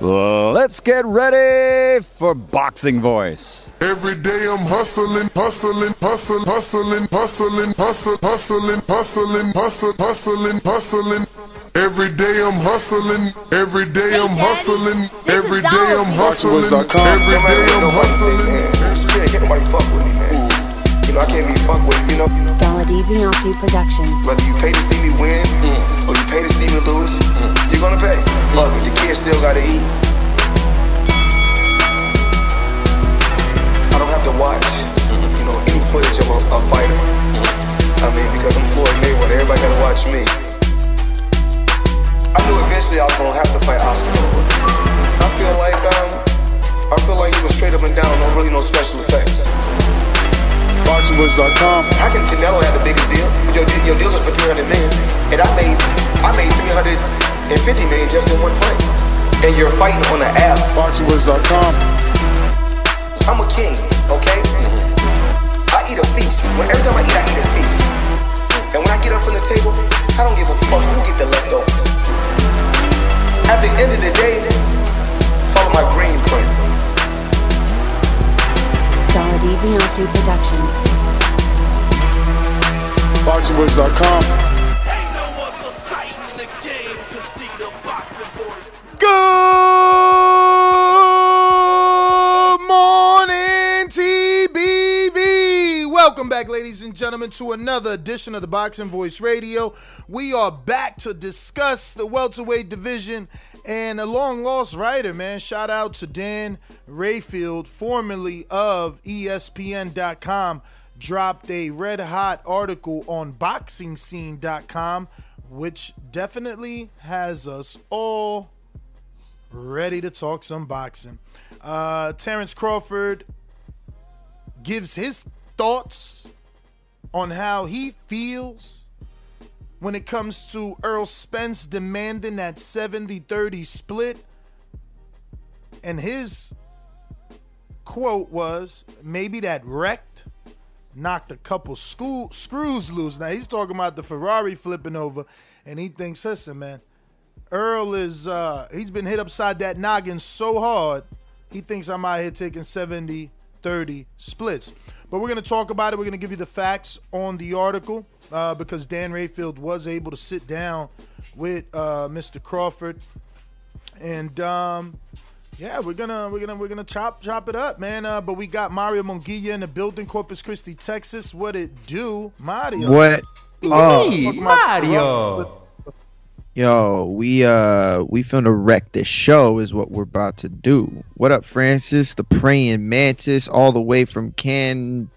Let's get ready for Boxing Voice. Every day I'm hustling, hustling, hustling, hustling, hustling, hustling, hustling, hustling, hustling, hustling, hustling. Every day I'm hustling, every day I'm hustling, every day I'm hustling, every day I'm hustling. Spirit, can't nobody fuck with me, man. You know, I can't be fucked with, you know. Dollar D Beyonce Productions. Whether you pay to see me win or you pay to see me lose, you're gonna pay. Fuck it, the kids still gotta eat. I don't have to watch, you know, any footage of a, a fighter. I mean, because I'm Floyd Mayweather, everybody gotta watch me. I knew eventually I was gonna have to fight Oscar. I feel like, um, I feel like he was straight up and down, no really no special effects. BoxingVoice.com. How can Canelo have the biggest deal? Your, your deal is for 300 million, and I made I made 350 million just in one fight. And you're fighting on an app. BoxingVoice.com. I'm a king, okay? I eat a feast. When every time I eat, I eat a feast. And when I get up from the table, I don't give a fuck who get the leftovers. At the end of the day, follow my green print. Dollar D Beyonce Productions. BoxingVoice.com. Good morning, TBV. Welcome back, ladies and gentlemen, to another edition of the Boxing Voice Radio. We are back to discuss the welterweight division and a long lost writer, man. Shout out to Dan Rafael, formerly of ESPN.com, dropped a red hot article on BoxingScene.com, which definitely has us all ready to talk some boxing. Uh, Terrence Crawford gives his thoughts on how he feels when it comes to Earl Spence demanding that 70 30 split. And his quote was maybe that wrecked, knocked a couple school, screws loose. Now he's talking about the Ferrari flipping over, and he thinks, listen, man, Earl is uh he's been hit upside that noggin so hard, he thinks I'm out here taking 70 30 splits. But we're gonna talk about it. We're gonna give you the facts on the article uh, because Dan Rafael was able to sit down with uh, Mr. Crawford, and um, yeah, we're gonna we're gonna we're gonna chop chop it up, man. Uh, but we got Mario Monguilla in the building, Corpus Christi, Texas. What it do, Mario? What? Oh, Mario. yo, we uh we finna wreck this show is what we're about to do. What up, Francis? The praying mantis, all the way from Canada.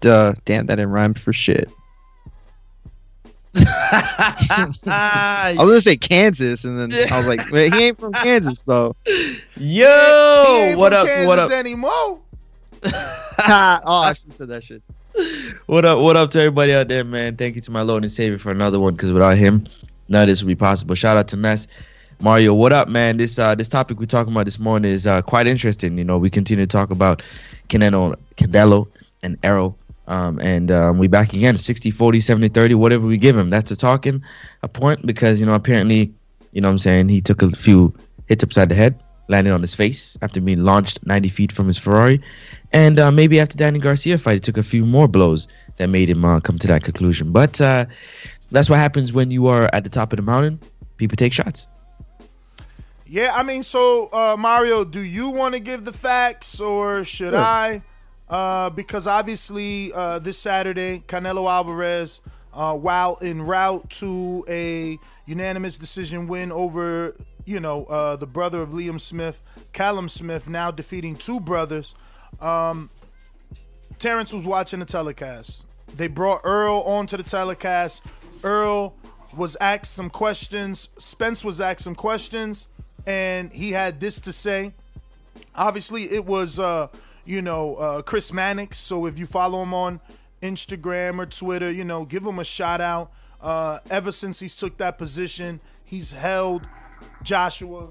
Damn, that didn't rhyme for shit. I was gonna say Kansas, and then I was like, wait, he ain't from Kansas though. Yo, He ain't what from up? Kansas What up? anymore? oh, I should have said that shit. What up? What up to everybody out there, man? Thank you to my Lord and Savior for another one. Because without him, none of this would be possible. Shout out to Ness, Mario. What up, man? This uh this topic we're talking about this morning is uh quite interesting. You know, we continue to talk about Canelo, Canelo, and Errol. Um, and um, we back again 60 40 70 30 whatever we give him that's a talking a point because you know apparently you know what i'm saying he took a few hits upside the head landed on his face after being launched 90 feet from his ferrari and uh, maybe after Danny Garcia fight, he took a few more blows that made him uh, come to that conclusion. But uh, that's what happens when you are at the top of the mountain. People take shots. Yeah, I mean, so uh, Mario, do you want to give the facts or should Sure. I? Uh, because obviously, uh, this Saturday, Canelo Alvarez uh, while en route to a unanimous decision win over, you know, uh, the brother of Liam Smith, Callum Smith, now defeating two brothers. Um, Terrence was watching the telecast. They brought Earl onto the telecast. Earl was asked some questions. Spence was asked some questions, and he had this to say. Obviously, it was, uh, you know, uh, Chris Mannix. So if you follow him on Instagram or Twitter, you know, give him a shout out. Uh, ever since he's took that position, he's held Joshua.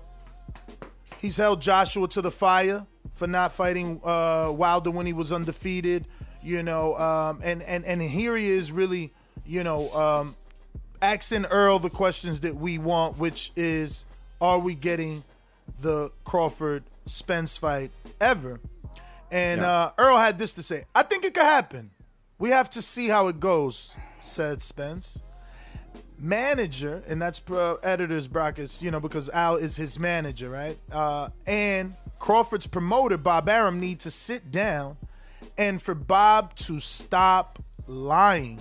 He's held Joshua to the fire for not fighting uh, Wilder when he was undefeated. You know, um, and and and here he is really, you know, um, asking Earl the questions that we want, which is, are we getting the Crawford Spence fight ever? And Yeah. uh, Earl had this to say: I think it could happen. We have to see how it goes," said Spence. Manager, and that's pro editor's brackets, you know, because Al is his manager, right? Uh, and Crawford's promoter, Bob Arum, need to sit down and for Bob to stop lying.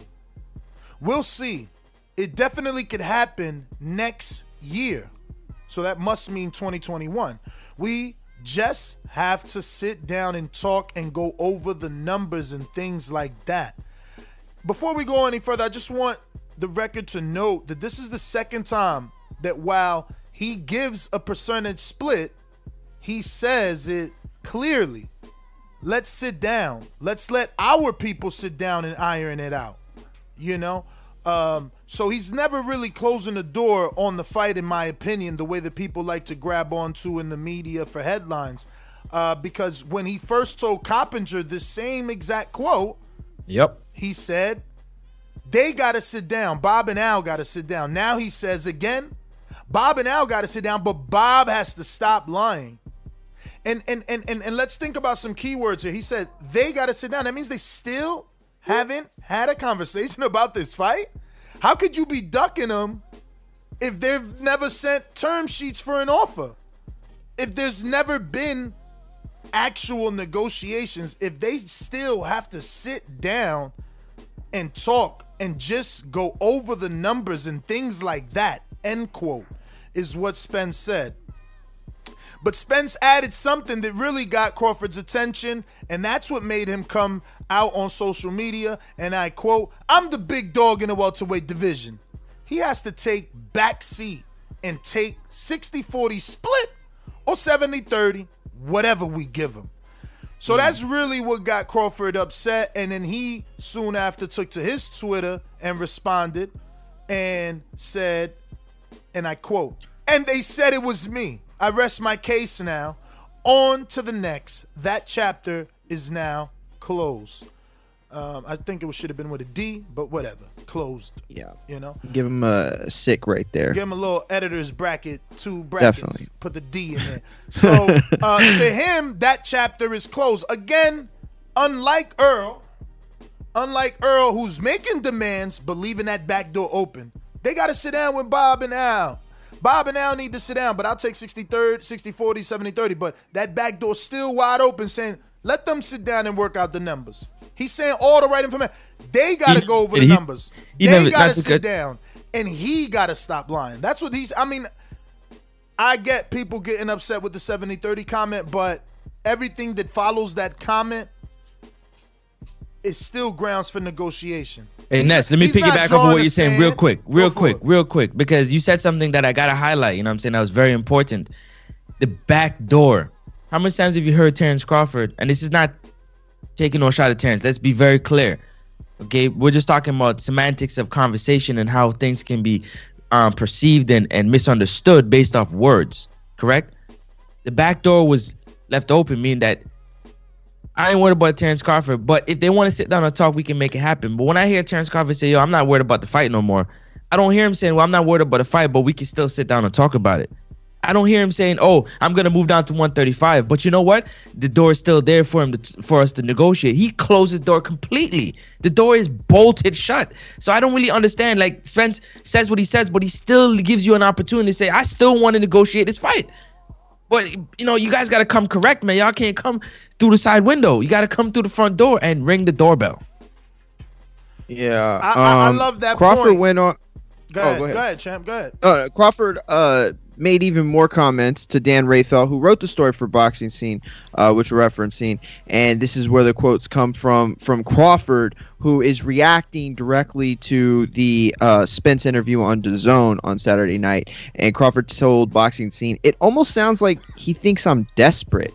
We'll see. It definitely could happen next year. So that must mean 2021. We just have to sit down and talk and go over the numbers and things like that. Before we go any further, I just want the record to note that this is the second time that while he gives a percentage split, he says it clearly. Let's sit down. Let's let our people sit down and iron it out. You know? Um, so he's never really closing the door on the fight, in my opinion, the way that people like to grab onto in the media for headlines. Uh, because when he first told Coppinger the same exact quote, Yep. he said, they got to sit down. Bob and Al got to sit down. Now he says again, Bob and Al got to sit down, but Bob has to stop lying. And and and and, and let's think about some keywords here. He said they got to sit down. That means they still haven't had a conversation about this fight. How could you be ducking them if they've never sent term sheets for an offer? If there's never been actual negotiations, if they still have to sit down and talk and just go over the numbers and things like that, end quote, is what Spence said. But Spence added something that really got Crawford's attention, and that's what made him come out on social media. And I quote, I'm the big dog in the welterweight division. He has to take back seat and take 60 40 split or 70 30, whatever we give him. So that's really what got Crawford upset. And then he soon after took to his Twitter and responded and said, and I quote, and they said it was me. I rest my case now. On to the next. That chapter is now closed. Um, I think it should have been with a D, but whatever. Closed. Yeah. You know? Give him a sick right there. Give him a little editor's bracket, two brackets. Definitely. Put the D in there. So uh, to him, that chapter is closed. Again, unlike Earl, unlike Earl, who's making demands but leaving that back door open, they got to sit down with Bob and Al. Bob and Al need to sit down, but I'll take 63rd, 60 40, 70 30. But that back door still wide open, saying, let them sit down and work out the numbers. He's saying all the right information. They got to go over the numbers. he They got to sit down, and he got to stop lying. That's what he's. I mean, I get people getting upset with the 70 30 comment, but everything that follows that comment is still grounds for negotiation. Hey Ness, let me piggyback off of what you're saying real quick, real quick, it. real quick, because you said something that I gotta highlight. You know what I'm saying? That was very important. The back door. How many times have you heard Terrence Crawford? And this is not taking no shot at Terrence. Let's be very clear. Okay, we're just talking about semantics of conversation and how things can be um, perceived and, and misunderstood based off words. Correct? The back door was left open, meaning that I ain't worried about Terrence Crawford, but if they want to sit down and talk, we can make it happen. But when I hear Terrence Crawford say, "Yo, I'm not worried about the fight no more," I don't hear him saying, "Well, I'm not worried about the fight, but we can still sit down and talk about it." I don't hear him saying, "Oh, I'm gonna move down to 135," but you know what? The door is still there for him to, for us to negotiate. He closed the door completely. The door is bolted shut. So I don't really understand. Like Spence says what he says, but he still gives you an opportunity to say, "I still want to negotiate this fight." But you know, you guys gotta come correct, man. Y'all can't come through the side window. You gotta come through the front door and ring the doorbell. Yeah. I, I, I um, love that Crawford point. went on. Go Oh, ahead, go go ahead. ahead, champ. Go ahead. uh, Crawford uh, made even more comments to Dan Rafael, who wrote the story for Boxing Scene, uh, which we're referencing, and this is where the quotes come from from Crawford, who is reacting directly to the uh, Spence interview on DAZN on Saturday night. And Crawford told Boxing Scene, "It almost sounds like he thinks I'm desperate."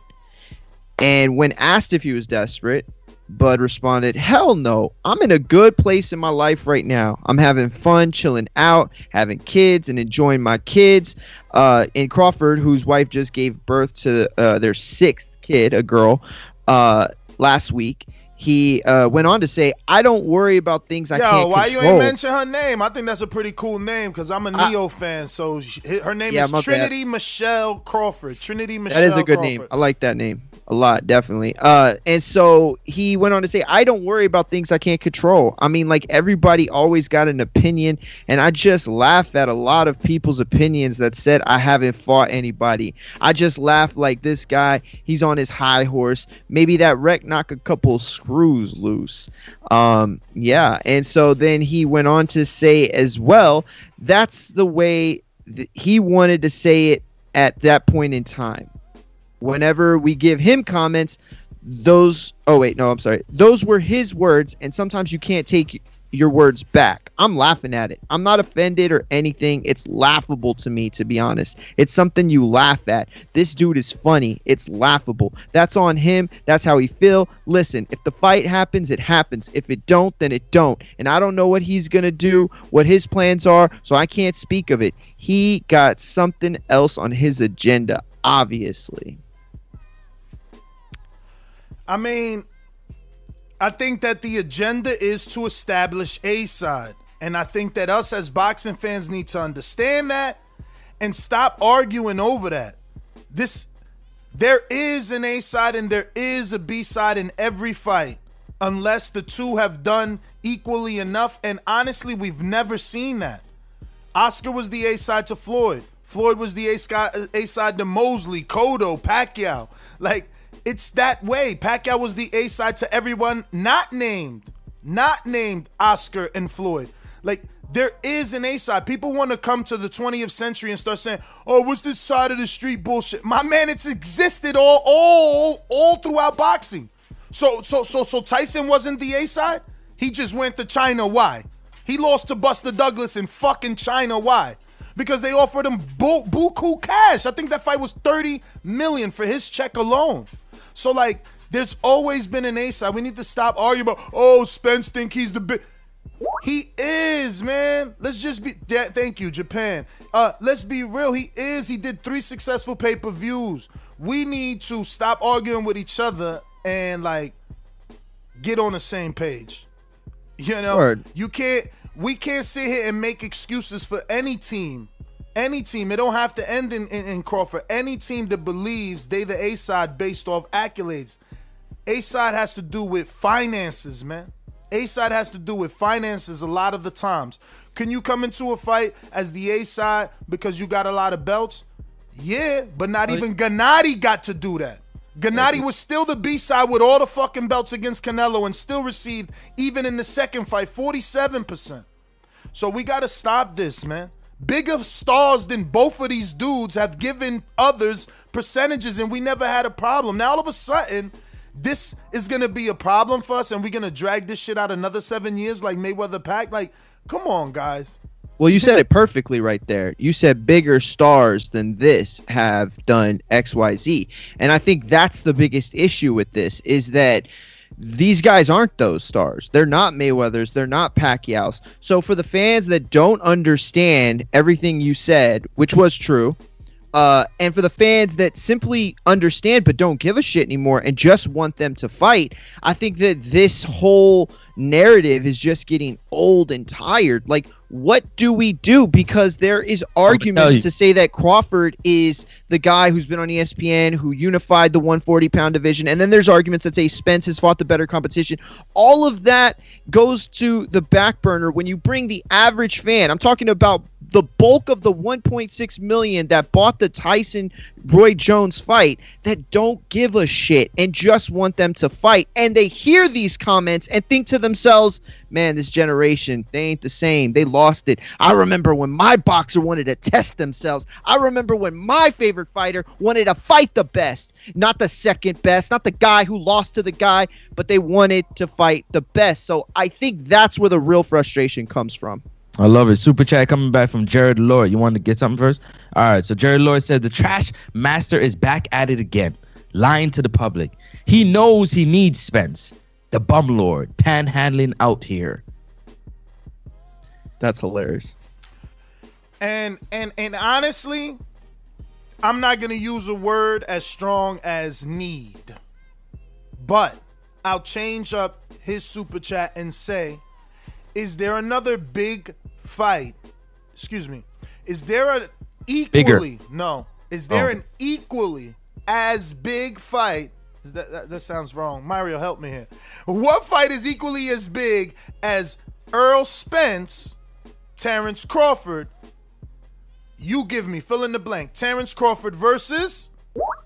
And when asked if he was desperate, Bud responded, Hell no. I'm in a good place in my life right now. I'm having fun, chilling out, having kids, and enjoying my kids. Uh, and Crawford, whose wife just gave birth to uh, their sixth kid, a girl, uh, last week, he uh, went on to say, I don't worry about things I Yo, can't control. Why you control. ain't mention her name? I think that's a pretty cool name because I'm a Neo fan. So she, her name Yeah, is my bad. Trinity Michelle Crawford. Trinity Michelle. That is a good Crawford. name. I like that name a lot, definitely. Uh, and so he went on to say, "I don't worry about things I can't control. I mean, like everybody always got an opinion, and I just laugh at a lot of people's opinions that said I haven't fought anybody. I just laugh like this guy. He's on his high horse. Maybe that wreck knock a couple screws loose. Um, yeah. And so then he went on to say as well, that's the way he wanted to say it at that point in time whenever we give him comments those oh wait no i'm sorry those were his words and sometimes you can't take your words back. I'm laughing at it. I'm not offended or anything. It's laughable to me to be honest. It's something you laugh at. This dude is funny. It's laughable. That's on him. That's how he feel. Listen if the fight happens it happens. If it don't then it don't. And i don't know what he's gonna do what his plans are so i can't speak of it. He got something else on his agenda obviously. I mean, I think that the agenda is to establish a side. And I think that us as boxing fans need to understand that and stop arguing over that. This there is an A side and there is a B side in every fight unless the two have done equally enough and honestly we've never seen that. Oscar was the A side to Floyd. Floyd was the A side, to Mosley, Cotto, Pacquiao. Like it's that way. Pacquiao was the A side to everyone not named, not named Oscar and Floyd. Like there is an A side. People want to come to the 20th century and start saying, "Oh, what's this side of the street bullshit?" My man, it's existed all all all throughout boxing. So so so so Tyson wasn't the A side. He just went to China. Why? He lost to Buster Douglas in fucking China. Why? Because they offered him bu- buku cash. I think that fight was 30 million for his check alone. So like, there's always been an A side. We need to stop arguing about, oh, Spence think he's the big. He is, man. Let's just be. Yeah, thank you, Japan. Uh, let's be real. He is. He did three successful pay per views. We need to stop arguing with each other and like get on the same page. You know, Word. you can't. We can't sit here and make excuses for any team. Any team. It don't have to end in, in, in Crawford. Any team that believes they the A side based off accolades. A side has to do with finances, man. A side has to do with finances a lot of the times. Can you come into a fight as the A side because you got a lot of belts? Yeah, but not even Gennady got to do that. Gennady was still the B side with all the fucking belts against Canelo and still received, even in the second fight, 47%. So we got to stop this, man. Bigger stars than both of these dudes have given others percentages, and we never had a problem. Now all of a sudden, this is gonna be a problem for us, and we're gonna drag this shit out another seven years like Mayweather Pack. Like, come on, guys. Well, you said it perfectly right there. You said bigger stars than this have done XYZ. And I think that's the biggest issue with this is that these guys aren't those stars. They're not Mayweathers, they're not Pacquiao's. So for the fans that don't understand everything you said, which was true, uh, and for the fans that simply understand but don't give a shit anymore and just want them to fight, I think that this whole narrative is just getting old and tired. Like, what do we do? Because there is arguments to say that Crawford is the guy who's been on ESPN who unified the 140 pound division, and then there's arguments that say Spence has fought the better competition. All of that goes to the back burner when you bring the average fan. I'm talking about the bulk of the 1.6 million that bought the Tyson Roy Jones fight that don't give a shit and just want them to fight. And they hear these comments and think to themselves, man, this generation, they ain't the same. They lost it. I remember when my boxer wanted to test themselves. I remember when my favorite fighter wanted to fight the best, not the second best, not the guy who lost to the guy, but they wanted to fight the best. So I think that's where the real frustration comes from. I love it. Super chat coming back from Jared Lloyd. You want to get something first? All right. So Jared Lloyd said the trash master is back at it again, lying to the public. He knows he needs Spence, the bum lord, panhandling out here. That's hilarious. And and and honestly, I'm not gonna use a word as strong as need. But I'll change up his super chat and say, is there another big fight? Excuse me. Is there an equally no? Is there Oh. an equally as big fight? Is that, that that sounds wrong? Mario, help me here. What fight is equally as big as Earl Spence, Terrence Crawford? You give me fill in the blank. Terrence Crawford versus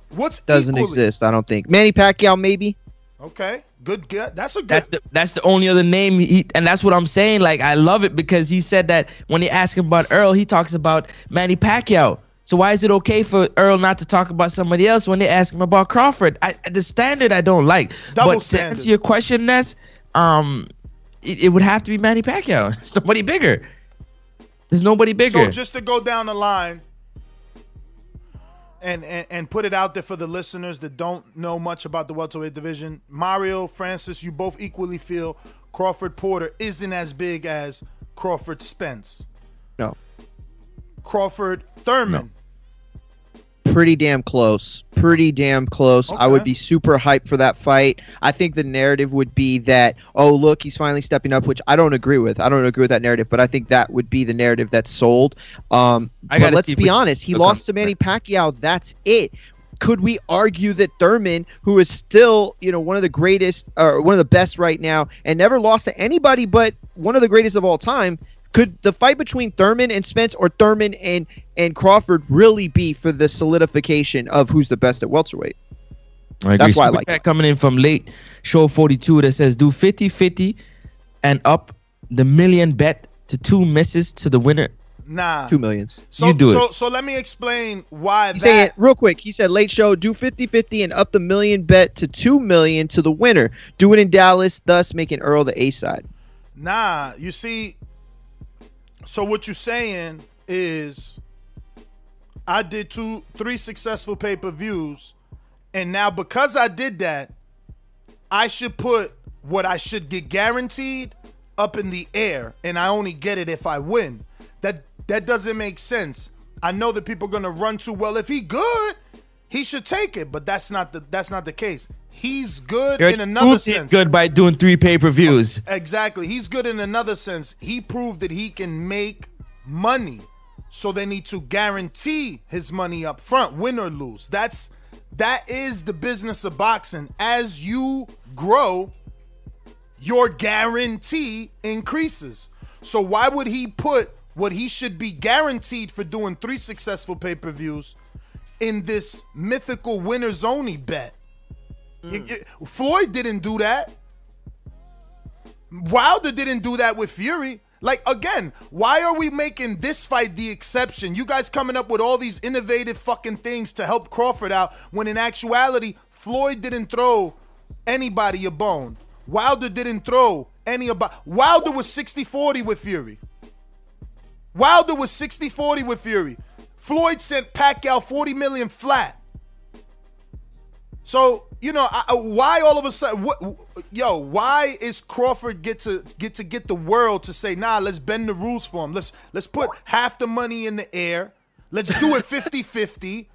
what's Doesn't equally? exist, I don't think. Manny Pacquiao, maybe. Okay, good. Good. That's a good. That's the that's the only other name he and that's what I'm saying. Like I love it because he said that when he asked him about Earl, he talks about Manny Pacquiao. So why is it okay for Earl not to talk about somebody else when they ask him about Crawford? I, the standard I don't like. Double but to answer your question, Ness, um, it, it would have to be Manny Pacquiao. There's nobody bigger. There's nobody bigger. So just to go down the line and, and and put it out there for the listeners that don't know much about the welterweight division, Mario, Francis, you both equally feel Crawford Porter isn't as big as Crawford Spence. No. Crawford Thurman. Pretty damn close. Pretty damn close. I would be super hyped for that fight. I think the narrative would be that, oh, look, he's finally stepping up, which I don't agree with. I don't agree with that narrative, but I think that would be the narrative that's sold. Um, I but let's be honest. He okay. lost to Manny Pacquiao. That's it. Could we argue that Thurman, who is still, you know, one of the greatest or one of the best right now, and never lost to anybody but one of the greatest of all time, could the fight between Thurman and Spence or Thurman and and Crawford really be for the solidification of who's the best at welterweight? I That's agree. why I like that coming in from late show 42 that says do 50 50 and up the million bet to two misses to the winner. Nah. Two millions. So You do so it. so let me explain why He's saying that it real quick. He said late show, do 50-50 and up the million bet to two million to the winner. Do it in Dallas, thus making Earl the A side. Nah, you see. So what you're saying is, I did two, three successful pay per views, and now because I did that, I should put what I should get guaranteed up in the air, and I only get it if I win. That that doesn't make sense. I know that people are gonna run to well. If he good, he should take it, but that's not the that's not the case. He's good You're in another sense. good by doing three pay per views. Exactly. He's good in another sense. He proved that he can make money. So they need to guarantee his money up front, win or lose. That's that is the business of boxing. As you grow, your guarantee increases. So why would he put what he should be guaranteed for doing three successful pay-per-views in this mythical winners only bet? It- it- Floyd didn't do that. Wilder didn't do that with Fury. Like again, why are we making this fight the exception? You guys coming up with all these innovative fucking things to help Crawford out when in actuality Floyd didn't throw anybody a bone. Wilder didn't throw any about Wilder was 60-40 with Fury. Wilder was 60-40 with Fury. Floyd sent Pacquiao 40 million flat. So you know I, why all of a sudden? What, yo, why is Crawford get to get to get the world to say, nah, let's bend the rules for him. Let's let's put half the money in the air. Let's do it 50-50.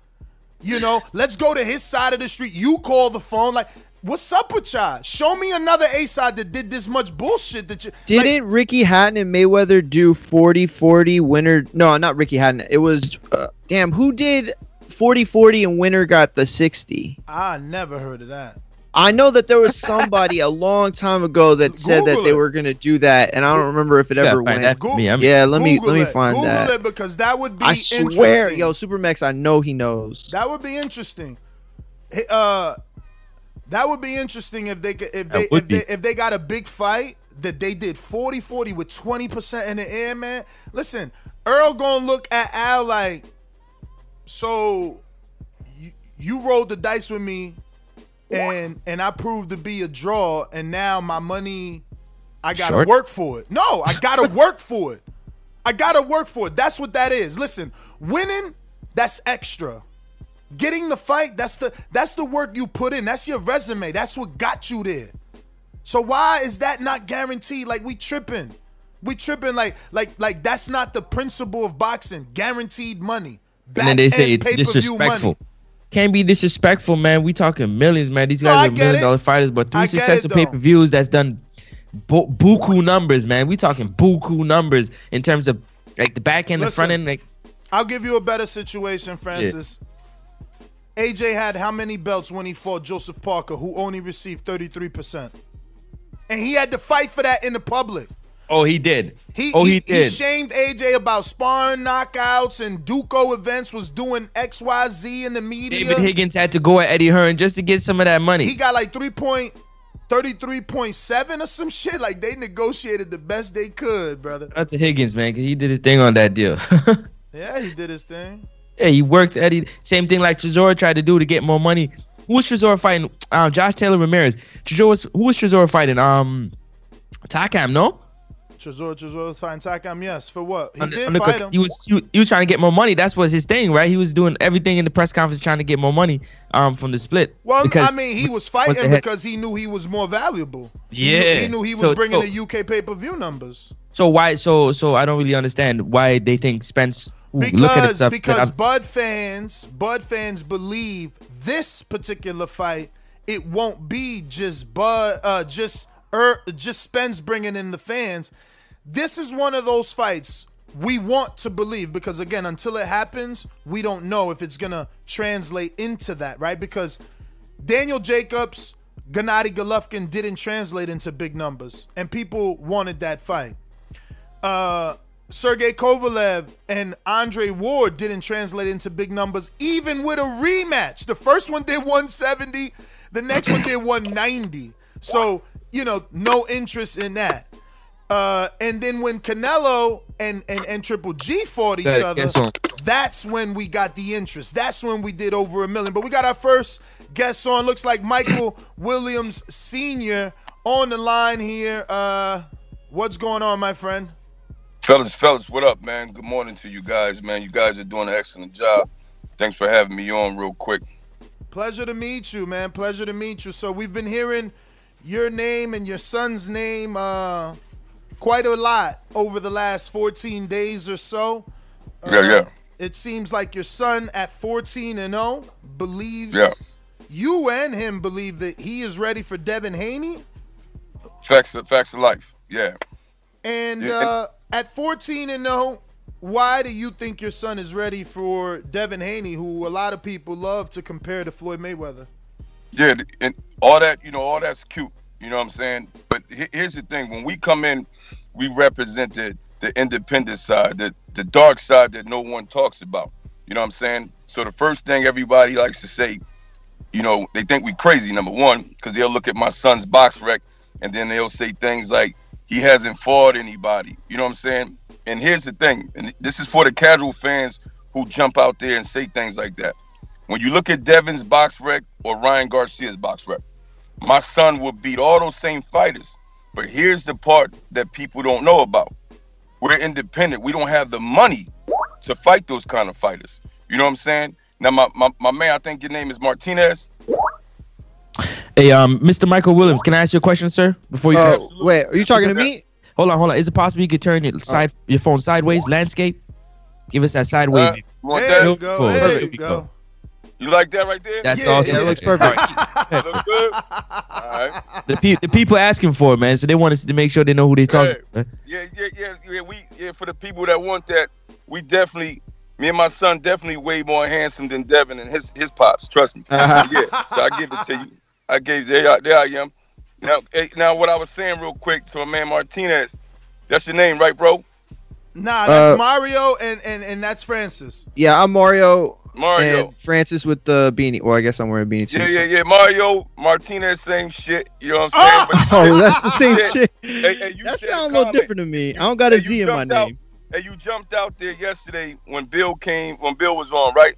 You know, let's go to his side of the street. You call the phone. Like, what's up with y'all? Show me another A side that did this much bullshit. That you Didn't Ricky Hatton and Mayweather do 40-40 winner? No, not Ricky Hatton. It was uh, damn who did 40-40 and winner got the 60. I never heard of that. I know that there was somebody a long time ago that said that Google they it. were gonna do that, and I don't remember if it Yeah, ever went. that for me. Yeah, let me let me it. find Google that. it because that would be I swear, interesting. yo, Supermax, I know he knows. That would be interesting. Uh, that would be interesting if they could, if they if they, if they got a big fight that they did 40-40 with 20% in the air, man. Listen, Earl gonna look at Al like, so you, you rolled the dice with me and and I proved to be a draw and now my money I gotta Short? work for it. No, I gotta work for it. I gotta work for it. That's what that is. Listen, winning, that's extra. Getting the fight, that's the that's the work you put in. That's your resume. That's what got you there. So why is that not guaranteed? Like we tripping. We tripping like like like that's not the principle of boxing. Guaranteed money. And then they say it's disrespectful. money. Can't be disrespectful, man. We talking millions, man. These guys I are million dollar fighters, but three successful pay per views that's done bu- buku numbers, man. We talking buku numbers in terms of like the back end, the front end, like I'll give you a better situation, Francis. AJ had how many belts when he fought Joseph Parker, who only received 33%? And he had to fight for that in the public. Oh he did. He, oh he, he, did. shamed AJ about sparring knockouts and Duco events was doing XYZ in the media. David Higgins had to go at Eddie Hearn just to get some of that money. He got like 3 point, 33.7 or some shit. Like they negotiated the best they could, brother. Out to Higgins, man, he did his thing on that deal. Yeah, he did his thing. yeah, he worked Eddie. Same thing like Trezor tried to do to get more money. Who was Trezor fighting? Um, Josh Taylor Ramirez. Trezor was who was Trezor fighting? Um, Takam, no. Trezor, Trezor was fighting Takam, yes. For what? He the- did the- fight him. He was, he was he was trying to get more money. That's was his thing, right? He was doing everything in the press conference trying to get more money um from the split. Well, Because I mean, he was fighting because he knew he was more valuable. He knew- Yeah. he knew he was So- bringing so- the UK pay per view numbers. So why? So so I don't really understand why they think Spence. who look at it Because because Bud fans Bud fans believe this particular fight it won't be just Bud uh just er, just Spence bringing in the fans. This is one of those fights we want to believe because again until it happens we don't know if it's gonna translate into that right because Daniel Jacobs Gennady Golovkin didn't translate into big numbers and people wanted that fight uh, Sergey Kovalev and Andre Ward didn't translate into big numbers, even with a rematch. The first one did 170, the next one did 190. So, you know, no interest in that. Uh, and then when Canelo and, and, and Triple G fought each That- other, that's when we got the interest. That's when we did over a million. But we got our first guest on. Looks like Michael Williams Sr. on the line here. Uh, what's going on, my friend? Fellas, fellas, what up, man? Good morning to you guys, man. You guys are doing an excellent job. Thanks for having me on real quick. Pleasure to meet you, man. Pleasure to meet you. So we've been hearing your name and your son's name uh, quite a lot over the last 14 days or so. Yeah, yeah. It seems like your son at 14 and 0 believes Yeah. you and him believe that he is ready for Devin Haney. Facts of facts of life. Yeah. And Yeah. uh, at 14 and 0, why do you think your son is ready for Devin Haney, who a lot of people love to compare to Floyd Mayweather? Yeah, and all that, you know, all that's cute. You know what I'm saying? But he- here's the thing: when we come in, we represented the independent side, the the dark side that no one talks about. You know what I'm saying? So the first thing everybody likes to say, you know, they think we crazy. Number one, because they'll look at my son's box rec, and then they'll say things like he hasn't fought anybody. You know what I'm saying? And here's the thing, and this is for the casual fans who jump out there and say things like that. When you look at Devin's box rec or Ryan Garcia's box rec, my son will beat all those same fighters. But here's the part that people don't know about. We're independent. We don't have the money to fight those kind of fighters. You know what I'm saying? Now, my, my, my man, I think your name is Martinez. Hey, um, Mr. Michael Williams, can I ask you a question, sir? Before you Oh, wait, are you talking to me? hold on, hold on. Is it possible you could turn your side, your phone sideways, landscape? Give us that sideways. Uh, view. you There you go. There There you we go. Go. You like that right there? That's Yeah, awesome. yeah, it looks Okay. perfect. Look good? All right. the, pe- the people asking for it, man. So they want us to make sure they know who they talking. Hey. to. Yeah, yeah, yeah, yeah. We yeah for the people that want that, we definitely me and my son definitely way more handsome than Devin and his his pops. Trust me. Uh-huh. yeah. So I give it to you. I gave there. I- There I am. Now, hey, now what I was saying real quick to my man Martinez. That's your name, right, bro? Nah, that's Uh, Mario and, and and that's Francis. Yeah, I'm Mario. Mario. And Francis with the beanie. Well, I guess I'm wearing a beanie too. Yeah, yeah, yeah. Mario Martinez, same shit. You know what I'm saying? But you Oh, said- that's the same you shit. Hey, hey, you That sounds a little comment. different to me. I don't got a Hey, Z in my out- name. And you jumped out there yesterday when Bill came, when Bill was on, right?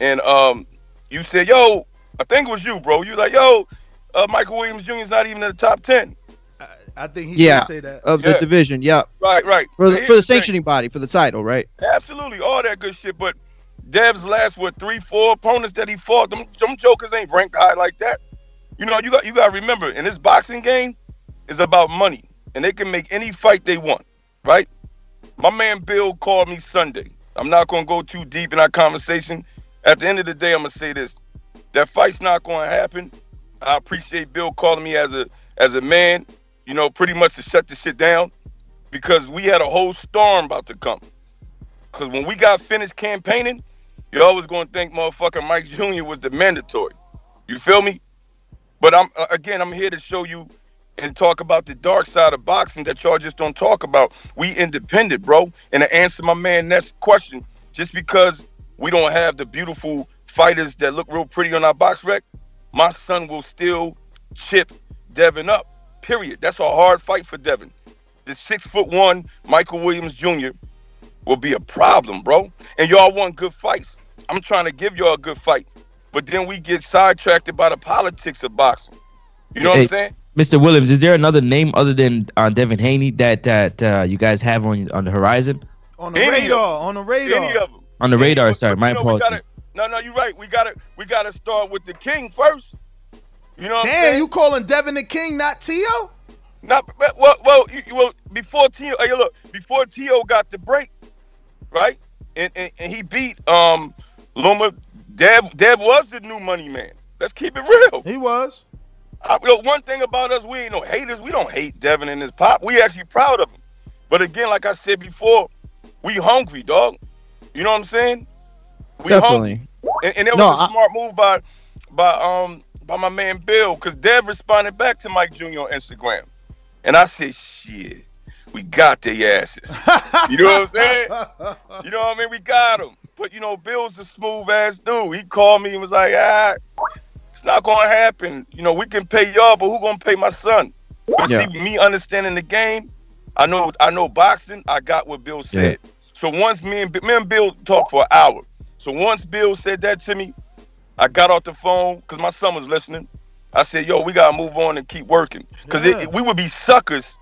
And um, you said, "Yo, I think it was you, bro." You like, "Yo, uh, Michael Williams Jr. is not even in the top 10. I think he Yeah, did say that. of Yeah. the division. Yep. Right, right. For the, for the thing. sanctioning body for the title, right? Absolutely, all that good shit. But Dev's last what three, four opponents that he fought, them, them jokers ain't ranked high like that. You know, you got you got to remember, in this boxing game, is about money, and they can make any fight they want, right? My man Bill called me Sunday. I'm not gonna go too deep in our conversation. At the end of the day, I'm gonna say this: that fight's not gonna happen. I appreciate Bill calling me as a as a man, you know, pretty much to shut the shit down because we had a whole storm about to come. Because when we got finished campaigning, you always gonna think motherfucking Mike Jr. was the mandatory. You feel me? But I'm uh, again, I'm here to show you and talk about the dark side of boxing that y'all just don't talk about. We independent, bro. And to answer my man next question, just because we don't have the beautiful fighters that look real pretty on our box rec, my son will still chip Devin up. Period. That's a hard fight for Devin. The six foot one Michael Williams Jr. will be a problem, bro. And y'all want good fights. I'm trying to give y'all a good fight. But then we get sidetracked by the politics of boxing. You know what I'm saying? Mr. Williams, is there another name other than uh, Devin Haney that that uh, you guys have on on the horizon? On the Any of radar, on the radar. Any of them. On the radar, But- sorry, my you know, apologies. gotta- no, no, you're right. We gotta we gotta start with the king first. You know what I'm saying? Damn, you calling Devin the King, not Tio? Not well, well, you, you- well before Tio. Hey, look, before Tio got the break, right? And, and and he beat um Loma. Deb Deb was the new money man. Let's keep it real. He was. I, you know, one thing about us, we ain't no haters. We don't hate Devin and his pop. We actually proud of him. But again, like I said before, we hungry, dog. You know what I'm saying? We hungry. Definitely. And, and it was No, a I- smart move by by um by my man Bill, because Dev responded back to Mike Jr. on Instagram. And I said, shit, we got their asses. you know what I'm saying? You know what I mean? We got them. But you know, Bill's a smooth ass dude. He called me and was like, ah, it's not gonna happen. You know, we can pay y'all, but who gonna pay my son? But Yeah. see, me understanding the game, I know I know boxing, I got what Bill said. So once me and me and Bill talked for an hour. So once Bill said that to me, I got off the phone because my son was listening. I said, "Yo, we gotta move on and keep working because Yeah. we would be suckers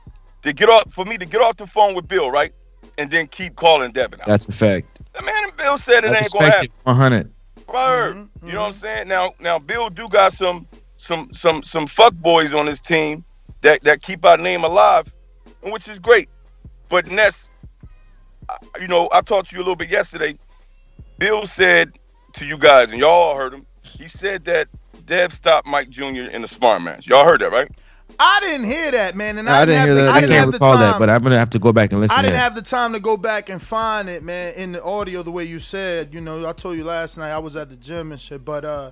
to get off for me to get off the phone with Bill, right, and then keep calling Devin out." That's a fact. The man and Bill said it I ain't gonna happen. it 100. Word. Mm-hmm, You know what I'm saying? Now, now Bill do got some, some, some, some fuck boys on his team that that keep our name alive, which is great. But Ness, you know, I talked to you a little bit yesterday. Bill said to you guys, and y'all all heard him. He said that Dev stopped Mike Jr. in the smart match. Y'all heard that, right? I didn't hear that, man, and I I, didn't have hear the, that I I didn't either. can't the recall time. that, but I'm gonna have to go back and listen. I didn't have the time to go back and find it, man, in the audio the way you said. You know, I told you last night I was at the gym and shit, but uh,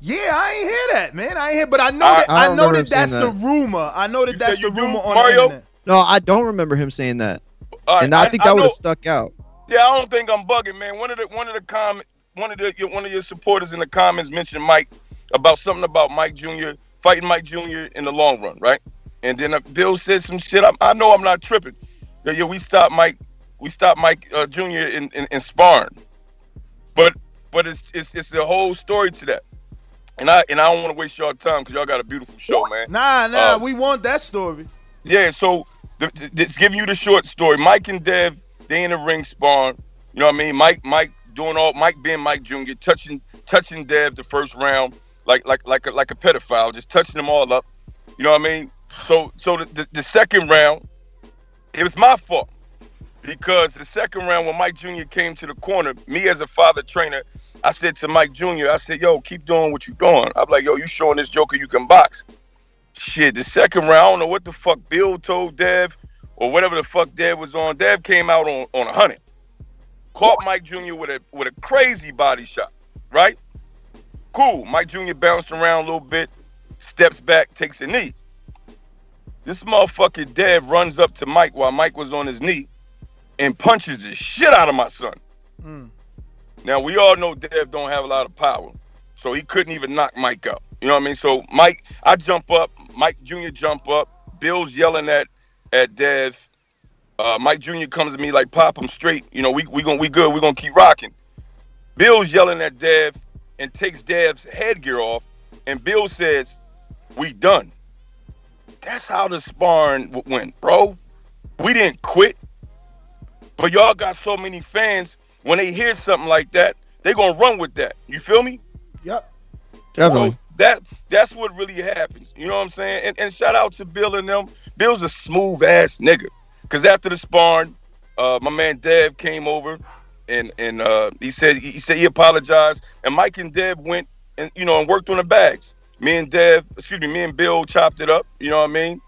yeah, I ain't hear that, man. I ain't hear, but I know I- that I I, don't know that that's him the rumor. I know that You that's the you do, rumor on Mario? the internet. No, I don't remember him saying that. All right, And I, think that would have stuck out. Yeah, I don't think I'm bugging, man. One of the one of the com one of the your- one of your supporters in the comments mentioned Mike about something about Mike Jr. fighting Mike Jr. in the long run, right? And then uh, Bill said some shit. I, I know I'm not tripping. Yeah, yeah, we stopped Mike. We stopped Mike uh, Jr. in, in in sparring, but but it's it's it's a whole story to that. And I and I don't want to waste y'all time because y'all got a beautiful show, man. Nah, nah, Uh, we want that story. Yeah, so the, the, it's giving you the short story. Mike and Dev, they in the ring sparring. You know what I mean? Mike, Mike doing all, Mike being Mike Jr. touching, touching Dev the first round, like like like a, like a pedophile, just touching them all up. You know what I mean? So so the, the, the second round, it was my fault because the second round when Mike Jr. came to the corner, me as a father trainer, I said to Mike Jr., I said, "Yo, keep doing what you're doing." I'm like, "Yo, you showing this Joker you can box." Shit, the second round, I don't know what the fuck Bill told Dev or whatever the fuck Dev was on. Dev came out on on a hundred, caught Mike Jr. with a with a crazy body shot. Right? Cool. Mike Jr. bounced around a little bit. steps back, takes a knee. This motherfucker Dev runs up to Mike while Mike was on his knee and punches the shit out of my son. Mm. Now we all know Dev don't have a lot of power, so he couldn't even knock Mike out. You know what I mean? So Mike, I jump up, Mike Jr. jump up, Bill's yelling at at Dev. Uh, Mike Jr. comes to me like, "Pop, I'm straight. You know, we we gonna we good. We gonna keep rocking." Bill's yelling at Dev and takes Dev's headgear off, and Bill says, "We done." That's how the sparring w- went, bro. We didn't quit, but y'all got so many fans. When they hear something like that, they gonna run with that. You feel me? Yep. Definitely. So that that's what really happens. You know what I'm saying? And, and shout out to Bill and them. Bill's a smooth ass nigga. Cause after the sparring, uh, my man Dev came over and and uh, he said he said he apologized. And Mike and Dev went and you know and worked on the bags. Me and Dev, excuse me, me and Bill chopped it up. You know what I mean?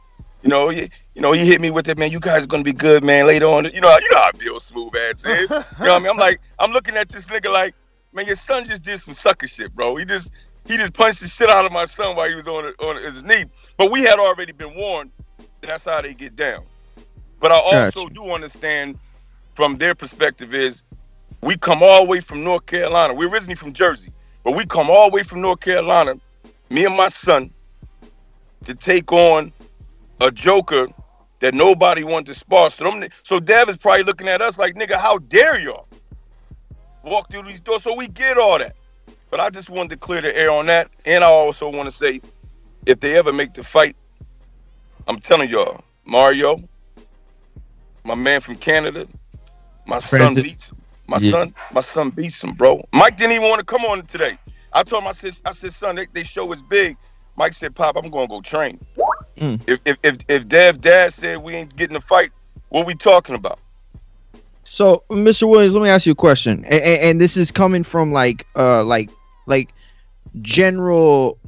You know, he, you know, he hit me with it, man. You guys are gonna be good, man. Later on, you know, you know how Bill smooth ass is. you know what I mean? I'm like, I'm looking at this nigga like, man, your son just did some sucker shit, bro. He just he just punched the shit out of my son while he was on on his knee. But we had already been warned. That's how they get down. But I also Gotcha. do understand from their perspective is we come all the way from North Carolina. We're originally from Jersey, but we come all the way from North Carolina, me and my son, to take on a joker that nobody wanted to spar. So, them, so Dev is probably looking at us like, nigga, how dare y'all walk through these doors? So we get all that. But I just wanted to clear the air on that. And I also want to say, if they ever make the fight, I'm telling y'all, Mario, my man from Canada, my son beats. My Yeah. son, my son beats him, bro. Mike didn't even want to come on today. I told him, I said, I said, son, they, they show is big. Mike said, Pop, I'm gonna go train. Mm. If, if if if Dev's dad said we ain't getting a fight, what we talking about? So, Mr. Williams, let me ask you a question, and, and this is coming from like, uh, like, like general,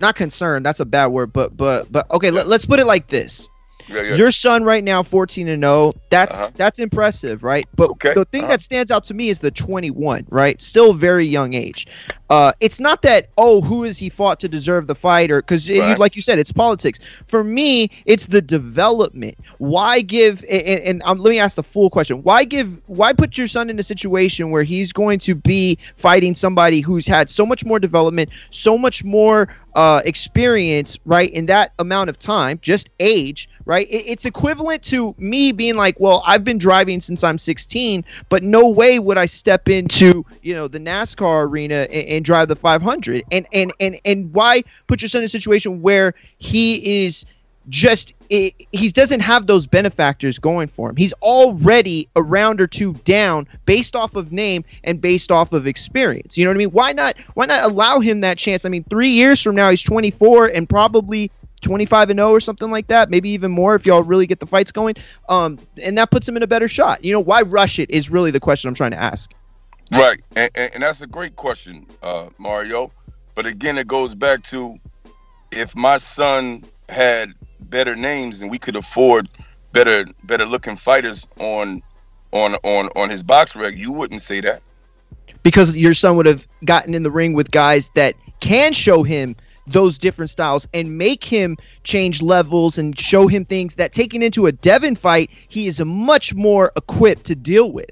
not concern. That's a bad word, but but but okay. Let, let's put it like this: Yeah, yeah. Your son right now, fourteen and zero. That's Uh-huh. that's impressive, right? But Okay, the thing uh-huh. that stands out to me is the twenty-one, right? Still very young age. Uh, it's not that oh, who is he fought to deserve the fight, or because Right. like you said, it's politics. For me, it's the development. Why give? And, and, and um, let me ask the full question: Why give? Why put your son in a situation where he's going to be fighting somebody who's had so much more development, so much more uh, experience, right? In that amount of time, just age, right? It, it's equivalent to me being like, well, I've been driving since I'm 16, but no way would I step into, you know, the NASCAR arena and, and drive the 500. And and and and why put your son in a situation where he is just i he doesn't have those benefactors going for him. He's already a round or two down based off of name and based off of experience. You know what I mean? Why not why not allow him that chance? I mean, 3 years from now he's 24 and probably 25 and 0 or something like that, maybe even more if y'all really get the fights going. Um and that puts him in a better shot. You know, why rush it is really the question I'm trying to ask. Right, and, and, and that's a great question, uh, Mario. But again, it goes back to if my son had better names and we could afford better better looking fighters on on on on his BoxRec, you wouldn't say that. because your son would have gotten in the ring with guys that can show him those different styles and make him change levels and show him things that taken into a Devin fight, he is a much more equipped to deal with.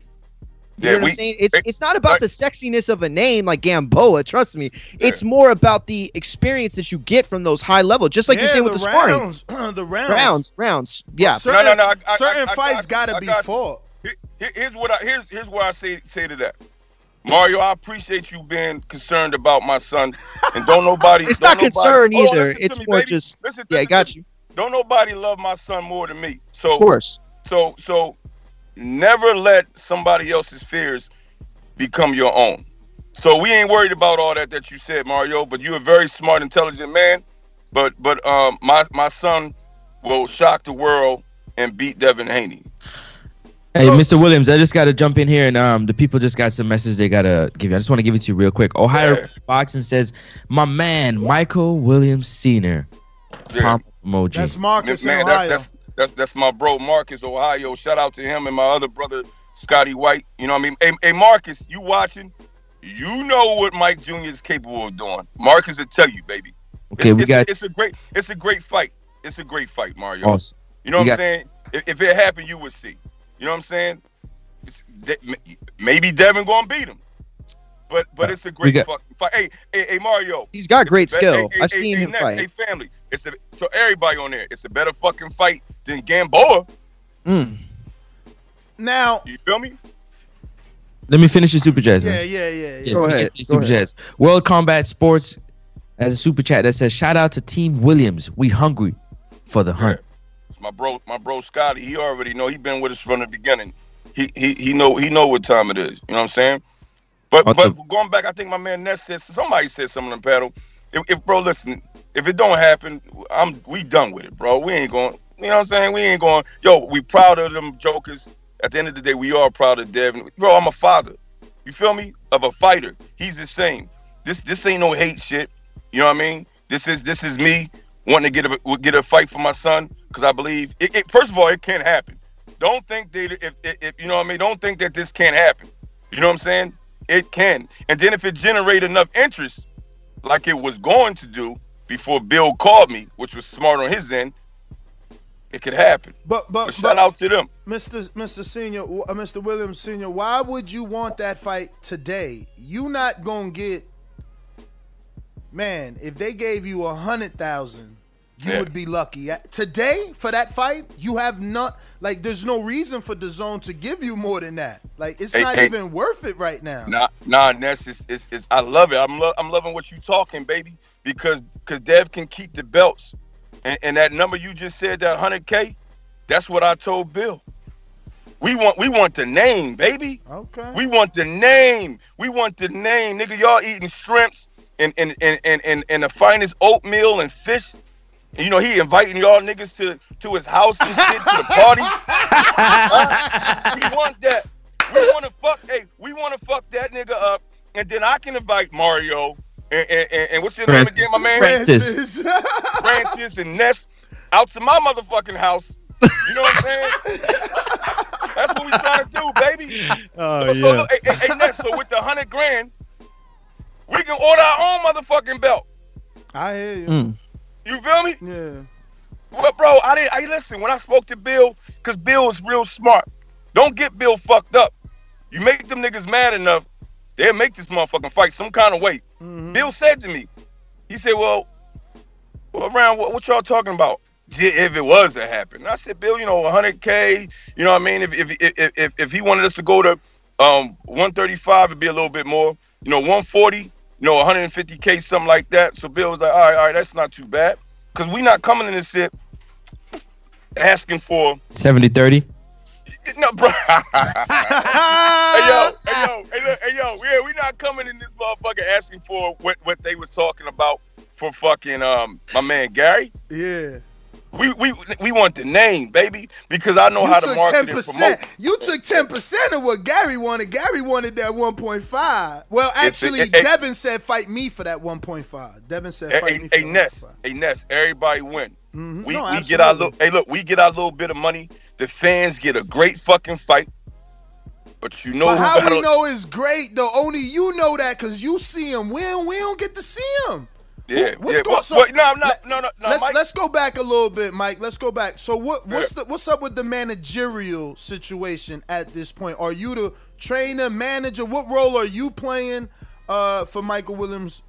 You Yeah, know what we- I'm saying? It's it's not about the sexiness of a name like Gamboa, trust me. It's more about the experience that you get from those high level, just like yeah, you say with the the, sparring. rounds, the rounds, Rounds, rounds. Yeah. Certain, No, no, no, I- I- certain I- I fights got got you. to I be got fought. Here- here- here's what I here's here's what I say say to that. Mario, I appreciate you being concerned about my son, and don't nobody. It's don't not concern Hold either. It's me, more baby. just Listen, Yeah, I listen got to me. you. Don't nobody love my son more than me. So Of course. So so never let somebody else's fears become your own. So we ain't worried about all that that you said, Mario. But you're a very smart, intelligent man. But but um my my son will shock the world and beat Devin Haney. Hey, Mr. Williams, I just got to jump in here, and um, the people just got some message they gotta give you. I just want to give it to you real quick. Ohio Boxing says, "My man, Michael Williams Senior." Pump emoji. That's Marcus Man, in that- that's that's that's my bro Marcus Ohio. Shout out to him and my other brother Scotty White. You know what I mean? Hey, hey Marcus, you watching? You know what Mike Jr. is capable of doing. Marcus will tell you, baby. Okay, it's, we it's, got a, it's a great it's a great fight. It's a great fight, Mario. Awesome. You know We what I'm saying? If, if it happened, you would see. You know what I'm saying? It's, De- maybe Devin gonna beat him, but but it's a great got- fucking fight. Hey, hey, hey, Mario. He's got great Hey, skill. hey, I've hey, seen hey, him Ness, fight. Hey, family. It's a so everybody on there. It's a better fucking fight than Gamboa. Mm. Now, You feel me? Let me finish the super chats, yeah, man. yeah, yeah, yeah. Yeah, Go ahead, finish go Super ahead. chats. World Combat Sports has a super chat that says, "Shout out to Team Williams. We hungry for the hunt." It's my bro, my bro Scotty. He already know. He been with us from the beginning. He he he know he know what time it is. You know what I'm saying? But What but the- going back, I think my man Ness said somebody said something on the panel. If, if bro, listen, if it don't happen, I'm we done with it, bro. We ain't going. You know what I'm saying? We ain't going. Yo, we proud of them jokers. At the end of the day, we are proud of Devin. Bro, I'm a father. You feel me? Of a fighter. He's the same. This this ain't no hate shit. You know what I mean? This is this is me wanting to get a get a fight for my son because I believe it, it. First of all, it can't happen. Don't think that if, if, if you know what I mean. Don't think that this can't happen. You know what I'm saying? It can. And then if it generate enough interest, like it was going to do before Bill called me, which was smart on his end, it could happen. But but, But shout but out to them. Mr. Mr. Senior, uh, Mr. Williams Senior, why would you want that fight today? You not gonna get, man. If they gave you a hundred thousand, you Yeah. would be lucky. Uh, Today for that fight, you have not like. There's no reason for the zone to give you more than that. Like it's Hey, not hey. even worth it right now. Nah, nah, Ness, it's, it's, it's, I love it. I'm, lo- I'm loving what you talking, baby, because because Dev can keep the belts, and, and that number you just said, that 100k, that's what I told Bill. We want we want the name, baby. Okay. We want the name. We want the name, nigga. Y'all eating shrimps and and and and and, and the finest oatmeal and fish. And, you know he inviting y'all niggas to to his house and shit to the parties. Huh? We want that. We want to fuck. Hey, we want to fuck that nigga up, and then I can invite Mario and and, and, and what's your Francis. name again, my man? Francis. Francis and Ness out to my motherfucking house. You know what I'm saying? That's what we trying to do, baby. Oh so look, hey, hey, hey, Ness, so with the hundred grand, we can order our own motherfucking belt. I hear you. Mm. You feel me? Yeah. But bro, I didn't. I listen when I spoke to Bill, cause Bill is real smart. Don't get Bill fucked up. You make them niggas mad enough, they'll make this motherfucking fight some kind of way. Bill said to me, he said, "Well, well around what, what y'all talking about? If it was to happen?" I said, "Bill, you know, 100k. You know what I mean? If if if if, if he wanted us to go to um 135, it'd be a little bit more. You know, 140." You know, 150k, something like that. So Bill was like, all right, all right, that's not too bad. Cause we not coming in this shit asking for 70 30. no, bro. hey yo, hey yo, hey, look, hey yo, yeah, we not coming in this motherfucker asking for what what they was talking about for fucking um my man Gary. Yeah. We we we want the name, baby, because I know You how to market ten and promote. You took ten percent of what Gary wanted. Gary wanted that one point five. Well, a- actually, it- it- Devin said fight me for that one point five. Devin said fight hey, me for that Ness, 1.5. hey Ness, everybody win. Mhm. We No, we get our little. Hey, look, we get our little bit of money. The fans get a great fucking fight. But you know But how we know is great though? Only you know that because you see him. We don't, we don't get to see him. Yeah, What's yeah. going- Well, so- no, no, no, no, no. let's Mike, let's go back a little bit, Mike. Let's go back. So what what's the what's up with the managerial situation at this point? Are you the trainer, manager? What role are you playing uh, for Michael Williams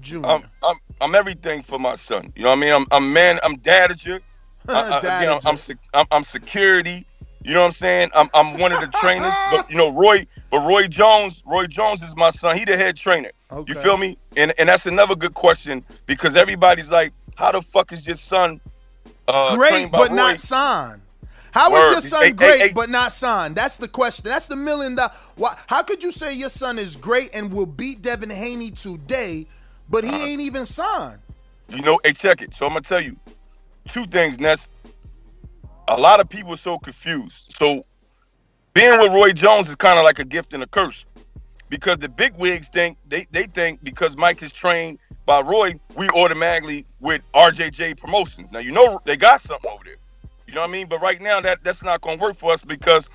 Jr.? I'm, I'm I'm everything for my son. You know what I mean? I'm I'm man. I'm dadager. I, I, again, I'm, I'm, I'm I'm security. You know what I'm saying? I'm I'm one of the trainers. But you know, Roy. But Roy Jones. Roy Jones is my son. He the head trainer. Okay. You feel me? And and that's another good question because everybody's like, how the fuck is your son? Uh, great, but Roy? not signed. How is Word. your son Hey, hey, great hey. but not signed? That's the question. That's the million dollar. Why? How could you say your son is great and will beat Devin Haney today, but he Uh-huh. ain't even signed? You know, hey, check it. So I'm gonna tell you two things, Ness. A lot of people are so confused. So being with Roy Jones is kind of like a gift and a curse. Because the big wigs think they, they think because Mike is trained by Roy, we automatically with RJJ promotions. Now you know they got something over there. You know what I mean? But right now that that's not gonna work for us because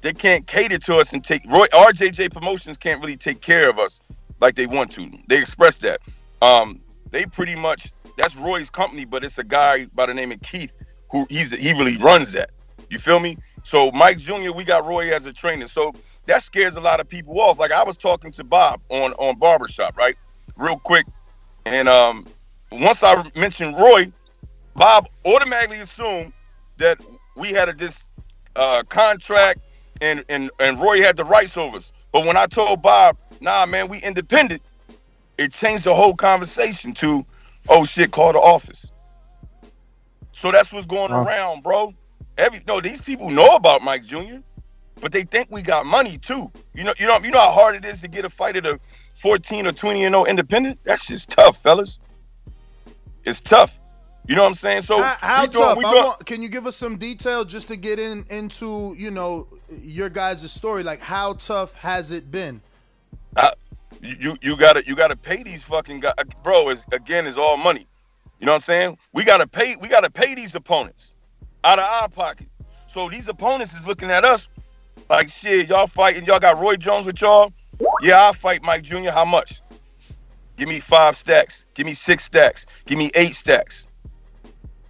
they can't cater to us and take Roy RJJ promotions can't really take care of us like they want to. They express that. Um, they pretty much that's Roy's company, but it's a guy by the name of Keith who he's he really runs that. You feel me? So Mike Jr., we got Roy as a trainer. So that scares a lot of people off. Like I was talking to Bob on on barbershop, right? Real quick. And um once I mentioned Roy, Bob automatically assumed that we had a this uh contract and and and Roy had the rights over us. But when I told Bob, nah man, we independent, it changed the whole conversation to, oh shit, call the office. So that's what's going around, bro. Every no, these people know about Mike Jr., but they think we got money too. You know, you know, you know how hard it is to get a fight at a 14 or 20 and 0 independent. That's just tough, fellas. It's tough. You know what I'm saying? So How, how doing- tough? I want, can you give us some detail just to get in into you know your guys' story? Like how tough has it been? I- you you- you gotta you gotta pay these fucking guys, uh, bro. Is again is all money. You know what I'm saying? We gotta pay we gotta pay these opponents out of our pocket. So these opponents is looking at us like shit. Y'all fighting? Y'all got Roy Jones with y'all? Yeah, I'll fight Mike Jr. How much? Give me five stacks. Give me six stacks. Give me eight stacks.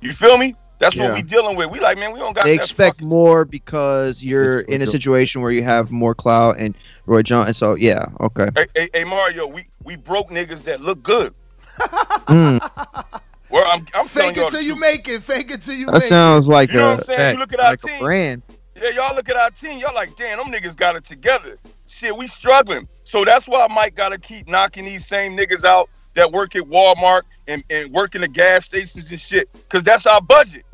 You feel me? That's Yeah. what we dealing with. We like, man, we don't got They that expect more because you're in a situation where you have more clout and Roy Jones. And so yeah, okay. Hey, hey, hey, Mario, we we broke niggas that look good. Mm, Where I'm, I'm Fake y'all it till you make it. Fake it till you that make sounds like You know a what I'm saying? You look at our like a team. brand. Yeah, y'all look at our team. Y'all like, damn, them niggas got it together. Shit, we struggling. So that's why Mike got to keep knocking these same niggas out that work at Walmart and, and work in the gas stations and shit. Cause that's our budget.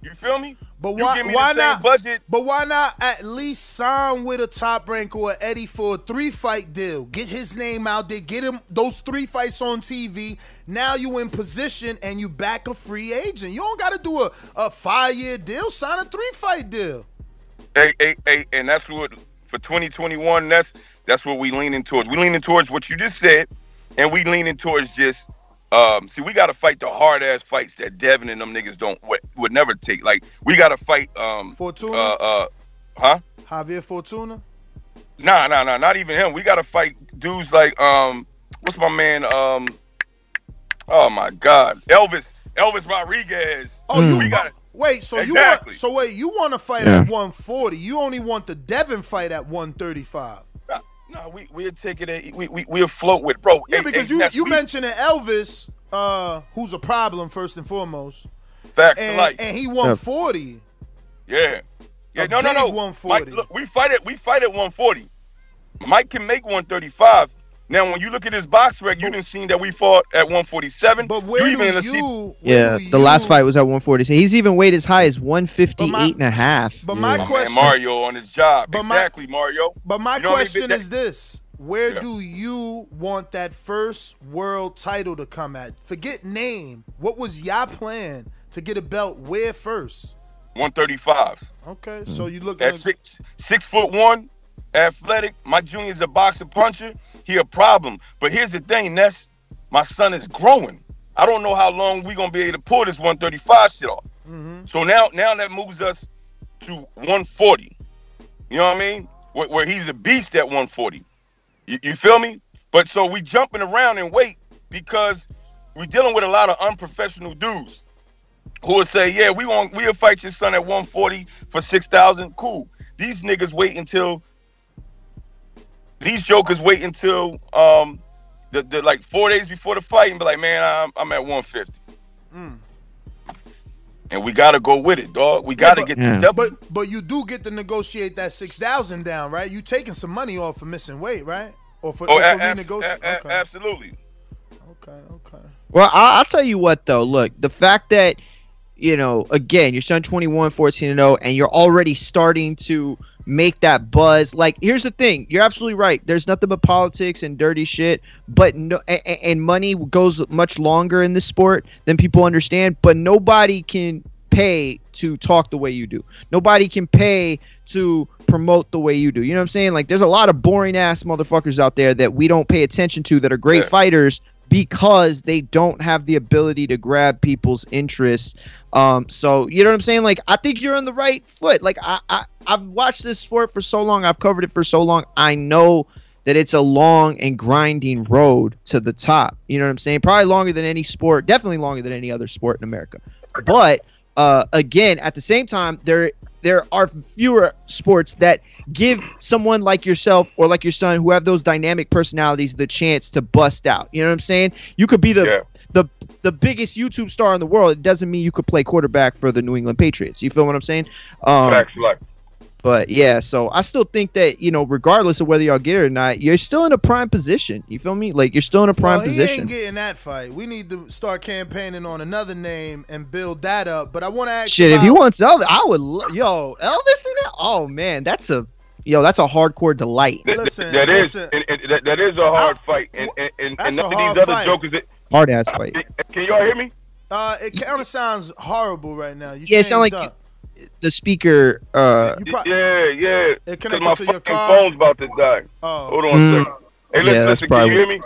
You feel me? But why? Why not? budget. But why not at least sign with a top rank or Eddie for a three fight deal? Get his name out there. Get him those three fights on TV. Now you in position and you back a free agent. You don't got to do a, a five year deal. Sign a three fight deal. Hey, hey, hey, and that's what for 2021. That's that's what we leaning towards. We leaning towards what you just said, and we leaning towards just um. See, we got to fight the hard ass fights that Devin and them niggas don't would, would never take. Like we got to fight um. Fortuna, Uh, uh, huh? Javier Fortuna. Nah, nah, nah, not even him. We got to fight dudes like um. What's my man um. Oh my God, Elvis, Elvis Rodriguez. Oh, you we got it. Wait, so you want so wait, you want to fight Yeah. at 140. You only want the Devin fight at 135. Nah, nah, we we'll take it. At, we we we'll float with bro. Yeah, Hey, because hey, you Ness, you we- mentioned Elvis, uh, who's a problem first and foremost, facts to and, life. and he won 40. Yeah. Yeah, A no, no, big no. 140. Mike, look, we fight it. We fight at 140. Mike can make 135. Now, when you look at his BoxRec, you didn't see that we fought at 147. But where you do even you? see, where Yeah, do the last fight was at 140. So he's even weighed as high as 158 But my- and a half. but Yeah. my my man question- Mario on his job. But my- exactly, Mario. But my You know what I mean? question That- is this: Where Yeah. do you want that first world title to come at? Forget name. What was your plan to get a belt? Where first? 135. Okay, Hmm. so you look At six six foot one, athletic. My Jr. is a boxer puncher. He a problem. But here's the thing, Ness. My son is growing. I don't know how long we're gonna be able to pull this 135 shit off. Mm-hmm. So now now that moves us to 140. You know what I mean? Where, where he's a beast at 140. You, you feel me? But so we jumping around and wait because we dealing with a lot of unprofessional dudes who would say, "Yeah, we want we'll fight your son at 140 for 6,000." Cool. These niggas wait until these jokers wait until um the, the like four days before the fight and be like, "Man, I'm I'm at 150." Mm. And we gotta go with it, dog. We gotta but- get Yeah. the double. But but you do get to negotiate that six thousand down, right? You taking some money off for missing weight, right? Or for, Oh, or a- for ab- renegotiate. a- a- okay. absolutely. okay, okay. Well, I- I'll tell you what though. Look, the fact that you know, again, your son 21, 14 and 0, and you're already starting to make that buzz. Like, here's the thing: you're absolutely right. There's nothing but politics and dirty shit, but no, and, and money goes much longer in this sport than people understand. But nobody can pay to talk the way you do. Nobody can pay to promote the way you do. You know what I'm saying? Like, there's a lot of boring ass motherfuckers out there that we don't pay attention to that are great Yeah. fighters because they don't have the ability to grab people's interests. Um, so you know what I'm saying? Like I think you're on the right foot. Like I, I I've watched this sport for so long, I've covered it for so long. I know that it's a long and grinding road to the top. You know what I'm saying? Probably longer than any sport, definitely longer than any other sport in America. But uh, again, at the same time, there there are fewer sports that give someone like yourself or like your son who have those dynamic personalities the chance to bust out. You know what I'm saying? You could be the Yeah. the the biggest YouTube star in the world. It doesn't mean you could play quarterback for the New England Patriots. You feel what I'm saying? Um, Facts, like. but yeah, so I still think that you know, regardless of whether y'all get it or not, you're still in a prime position. You feel me? Like you're still in a prime well, he position. ain't getting that fight. We need to start campaigning on another name and build that up. But I want to ask Shit, you if he about- wants Elvis, I would. Lo- yo, Elvis in it? Oh man, that's a yo, that's a hardcore delight. Th- th- Listen, that is listen. and, and that, that is a hard fight, and and, and, That's and none a of hard these other fight. jokers. That, Hard ass fight. can y'all hear me? Uh, it kind of sounds horrible right now. You Yeah, it sound changed like up. The speaker. Uh, You yeah, yeah. It 'Cause connected my to your car? phone's about to die. Oh. Hold on Mm. a second. Hey, listen, Yeah, that's listen. Can you hear me?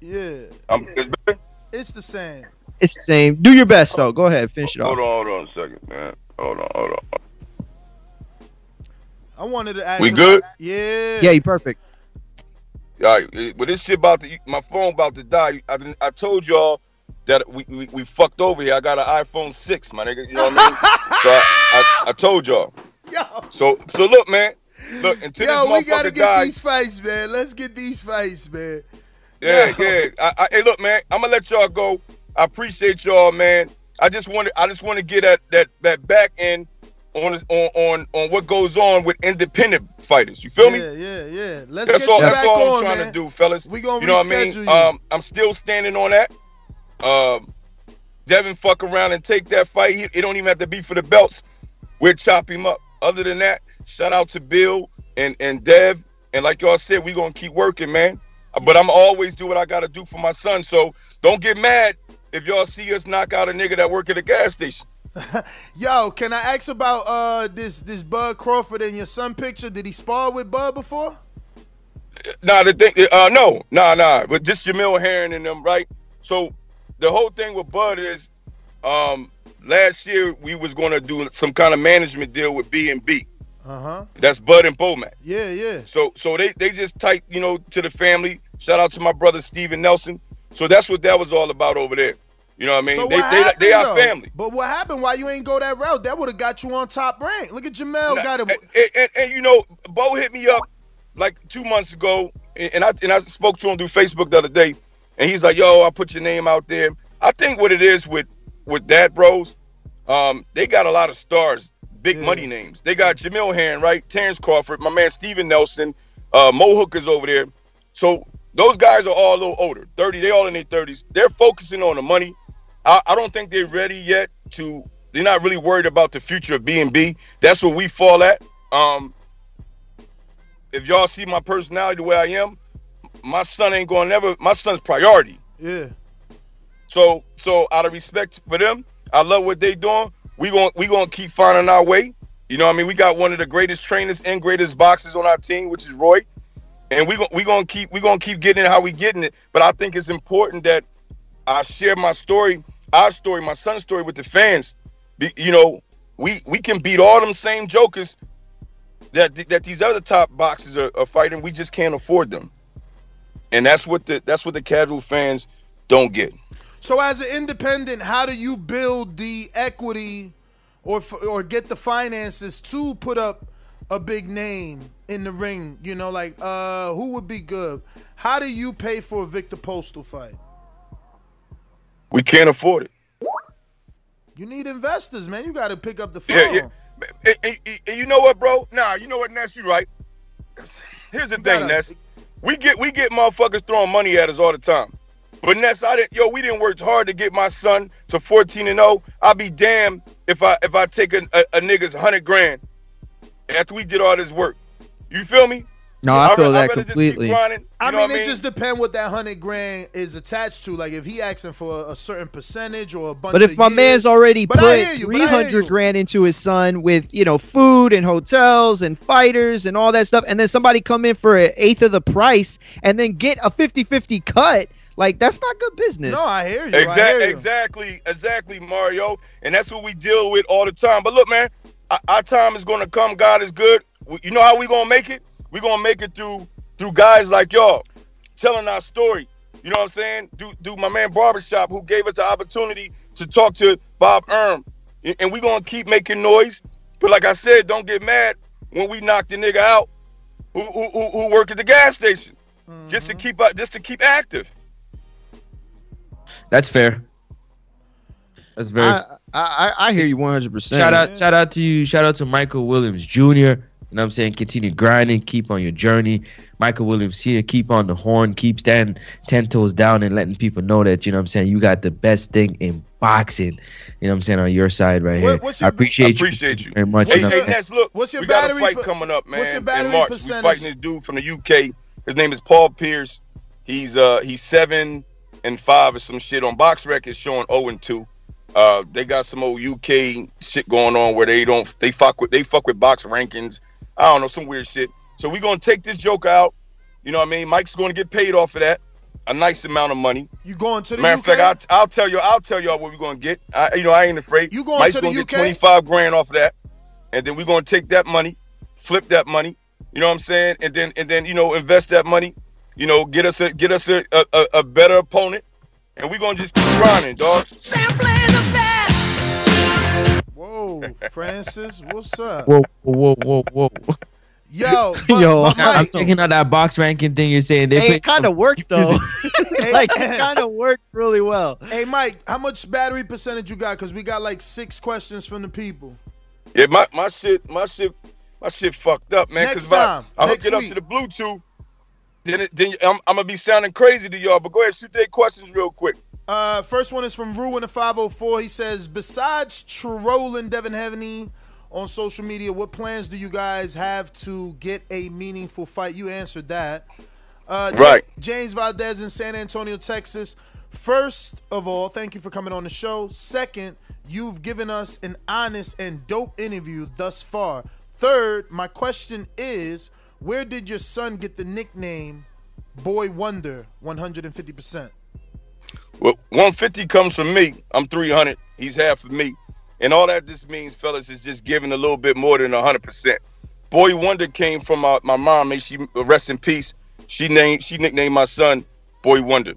Yeah, I'm, it's better? it's the same. it's the same. Do your best though. Go ahead, finish it off. Hold on, hold on a second, man. Hold on, hold on. I wanted to ask. We him- good? Yeah. Yeah, you perfect. All right, but this shit about to, my phone about to die. I I told y'all that we, we we fucked over here. I got an iPhone six, my nigga. You know what I mean? so I, I, I told y'all. Yo, So so look, man. Look until yo, we gotta get dies. these fights, man. Let's get these fights, man. Yeah, Yo. yeah. I, I, hey, look, man. I'm gonna let y'all go. I appreciate y'all, man. I just want to, I just want to get at that that back end on on on on what goes on with independent fighters. You feel me? Yeah, yeah, yeah. Let's That's get all. you That's back all on, I'm trying man. to do, fellas. We gonna you know what I mean? you. Um, I'm still standing on that. Um, Devin, fuck around and take that fight. He, it don't even have to be for the belts. We'll chop him up. Other than that, shout out to Bill and and Dev. And like y'all said, we gonna keep working, man. But I'm always do what I gotta do for my son. So don't get mad if y'all see us knock out a nigga that work at a gas station. Yo, can I ask about uh this this Bud Crawford and your son picture? Did he spar with Bud before? Nah, the thing, uh, no, nah, nah, but just Jamel Herring and them, right? So the whole thing with Bud is, um, last year we was gonna do some kind of management deal with B and B. Uh huh. That's Bud and Bomac. Yeah, yeah. So, so they they just typed, you know, to the family. Shout out to my brother Steven Nelson. So that's what that was all about over there. You know what I mean? So they they, happened, they are family. But what happened? Why you ain't go that route? That would have got you on top rank. Look at Jamel got him. and, and, and, you know, Bo hit me up like two months ago, and I and I spoke to him through Facebook the other day, and he's like, "Yo, I put your name out there." I think what it is with with that, bros, um, they got a lot of stars, big money names. They got Jamel Herring, right? Terrence Crawford, my man Steven Nelson, uh, Mo Hookers over there. So those guys are all a little older, thirty. They all in their thirties. They're focusing on the money. I, I don't think they're ready yet to. They're not really worried about the future of B and B. That's where we fall at. Um, if y'all see my personality the way I am, my son ain't gonna never. My son's priority. Yeah. So so out of respect for them, I love what they doing. We going we gonna keep finding our way. You know, what I mean, we got one of the greatest trainers and greatest boxers on our team, which is Roy, and we gon' we gonna keep we gonna keep getting it how we getting it. But I think it's important that I share my story, our story, my son's story with the fans. Be, you know, we we can beat all them same jokers that that these other top boxes are, are fighting. We just can't afford them, and that's what the that's what the casual fans don't get. So as an independent, how do you build the equity or or get the finances to put up a big name in the ring? You know, like uh who would be good? How do you pay for a Viktor Postol fight? We can't afford it. You need investors, man. You got to pick up the phone. Yeah, yeah. And, and- and- and you know what, bro? Nah, you know what, Ness? You right. Here's the thing, gotta- Ness. We get we get motherfuckers throwing money at us all the time. But Ness, I didn't. Yo, we didn't work hard to get my son to 14 and 0. I'll be damned if I if I take a, a, a nigga's hundred grand after we did all this work. You feel me? No, I I'd feel ra- that I'd rather just keep completely. grinding, you I mean, what it just depends what that hundred grand is attached to. Like, if he asking for a certain percentage or a bunch. But if of my years- man's already put hear you, but I three hear hundred you. grand into his son with you know food and hotels and fighters and all that stuff, and then somebody come in for an eighth of the price and then get a 50-50 cut, like that's not good business. No, I hear you. Exactly, hear you. exactly, exactly, Mario. And that's what we deal with all the time. But look, man, our, our time is going to come. God is good. You know how we going to make it? We going to make it through through guys like y'all telling our story. You know what I'm saying? Do do my man Barbershop who gave us the opportunity to talk to Bob Erm. And and we gonna keep making noise. But like I said, don't get mad when we knock the nigga out who who, who, who work at the gas station. Just to keep up just to keep active. That's fair. That's very. I, I I hear you 100. percent shout out, shout out to you. Shout out to Michael Williams Jr. You know what I'm saying? Continue grinding, keep on your journey. Michael Williams Sr., keep on the horn, keep standing 10 toes down and letting people know that, you know what I'm saying, you got the best thing in boxing. You know what I'm saying, on your side right here. What- I your- I appreciate you. very much. Hey, you know what hey, I'm saying? Ness, look, What's your we got a fight per- coming up, man. what's your in battery March. percentage? We fighting this dude from the UK. His name is Paul Pierce. He's uh he's seven and five or some shit on box records showing 0 and 2. Uh they got some old UK shit going on where they don't they fuck with they fuck with box rankings. I don't know, some weird shit. So we're gonna take this joke out. You know what I mean? Mike's gonna get paid off of that. A nice amount of money. You going to the Matter of fact, I'll, I'll tell you, I'll tell y'all what we're gonna get. I, you know, I ain't afraid. You going Mike's to the gonna UK? get twenty five grand off of that, and then we're gonna take that money, flip that money. You know what I'm saying? And then and then you know invest that money. You know, get us a get us a a, a, a better opponent, and we're gonna just keep grinding, dog. Whoa, Francis, what's up? Whoa, whoa, whoa, whoa, whoa. Yo, but, Yo, but I'm Mike, checking out that box ranking thing you're saying. They Hey, it kind of worked though. hey, like it kind of worked really well. hey, Mike, how much battery percentage you got? Because we got like six questions from the people. Yeah, my, my shit, my shit, my shit fucked up, man. Next Cause if I, time, I hook next it up to the Bluetooth, then it, then I'm, I'm gonna be sounding crazy to y'all. But go ahead, shoot their questions real quick. Uh, first one is from Ruin the 504. He says, besides trolling Devin Haney on social media, what plans do you guys have to get a meaningful fight? You answered that. Uh, Right. James Valdez in San Antonio, Texas. First of all, thank you for coming on the show. Second, you've given us an honest and dope interview thus far. Third, my question is, where did your son get the nickname Boy Wonder 150%? Well, 150 comes from me. I'm 300. He's half of me. And all that this means, fellas, is just giving a little bit more than 100%. Boy Wonder came from my, my mom. May she rest in peace. She named she nicknamed my son Boy Wonder.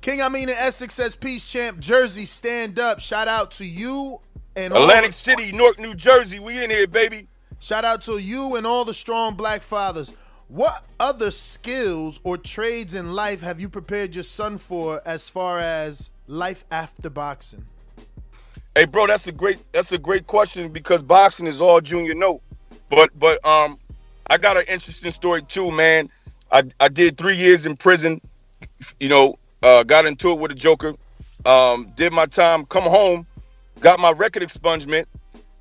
King Amin in Essex says, Peace champ, Jersey, stand up. Shout out to you and Atlantic the- City, Newark, New Jersey. We in here, baby. Shout out to you and all the strong black fathers. What other skills or trades in life have you prepared your son for as far as life after boxing? Hey, bro, that's a great that's a great question because boxing is all junior note. But but um, I got an interesting story too, man. I I did three years in prison. You know, uh, got into it with a joker. Um, did my time. Come home, got my record expungement.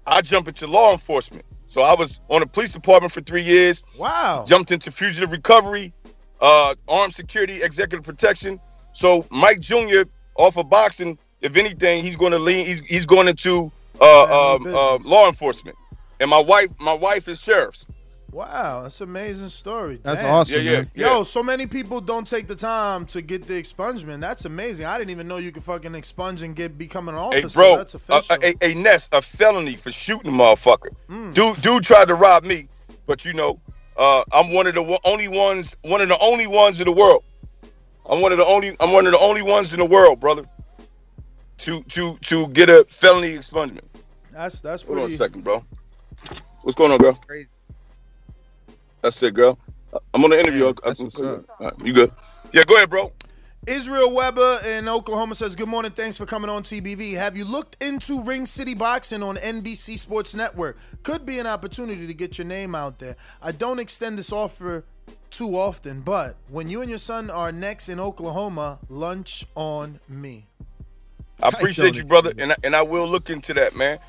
I jumped into law enforcement. So I was on the police department for three years. Wow. Jumped into fugitive recovery, uh, armed security, executive protection. So Mike Jr. off of boxing, if anything, he's going to lean. He's, he's going into uh, uh, uh, law enforcement. And my wife, my wife is sheriff's. Wow, that's an amazing story. That's Damn. awesome. Yeah, yeah, man. yeah. Yo, so many people don't take the time to get the expungement. That's amazing. I didn't even know you could fucking expunge and get become an Hey, officer. bro, That's a, official. a, a, a Ness, a felony for shooting a motherfucker. Mm. Dude, dude tried to rob me, but you know, uh, I'm one of the only ones, one of the only ones in the world. I'm one of the only, I'm one of the only ones in the world, brother, to to to get a felony expungement. that's that's Hold on a pretty. second, bro. What's going on, girl? Crazy. That's it, girl. I'm on the interview. Man, I- I-. All right, you good? Yeah, go ahead, bro. Israel Weber in Oklahoma says, Good morning. Thanks for coming on TBV. Have you looked into Ring City Boxing on NBC Sports Network? Could be an opportunity to get your name out there. I don't extend this offer too often, but when you and your son are next in Oklahoma, lunch on me. I appreciate you, brother, and I, and I will look into that, man.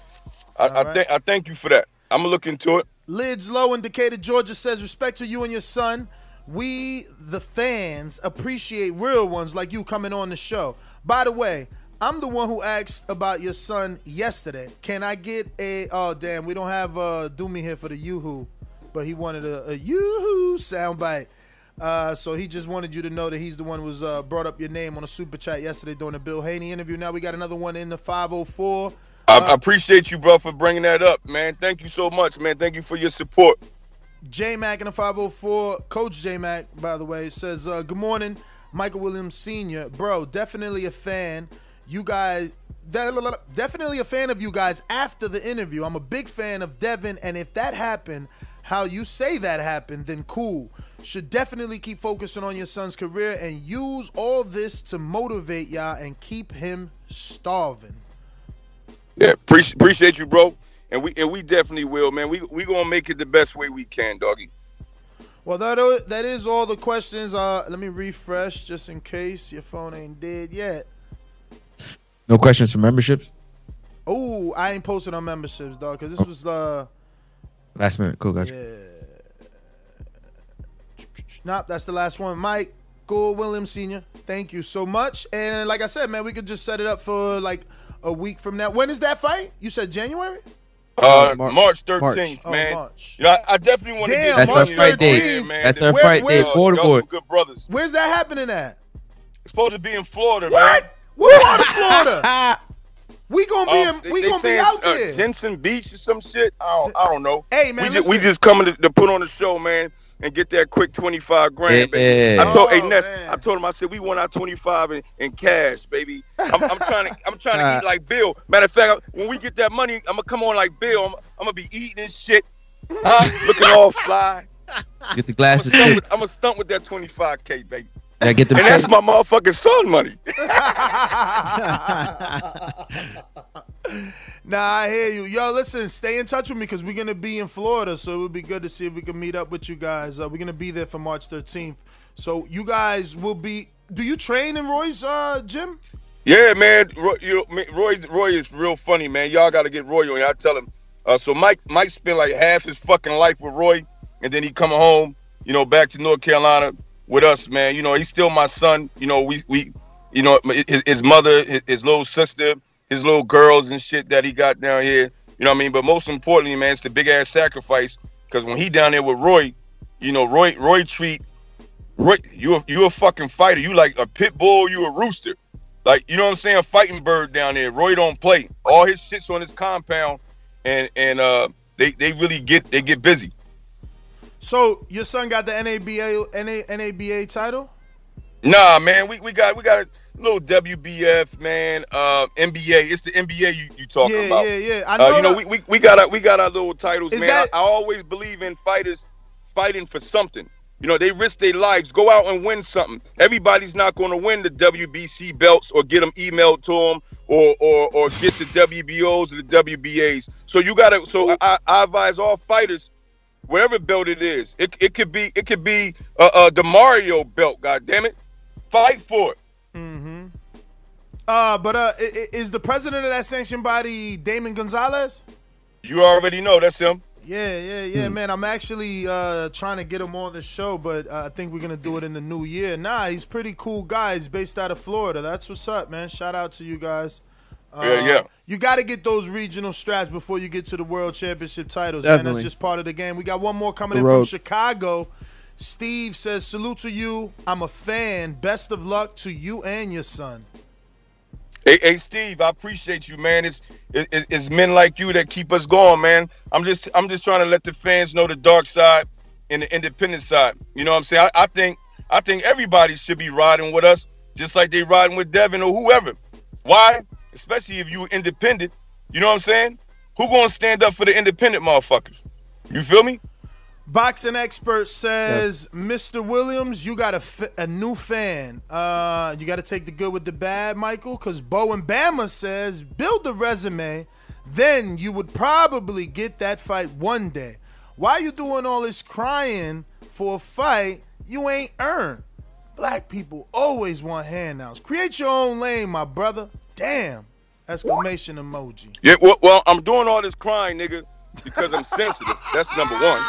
I, All I right. thank I thank you for that. I'm gonna look into it. Lids Low in Decatur, Georgia says, Respect to you and your son. We, the fans, appreciate real ones like you coming on the show. By the way, I'm the one who asked about your son yesterday. Can I get a. Oh, damn, we don't have uh, Doomy here for the Yoo-Hoo, but he wanted a, a Yoo-Hoo soundbite. Uh, so he just wanted you to know that he's the one who was uh, brought up your name on a super chat yesterday during the Bill Haney interview. Now we got another one in the 504. I, I appreciate you, bro, for bringing that up, man. Thank you so much, man. Thank you for your support. J Mac in the 504, Coach J Mac, by the way, says, uh, Good morning, Michael Williams Sr. Bro, definitely a fan. You guys, de- definitely a fan of you guys after the interview. I'm a big fan of Devin, and if that happened, how you say that happened, then cool. Should definitely keep focusing on your son's career and use all this to motivate y'all and keep him starving. Yeah, appreciate appreciate you, bro. And we and we definitely will, man. We we gonna make it the best way we can, doggy. Well, that o- that is all the questions. Uh, let me refresh just in case your phone ain't dead yet. No questions for memberships. Oh, I ain't posted on memberships, dog, because this was uh, Last minute. Cool, guys. yeah. Nope, that's the last one. Mike, Go Williams Senior. Thank you so much. And like I said, man, we could just set it up for like a week from now. When is that fight? You said January? Uh, Mar- March 13th, Oh, man. March. You know, I, I definitely want to Damn, get That's our March you fight know, day. in, man. That's our fight day. Uh, Four to y'all four. some good brothers. Where's that happening at? It's supposed to be in Florida, man. What? What part of Florida? We gonna be Um, in, we they gonna be saying, out uh, there. Jensen Beach or some shit. I don't, I don't know. Hey man, we, just, we just coming to, to put on the show, man, and get that quick twenty five grand, baby. Yeah. I told, Oh, hey Ness. I told him, I said we want our twenty five in, in cash, baby. I'm, I'm trying to, I'm trying to eat like Bill. Matter of fact, when we get that money, I'm gonna come on like Bill. I'm, I'm gonna be eating and shit, huh? looking all fly. Get the I'm glasses. gonna, stunt with, I'm gonna stunt with that twenty five k, baby. Yeah, get the. And that's my motherfucking son money. Nah, I hear you. Yo, listen, stay in touch with me because we're gonna be in Florida, so it would be good to see if we can meet up with you guys. Uh, we're gonna be there for March 13th. So you guys will be. Do you train in Roy's uh, gym? Yeah, man. Roy, you know, Roy, Roy is real funny, man. Y'all got to get Roy on. I tell him. Uh, so Mike, Mike spent like half his fucking life with Roy, and then he come home, you know, back to North Carolina with us, man. You know, he's still my son. You know, we we, you know, his, his mother, his, his little sister, his little girls and shit that he got down here. You know what I mean? But most importantly, man, it's the big ass sacrifice because when he down there with Roy, you know, Roy, Roy treat Roy, you you a fucking fighter. You like a pit bull. You a rooster. Like you know what I'm saying? Fighting bird down there. Roy don't play. All his shit's on his compound, and and uh, they they really get they get busy. So your son got the NABA NA, NABA title? Nah, man, we, we got we got a little WBF man, uh, NBA. It's the NBA you, you talking yeah, about. yeah, yeah. I know. Uh, you know, we, we, we got our, we got our little titles, man. that- I, I always believe in fighters fighting for something. You know, they risk their lives, go out and win something. Everybody's not going to win the WBC belts or get them emailed to them or or or get the WBOs or the WBAs. So you got to. So I, I advise all fighters, whatever belt it is, it, it could be it could be uh, uh, the Mario belt. God damn it, fight for it. Mm-hmm. Uh, but uh, is the president of that sanction body Damon Gonzalez? You already know that's him. Yeah, yeah, yeah, Hmm. man. I'm actually uh, trying to get him on the show, but uh, I think we're gonna do it in the new year. Nah, he's pretty cool guy. He's based out of Florida. That's what's up, man. Shout out to you guys. Uh, Yeah, yeah. You got to get those regional straps before you get to the world championship titles, man. That's just part of the game. We got one more coming The in from. Chicago. Steve says, "Salute to you. I'm a fan. Best of luck to you and your son." Hey, hey, Steve, I appreciate you, man. It's, it, it- it's men like you that keep us going, man. I'm just I'm just trying to let the fans know the dark side and the independent side. You know what I'm saying? I, I think I think everybody should be riding with us, just like they riding with Devin or whoever. Why? Especially if you independent. You know what I'm saying? Who gonna stand up for the independent motherfuckers? You feel me? Boxing expert says, Mr. Williams, you got a, f- a new fan. Uh, you got to take the good with the bad, Michael, because Bo and Bama says, build the resume, then you would probably get that fight one day. Why you doing all this crying for a fight you ain't earned? Black people always want handouts. Create your own lane, my brother. Damn! Exclamation emoji. Yeah, well, well, I'm doing all this crying, nigga, because I'm sensitive. That's number one.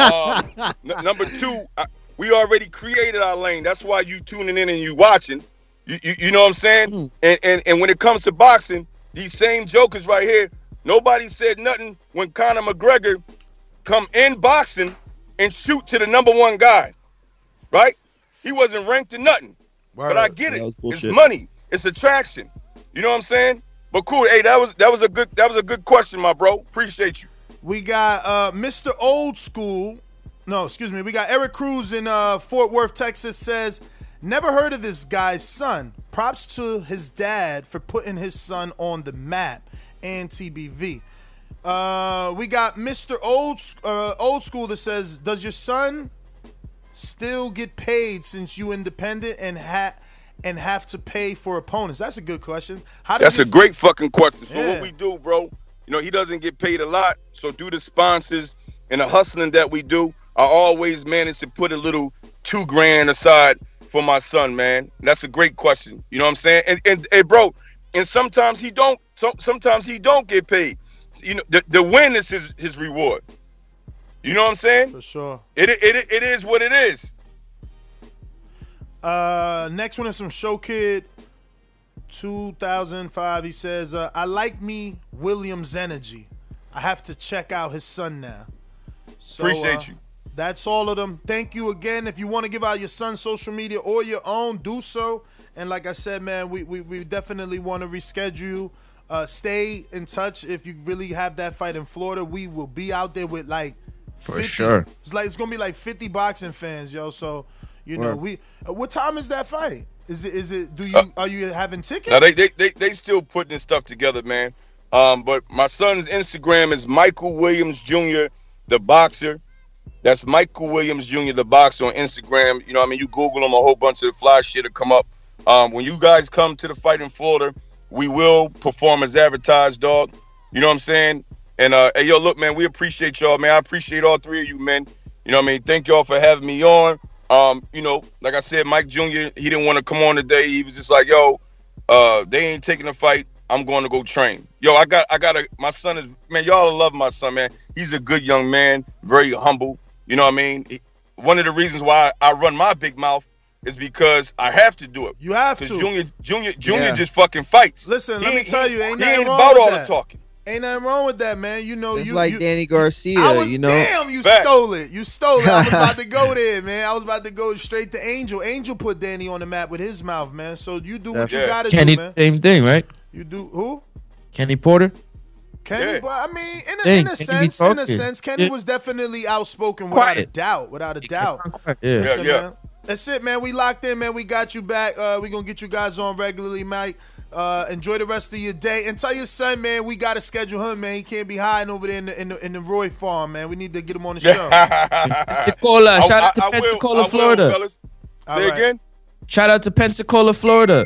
Um, n- number two, I, we already created our lane. That's why you tuning in and you watching. You, you, you know what I'm saying? And, and and when it comes to boxing, these same jokers right here, nobody said nothing when Conor McGregor come in boxing and shoot to the number one guy, right? He wasn't ranked to nothing. But I get it. It's money. It's attraction. You know what I'm saying? But cool. Hey, that was that was a good that was a good question, my bro. Appreciate you. We got uh, Mr. Old School. No, excuse me. We got Eric Cruz in uh, Fort Worth, Texas. Says, never heard of this guy's son. Props to his dad for putting his son on the map and TBV. Uh, we got Mr. Old uh, Old School that says, does your son still get paid since you independent and ha- and have to pay for opponents? That's a good question. How That's a great fucking question. So Yeah. what we do, bro, you know, he doesn't get paid a lot. So due to sponsors and the hustling that we do, I always manage to put a little two grand aside for my son, man. That's a great question. You know what I'm saying? And and, and bro, and sometimes he don't. So, sometimes he don't get paid. You know, the, the win is his his reward. You know what I'm saying? For sure. It it it is what it is. Uh, next one is from Show Kid 2005. He says, uh, I like me Williams energy. I have to check out his son now. So, Appreciate uh, you. That's all of them. Thank you again. If you want to give out your son's social media or your own, do so. And like I said, man, we, we, we definitely want to reschedule. Uh, stay in touch. If you really have that fight in Florida, we will be out there with like For sure. It's like it's gonna be like 50 boxing fans, yo. So you know we. Uh, what time is that fight? Is it? Is it? Do you? are you having tickets? Now they, they they they still putting this stuff together, man. Um, but my son's Instagram is Michael Williams Jr. the boxer. That's Michael Williams Jr. the boxer on Instagram. You know, I mean, you Google him, a whole bunch of fly shit will come up. Um, when you guys come to the fight in Florida, we will perform as advertised, dog. You know what I'm saying? And uh, hey, yo, look, man, we appreciate y'all, man. I appreciate all three of you, men. You know what I mean? Thank y'all for having me on. Um, you know, like I said, Mike Jr. He didn't want to come on today. He was just like, yo, uh, they ain't taking a fight. I'm going to go train. Yo, I got, I got a. My son is, man. Y'all love my son, man. He's a good young man, very humble. You know what I mean? He- one of the reasons why I run my big mouth is because I have to do it. You have to. Junior, Junior, Junior Yeah. just fucking fights. Listen, He let me tell you, ain't he ain't wrong about with all that. the talking. Ain't nothing wrong with that, man. You know, Just you like you, Danny Garcia, I was you know. damn, you Facts. stole it. You stole it. I was about to go there, man. I was about to go straight to Angel. Angel put Danny on the map with his mouth, man. So you do what you gotta Kenny, do, man. same thing, right? You do who? Kenny Porter. Kenny, Yeah. but I mean, in a, in a sense, in a sense, Kenny Yeah. was definitely outspoken without a doubt, without a doubt. Yeah. Listen, Yeah, yeah. man. That's it, man. We locked in, man. We got you back. Uh, we gonna get you guys on regularly, Mike. Uh, enjoy the rest of your day, and tell your son, man, we gotta schedule him, man. He can't be hiding over there in the in the, in the Roy farm, man. We need to get him on the show. Pensacola. I- Shout out to I- I Pensacola, will, Florida. fellas. Say right. again. Shout out to Pensacola, Florida.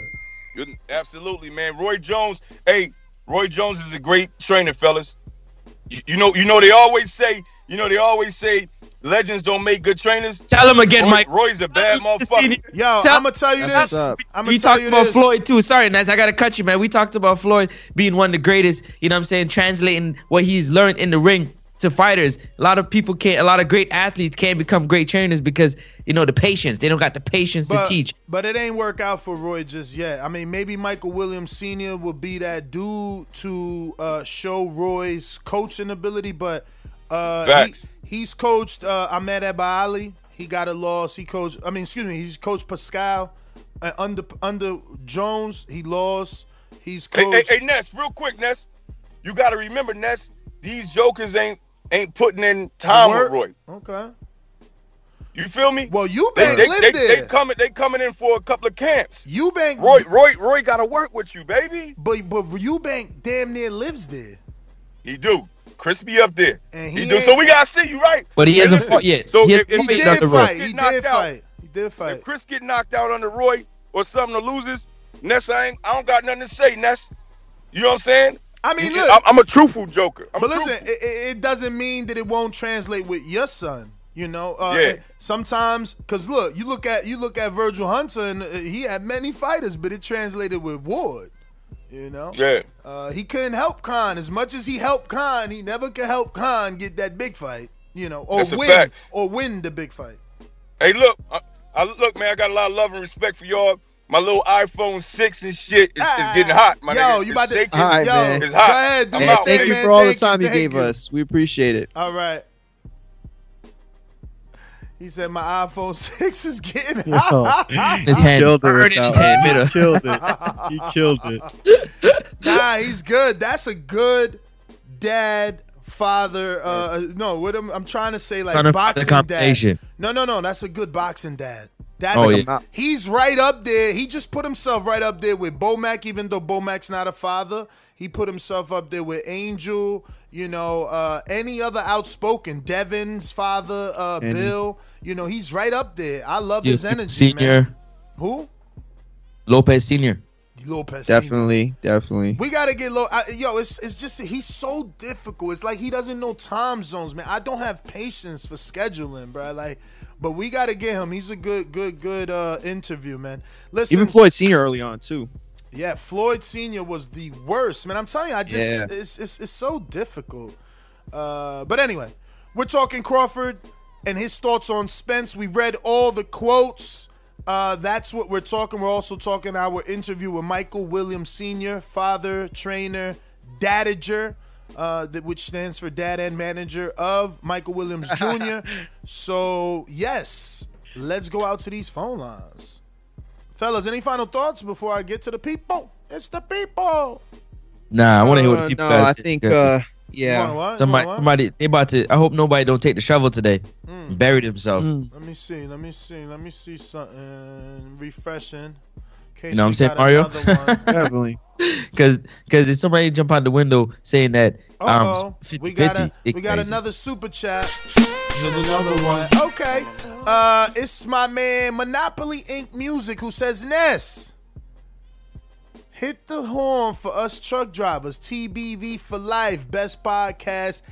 Absolutely, man. Roy Jones. Hey, Roy Jones is a great trainer, fellas. You, you know, you know they always say, you know, they always say legends don't make good trainers. Tell him again, Roy, Mike. Roy's a bad motherfucker. Yo, Tell- I'm gonna tell you That's this. I'm we gonna tell talked you about this. Floyd too. Sorry, Naz, I gotta cut you, man. We talked about Floyd being one of the greatest. You know what I'm saying? Translating what he's learned in the ring to fighters. A lot of people can't. A lot of great athletes can't become great trainers because you know the patience. They don't got the patience to But, teach. but it ain't work out for Roy just yet. I mean, maybe Michael Williams Sr. will be that dude to uh, show Roy's coaching ability, but uh, he, he's coached uh, Ahmed Abali. He got a loss. He coached. I mean, excuse me. He's coached Pascal uh, under under Jones. He lost. He's Hey, coached. hey, hey, Ness, real quick, Ness. You got to remember, Ness. These jokers ain't ain't putting in time with Roy. Okay. You feel me? Well, Eubank They, they, they, there. they coming they coming in for a couple of camps. Eubank, Roy Roy Roy got to work with you, baby. but but Eubank damn near lives there. He do. Crispy up there. And he, he do. So we gotta see you right. But he Hey, hasn't fought yet. So He if, hasn't if He fought did on the road. fight. Get He knocked did out. fight. He did fight. if Chris get knocked out under Roy or something to loses, Ness, I ain't I don't got nothing to say, Ness. You know what I'm saying? I mean, You- look. I'm, I'm a truthful joker. I'm But listen, it, it it doesn't mean that it won't translate with your son. You know, uh, Yeah. sometimes because look, you look at you look at Virgil Hunter, and uh, he had many fighters, but it translated with Ward. You know, yeah. uh, he couldn't help Khan as much as he helped Khan. He never could help Khan get that big fight. You know, or That's win fact. or win the big fight. Hey, look, I, I look, man. I got a lot of love and respect for y'all. My little iPhone six and shit is, is getting hot, my Yo, nigga. you It's about to- shaking. All right, Yo, man. It's go ahead, do I'm your thing, Thank you man. for all the Thank you, time you thank gave you. us. We appreciate it. All right. He said my iPhone six is getting Yo. hot. His hand killed it with burned in his that hand. one. Made a- He killed it. He killed it. Nah, he's good. That's a good dad father. Uh, no, what I'm, I'm trying to say, like Trying to find the boxing dad. No, no, no. That's a good boxing dad. That's Oh, yeah. he's right up there. He just put himself right up there with Bomac, even though Bomac's not a father. He put himself up there with Angel. You know, uh, any other outspoken Devin's father, uh, Bill. You know, he's right up there. I love his energy, Senior, man. Who? Lopez Senior. Lopez. Definitely, definitely. We gotta get low. I, yo, it's it's just he's so difficult. It's like he doesn't know time zones, man. I don't have patience for scheduling, bro. Like, but we gotta get him. He's a good, good, good uh interview, man. Listen, Even Floyd Senior early on too. yeah, Floyd Senior was the worst, man. I'm telling you, I just Yeah. it's, it's it's so difficult. Uh, but anyway, we're talking Crawford and his thoughts on Spence. We read all the quotes. Uh, that's what we're talking. We're also talking our interview with Michael Williams Sr., father, trainer, dadager, uh, that, which stands for dad and manager of Michael Williams Jr. so, yes, let's go out to these phone lines. Fellas, any final thoughts before I get to the people? It's the people. Nah, I want to hear what Uh, the people no, guys I think Yeah. uh, yeah. wanna what? You somebody, somebody, they about to. I hope nobody don't take the shovel today. Mm. Bury themselves. Let me see. Let me see. Let me see something refreshing. In case You know what I'm saying, got Mario? Definitely. Cause, cause if somebody jump out the window saying that Uh-oh. um, 50, we got a, 50, it we got crazy. another super chat. Another one. Okay. Uh, it's my man Monopoly Inc. Music who says Ness. Hit the horn for us truck drivers. TBV for life. Best podcast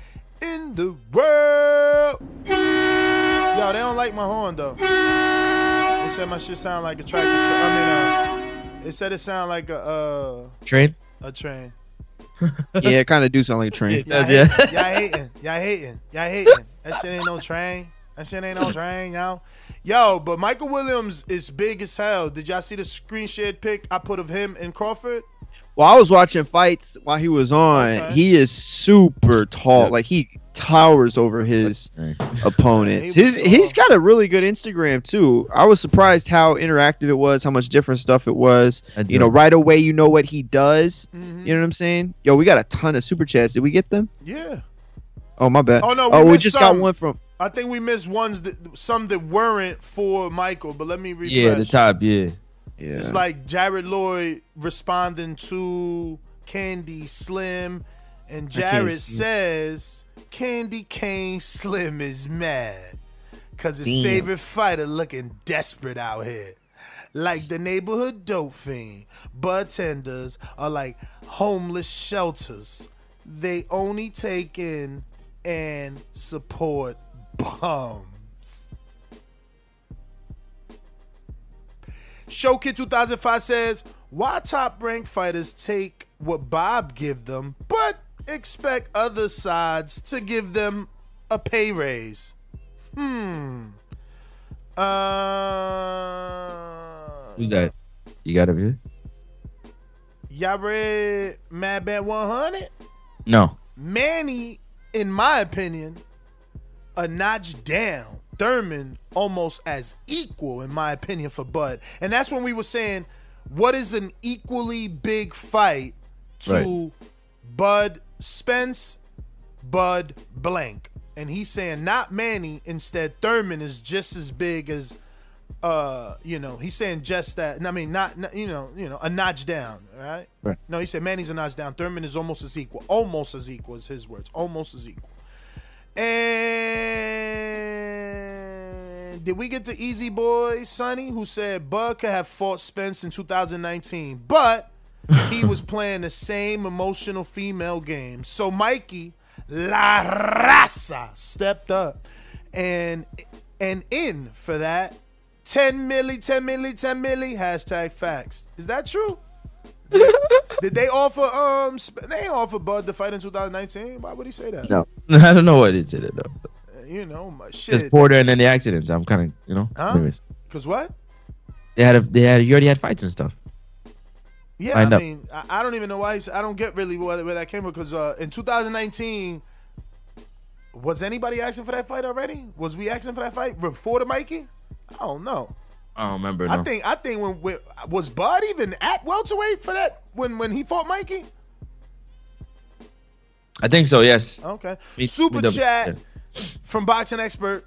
in the world. Yo, they don't like my horn though. They said my shit sound like a tractor. Tra- I mean, uh, they said it sound like a uh, train. a train. Yeah, it kind of do sound like a train. Y'all, Does, yeah. hate, y'all hating. Y'all hating. Y'all hating. That shit ain't no train. That shit ain't no train, yo. Yo, but Michael Williams is big as hell. Did y'all see the screen shared pic I put of him and Crawford? Well, I was watching fights while he was on, Okay. he is super tall. Like he towers over his Right. opponents. he was His he's tall. got a really good Instagram too. I was surprised how interactive it was, how much different stuff it was. You know, right away you know what he does. Mhm. You know what I'm saying? Yo, we got a ton of super chats. Did we get them? Yeah. Oh my bad. Oh, no, we oh, we just some. got one from. I think we missed ones that some that weren't for Michael, but let me refresh. Yeah, the top. Yeah. Yeah. It's like Jared Lloyd responding to Candy Slim, and Jared see. says Candy Cane Slim is mad because his Damn. favorite fighter looking desperate out here. Like the neighborhood dope fiend, bartenders are like homeless shelters. They only take in and support bums. Showkid 2005 says, why top ranked fighters take what Bob give them, but expect other sides to give them a pay raise? Hmm. Uh, Who's that? You got it, view? y'all read Mad Bet 100? No. Manny, in my opinion, a notch down. Thurman almost as equal, in my opinion, for Bud. And that's when we were saying, what is an equally big fight to Bud Spence, Bud Blank? And he's saying not Manny, instead Thurman is just as big as uh, you know, he's saying just that. I mean, not, not you know, you know, a notch down, right? Right. No, he said Manny's a notch down. Thurman is almost as equal. Almost as equal is his words. Almost as equal. And did we get the Easy Boy Sonny who said Bud could have fought Spence in 2019, but he was playing the same emotional female game. So Mikey La Raza stepped up and and in for that 10 milli, 10 milli, 10 milli, hashtag facts. Is that true? Did, did they offer um Sp- they ain't offer Bud to fight in 2019? Why would he say that? No. I don't know what it said though. Uh, You know, my shit. shit. Porter and then the accidents. I'm kind of, you know. Huh? Cause what? they had a, they had, you already had fights and stuff. Yeah, I I, mean, I, I don't even know why. He's, I don't get really where, where that came from. Because uh, in 2019, was anybody asking for that fight already? Was we asking for that fight before the Mikey? I don't know. I don't remember. I think I think when, when was Bud even at welterweight for that when when he fought Mikey? I think so. Yes. Okay. Me- Super me double- chat from boxing expert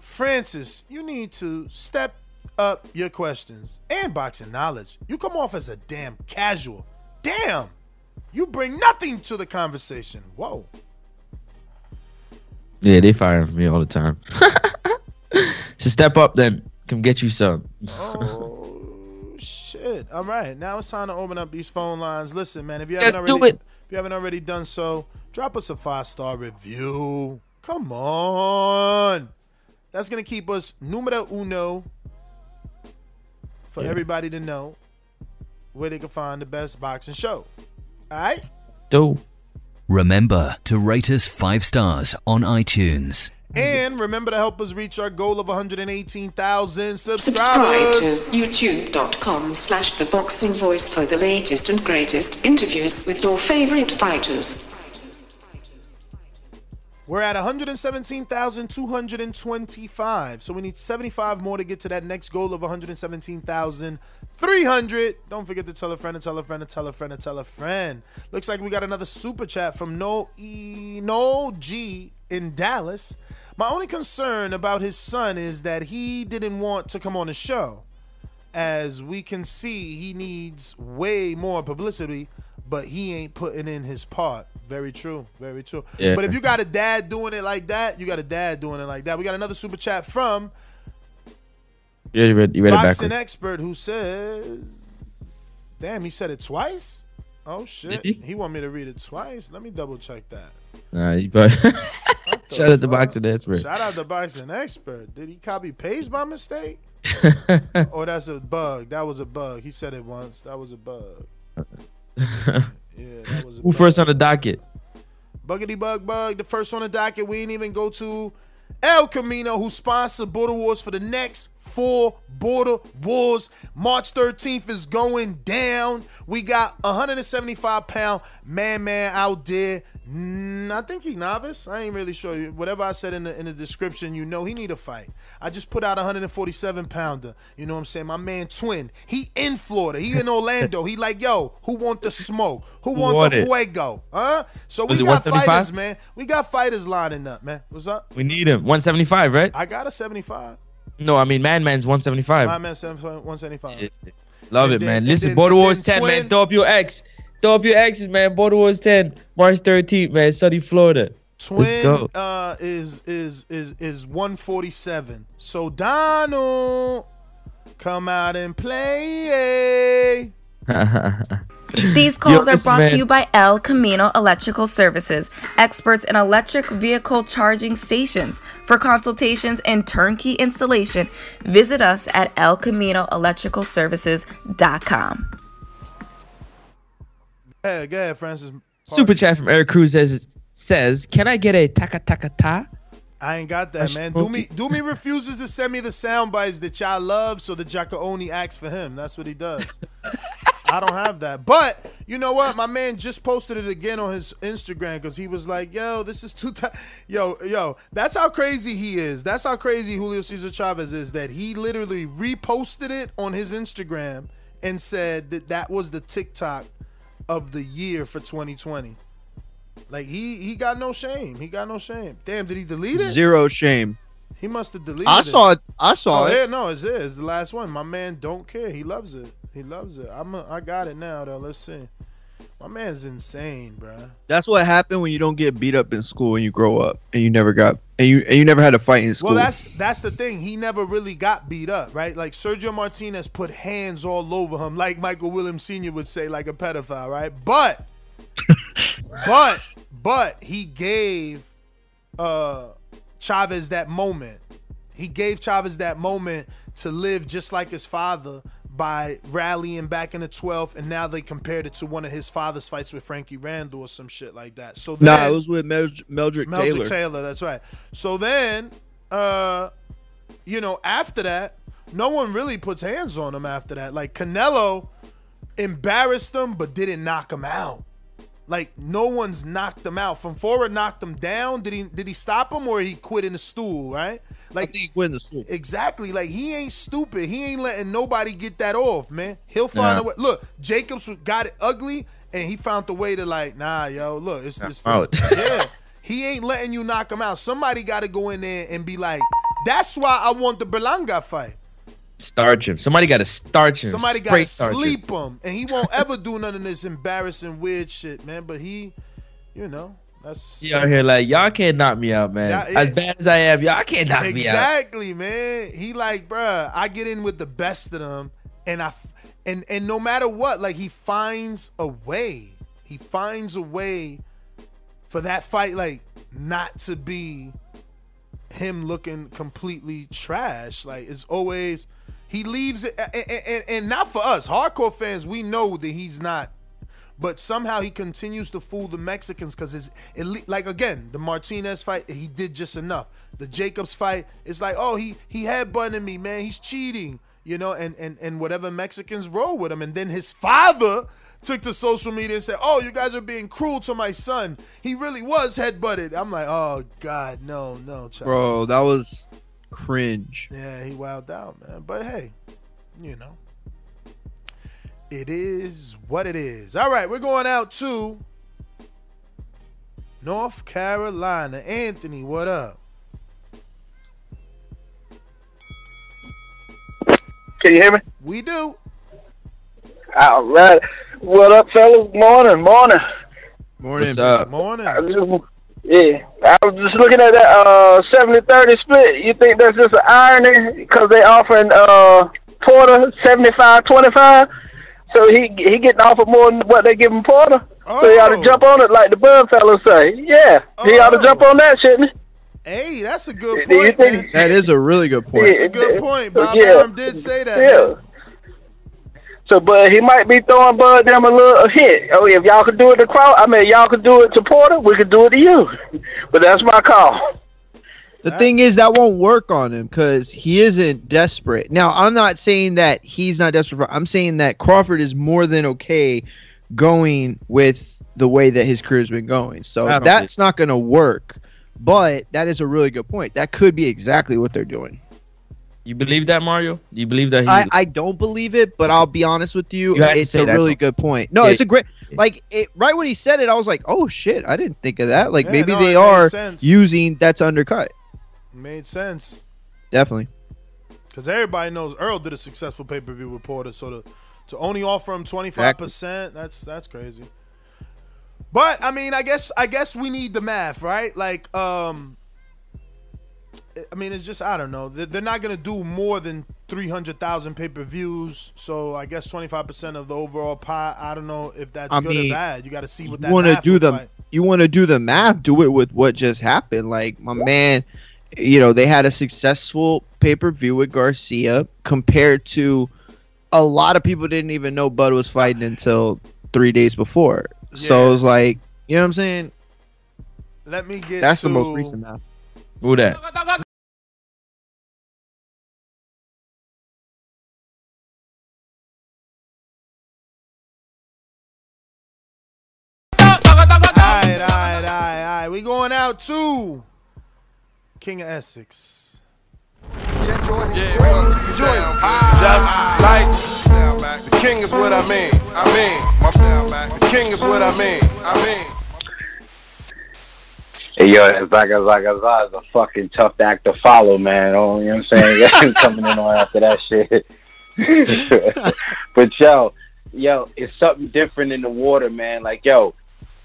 Francis. You need to step up your questions and boxing knowledge. You come off as a damn casual. Damn. You bring nothing to the conversation. Whoa. Yeah, they firing me all the time. so step up then. Come get you some. Oh shit! All right, now it's time to open up these phone lines. Listen, man, if you Let's haven't do already, if you haven't already done so, drop us a five star review. Come on, that's gonna keep us numero uno for Yeah. everybody to know where they can find the best boxing show. All right. Do. Remember to rate us five stars on iTunes. And remember to help us reach our goal of 118,000 subscribers. Subscribe subscribers. to youtube.com slash the boxing voice for the latest and greatest interviews with your favorite fighters. We're at 117,225. So we need 75 more to get to that next goal of 117,300. Don't forget to tell a friend, to tell a friend, to tell a friend, to tell a friend. Looks like we got another super chat from No E No G in Dallas. My only concern about his son is that he didn't want to come on the show. As we can see, he needs way more publicity, but he ain't putting in his part. Very true. Very true. Yeah. But if you got a dad doing it like that, you got a dad doing it like that. We got another super chat from Yeah, you read, you read boxing expert who says, "Damn, he said it twice." Oh shit! Did He? want me to read it twice. Let me double check that. Nah, you probably shout out to boxing expert. Shout out to boxing expert. Did he copy paste by mistake? or oh, that's a bug. That was a bug. He said it once. That was a bug. Yeah, that was a Who first on the docket? Buggity bug bug. The first on the docket. We ain't even go to El Camino, who sponsored Border Wars for the next four Border Wars. March 13th is going down. We got 175 pound man man out there. Mm, I think he novice. I ain't really sure. Whatever I said in the in the description, you know he need a fight. I just put out a 147 pounder. You know what I'm saying? My man Twin. He in Florida. He in Orlando. He like, yo, who want the smoke? Who want, want the it? fuego? Huh? So we got fighters, man. We got fighters lining up, man. What's up? We need him. 175, right? I got a 75. No, I mean Man Man's 175. My man 75 175. Love And it, then- man. Listen, then- Border Wars then 10, man. Twin- Throw up your X. Throw up your X's, man. Border Wars 10, March 13th, man. Sunny, Florida. Let's Twin go. uh, is is is is 147. So Donald, come out and play. These calls Yo, are brought man. to you by El Camino Electrical Services, experts in electric vehicle charging stations. For consultations and turnkey installation, visit us at elcaminoelectricalservices.com. Ahead, go ahead, Francis. Super chat from Eric Cruz says, says, Can I get a taka taka ta? I ain't got that, man. Do me, do me refuses to send me the sound bites that y'all love so that y'all can only ask for him. That's what he does. I don't have that. But you know what? My man just posted it again on his Instagram because he was like, yo, this is too ti Yo, yo, that's how crazy he is. That's how crazy Julio Cesar Chavez is that he literally reposted it on his Instagram and said that that was the TikTok of the year for 2020. Like he he got no shame. He got no shame. Damn, did he delete it? Zero shame. He must have deleted I saw it. I saw oh, it. Yeah, no, it's there. It's the last one. My man don't care. He loves it. He loves it. I'm a, I got it now though. Let's see. My man's insane, bruh. That's what happened when you don't get beat up in school and you grow up and you never got and you and you never had a fight in school. Well, that's that's the thing. He never really got beat up, right? Like Sergio Martinez put hands all over him, like Michael Williams Sr. would say, like a pedophile, right? But, but, but he gave uh Chavez that moment. He gave Chavez that moment to live just like his father by rallying back in the 12th, and now they compared it to one of his father's fights with Frankie Randall or some shit like that. So nah, it was with Mel- Meldrick, Meldrick Taylor. Taylor. that's right. So then, uh, you know, after that, no one really puts hands on him after that. Like Canelo embarrassed him, but didn't knock him out. Like no one's knocked him out. Fonfara knocked him down. Did he did he stop him or he quit in the stool, right? Like he quit in the stool. Exactly. Like he ain't stupid. He ain't letting nobody get that off, man. He'll find Yeah. a way. Look, Jacobs got it ugly and he found the way to like, nah, yo, look, it's this, yeah. He ain't letting you knock him out. Somebody got to go in there and be like, that's why I want the Berlanga fight. Starch him. Somebody got to starch him. Somebody got to starch him. sleep him, and he won't ever do none of this embarrassing weird shit, man. But he, you know, that's He out here like y'all can't knock me out, man. As eh, bad as I am, y'all can't knock me out. exactly, man. He like, bruh, I get in with the best of them, and I, and and no matter what, like he finds a way. He finds a way for that fight, like not to be him looking completely trash. Like it's always he leaves it, and, and, and not for us hardcore fans. We know that he's not. But somehow he continues to fool the Mexicans because it's it, like again the Martinez fight he did just enough. The Jacobs fight it's like oh he he headbutting me man he's cheating you know and and and whatever Mexicans roll with him and then his father took to social media and said oh you guys are being cruel to my son he really was headbutted I'm like oh God no no. Bro, that was cringe. Yeah, he wowed out, man. But hey, you know, it is what it is. All right, we're going out to North Carolina. Anthony, what up? Can you hear me? We do. All right. What up, fellas? Morning, morning. Morning. What's up? Morning. I just- yeah, I was just looking at that uh 70-30 split. You think that's just an irony because they offering uh Porter 75-25? So he he getting offered more than what they giving Porter. So he ought to jump on it like the Bud fellas say. Yeah, he ought to jump on that, shouldn't he? Hey, that's a good point, think- man. That is a really good point. That's a good point. Bob Yeah. Arum did say that. Yeah. man. So, but he might be throwing Bud them a little a hint. Oh, if y'all could do it to Crow, I mean, y'all could do it to Porter, we could do it to you. But that's my call. The thing is that won't work on him because he isn't desperate. Now, I'm not saying that he's not desperate. For, I'm saying that Crawford is more than okay going with the way that his career's been going. So I don't that's not going to work. But that is a really good point. That could be exactly what they're doing. You believe that, Mario? Do you believe that he? I, I don't believe it, but I'll be honest with you. You it's a really though. good point. No, Yeah. it's a great like it right when he said it, I was like, oh shit, I didn't think of that. Like Yeah, maybe no, they are sense. using that's to undercut. Made sense. Definitely. Because everybody knows Earl did a successful pay per view reporter, so to to only offer him twenty five percent, that's that's crazy. But I mean, I guess I guess we need the math, right? Like, um, I mean, it's just I don't know. They're, not gonna do more than three hundred thousand pay per views, so I guess twenty five percent of the overall pie. I don't know if that's I good mean, or bad. You got to see what that you want to do the like. you want to do the math do it with what just happened like my man you know they had a successful pay-per-view with garcia compared to a lot of people didn't even know bud was fighting until three days before so Yeah. it was like you know what i'm saying Let me get. that's the most recent math Who that? Going out to King of Essex. Just like the king is what I mean. I mean, my, the king is what I mean. I mean. Hey, yo, it's like it's like it's a fucking tough act to follow, man. Oh, you know what I'm saying? Coming in on after that shit. but yo, yo, it's something different in the water, man. Like yo,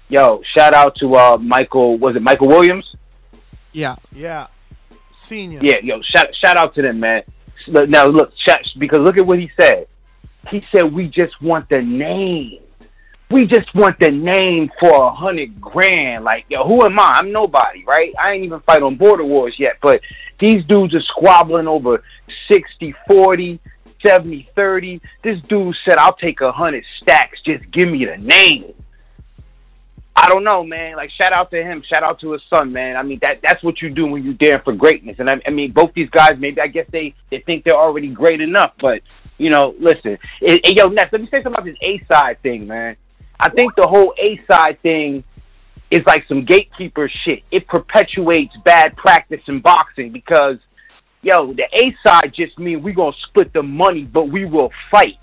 yo, shout out to uh Michael. Was it Michael Williams? yeah Yeah. Senior. Yeah, yo, shout shout out to them, man. Now look, shout, because look at what he said. He said we just want the name. We just want the name for a hundred grand. Like, yo, who am I? I'm nobody, right? I ain't even fight on border wars yet, but these dudes are squabbling over 60, 40, 70, 30. This dude said, I'll take a hundred stacks. Just give me the name. I don't know, man. Like, shout out to him. Shout out to his son, man. I mean, that that's what you do when you dare for greatness. And I, I mean, both these guys, maybe I guess they they think they're already great enough. But you know, listen, hey, hey, yo, Ness, let me say something about this A side thing, man. I think the whole A side thing is like some gatekeeper shit. It perpetuates bad practice in boxing because, yo, the A side just means we gonna split the money, but we will fight.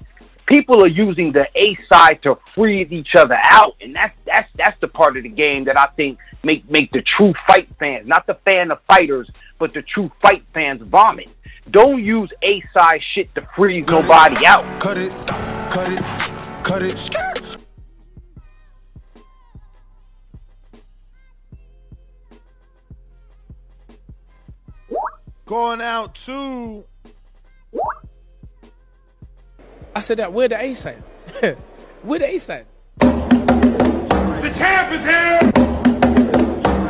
People are using the A side to freeze each other out, and that's that's that's the part of the game that I think make make the true fight fans, not the fan of fighters, but the true fight fans vomit. Don't use A side shit to freeze nobody out. Cut it, cut it, cut it. Going out to I said that where the A side? where the A side? The champ is here.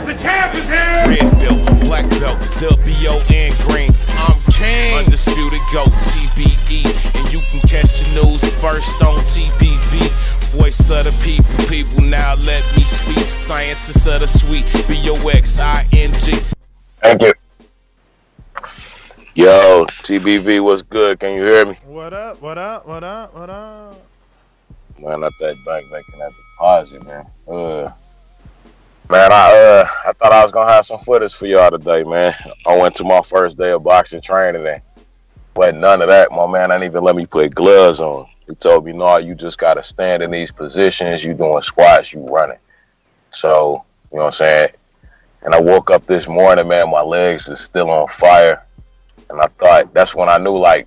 The champ is here. Red belt, black belt, W-O-N green. I'm king. Undisputed GOAT, TBE. And you can catch the news first on TBV. Voice of the people, people now let me speak. Scientists of the sweet, B-O-X-I-N-G. Thank you. Yo, TBV, what's good? Can you hear me? what up? What up? What up? What up? Man, not that bank making that deposit, man. Uh, man, I uh, I thought I was gonna have some footage for y'all today, man. I went to my first day of boxing training and but none of that. My man didn't even let me put gloves on. He told me, no, you just gotta stand in these positions. You doing squats, you running. So, you know what I'm saying? And I woke up this morning, man, my legs was still on fire. And I thought that's when I knew like,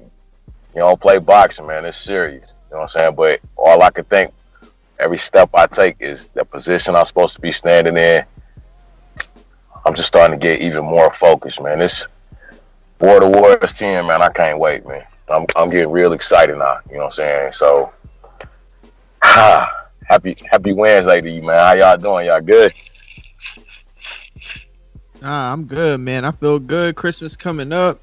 you don't play boxing, man, it's serious. You know what I'm saying? But all I could think every step I take is the position I'm supposed to be standing in. I'm just starting to get even more focused, man. This War the Warriors 10, man, I can't wait, man. I'm I'm getting real excited now, you know what I'm saying? So happy happy Wednesday to you, man. How y'all doing? Y'all good? Nah, I'm good, man. I feel good. Christmas coming up.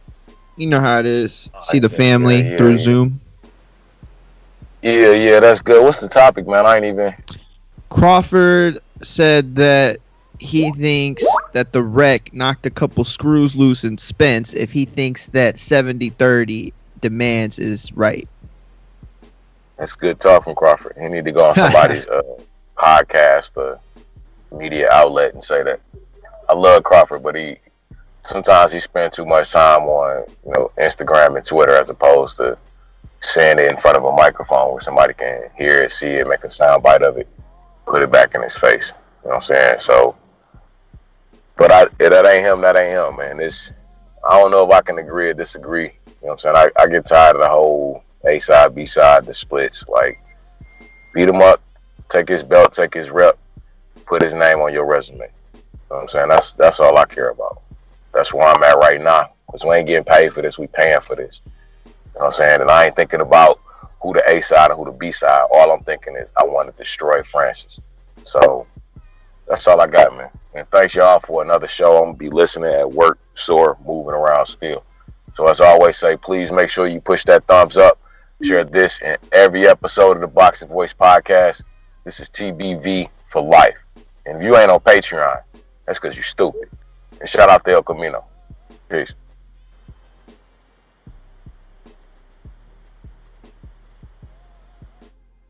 You know how it is. See the family yeah, through yeah. Zoom. Yeah, yeah, that's good. What's the topic, man? I ain't even Crawford said that he thinks that the wreck knocked a couple screws loose in Spence if he thinks that 70-30 demands is right. That's good talk from Crawford. He need to go on somebody's uh, podcast or media outlet and say that. I love Crawford, but he sometimes he spends too much time on you know Instagram and Twitter as opposed to saying it in front of a microphone where somebody can hear it, see it, make a sound bite of it, put it back in his face. You know what I'm saying? So, but I that ain't him. That ain't him, man. It's I don't know if I can agree or disagree. You know what I'm saying? I, I get tired of the whole A side, B side, the splits. Like beat him up, take his belt, take his rep, put his name on your resume. You know what I'm saying? That's that's all I care about. That's where I'm at right now. Because we ain't getting paid for this, we paying for this. You know what I'm saying? And I ain't thinking about who the A side and who the B side. All I'm thinking is I want to destroy Francis. So that's all I got, man. And thanks y'all for another show. I'm gonna be listening at work, sore, moving around still. So as I always say, please make sure you push that thumbs up. Share this in every episode of the Boxing Voice podcast. This is TBV for life. And if you ain't on Patreon, that's because you're stupid. And shout out to El Camino. Peace.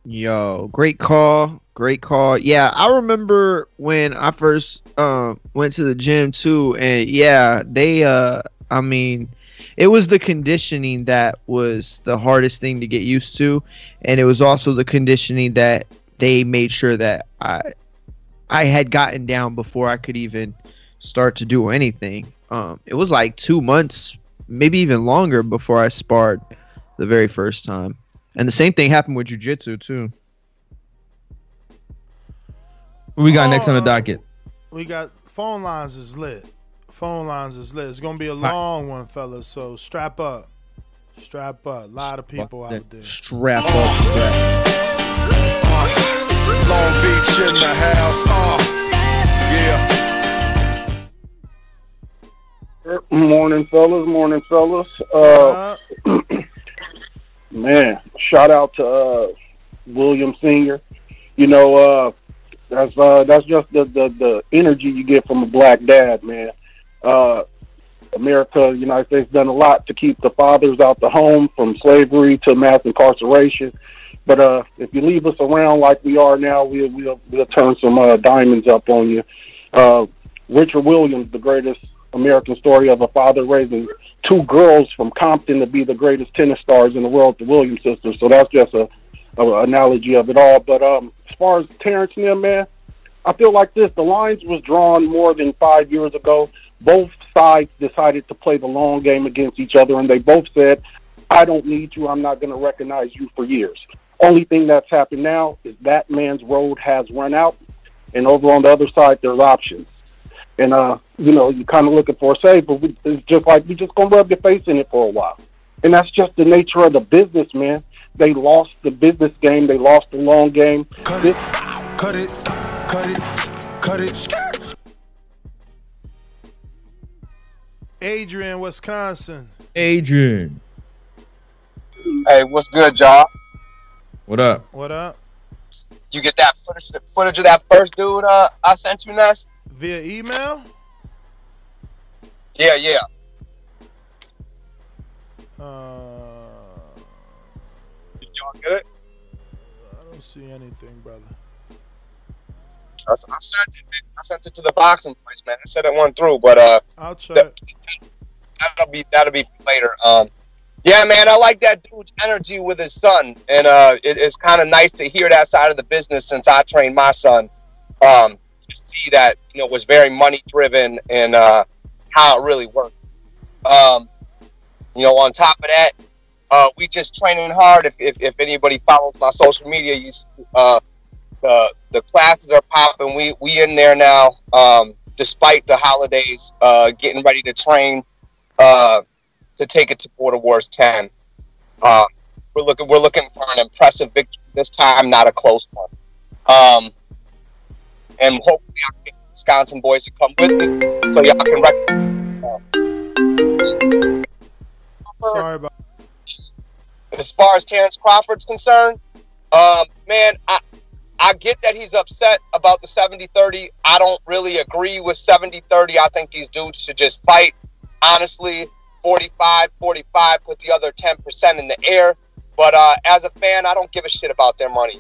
Yo, great call. Great call. Yeah, I remember when I first um went to the gym too and yeah, they uh I mean, it was the conditioning that was the hardest thing to get used to and it was also the conditioning that they made sure that I I had gotten down before I could even start to do anything. Um it was like 2 months, maybe even longer before I sparred the very first time. And the same thing happened with jujitsu too. What we got next on the docket? We got phone lines is lit. Phone lines is lit. It's gonna be a long one, fellas. So strap up, strap up. A lot of people out there. Strap up, strap. Long Beach in the house. Uh, yeah. Morning, fellas. Morning, fellas. Uh, man, shout out to uh, William Senior. You know, uh, that's uh, that's just the, the the energy you get from a black dad, man. Uh, America, United States, done a lot to keep the fathers out the home from slavery to mass incarceration. But uh, if you leave us around like we are now, we'll we'll, we'll turn some uh, diamonds up on you. Uh, Richard Williams, the greatest American story of a father raising two girls from Compton to be the greatest tennis stars in the world, the Williams sisters. So that's just a uh, analogy of it all. But um, as far as Terrence them, man, I feel like this: the lines was drawn more than five years ago. Both sides decided to play the long game against each other, and they both said, "I don't need you. I'm not going to recognize you for years." Only thing that's happened now is that man's road has run out, and over on the other side, there's options. And uh, you know, you're kind of looking for a save, but we, it's just like we just gonna rub your face in it for a while, and that's just the nature of the business, man. They lost the business game. They lost the long game. Cut This- it, cut it, cut it, cut it. Adrian, Wisconsin. Adrian, Hey, what's good, y'all? what up? What up? You get that footage, footage of that first dude uh, I sent you, Ness? Via email? Yeah, yeah. Uh, Did y'all get it? I don't see anything, brother. I, I sent it. I sent it to the boxing place, man. I said it went through, but uh, I'll check. that'll be that'll be later. Um, yeah, man, I like that dude's energy with his son, and uh, it, it's kind of nice to hear that side of the business since I trained my son. Um, to see that you know was very money driven and uh, how it really worked. Um, you know, on top of that, uh, we just training hard. If, if, if anybody follows my social media, you uh, the the classes are popping. We we in there now. Um, despite the holidays, uh, getting ready to train uh, to take it to Border Wars 10. Uh, we're looking we're looking for an impressive victory this time, not a close one. Um, and hopefully, I can get Wisconsin boys to come with me so y'all can. Rec- Sorry about as far as Terrence Crawford's concerned, um, man, I I get that he's upset about the 70-30. I don't really agree with 70-30. I think these dudes should just fight. Honestly, 45, 45, put the other 10% in the air. But uh, as a fan, I don't give a shit about their money.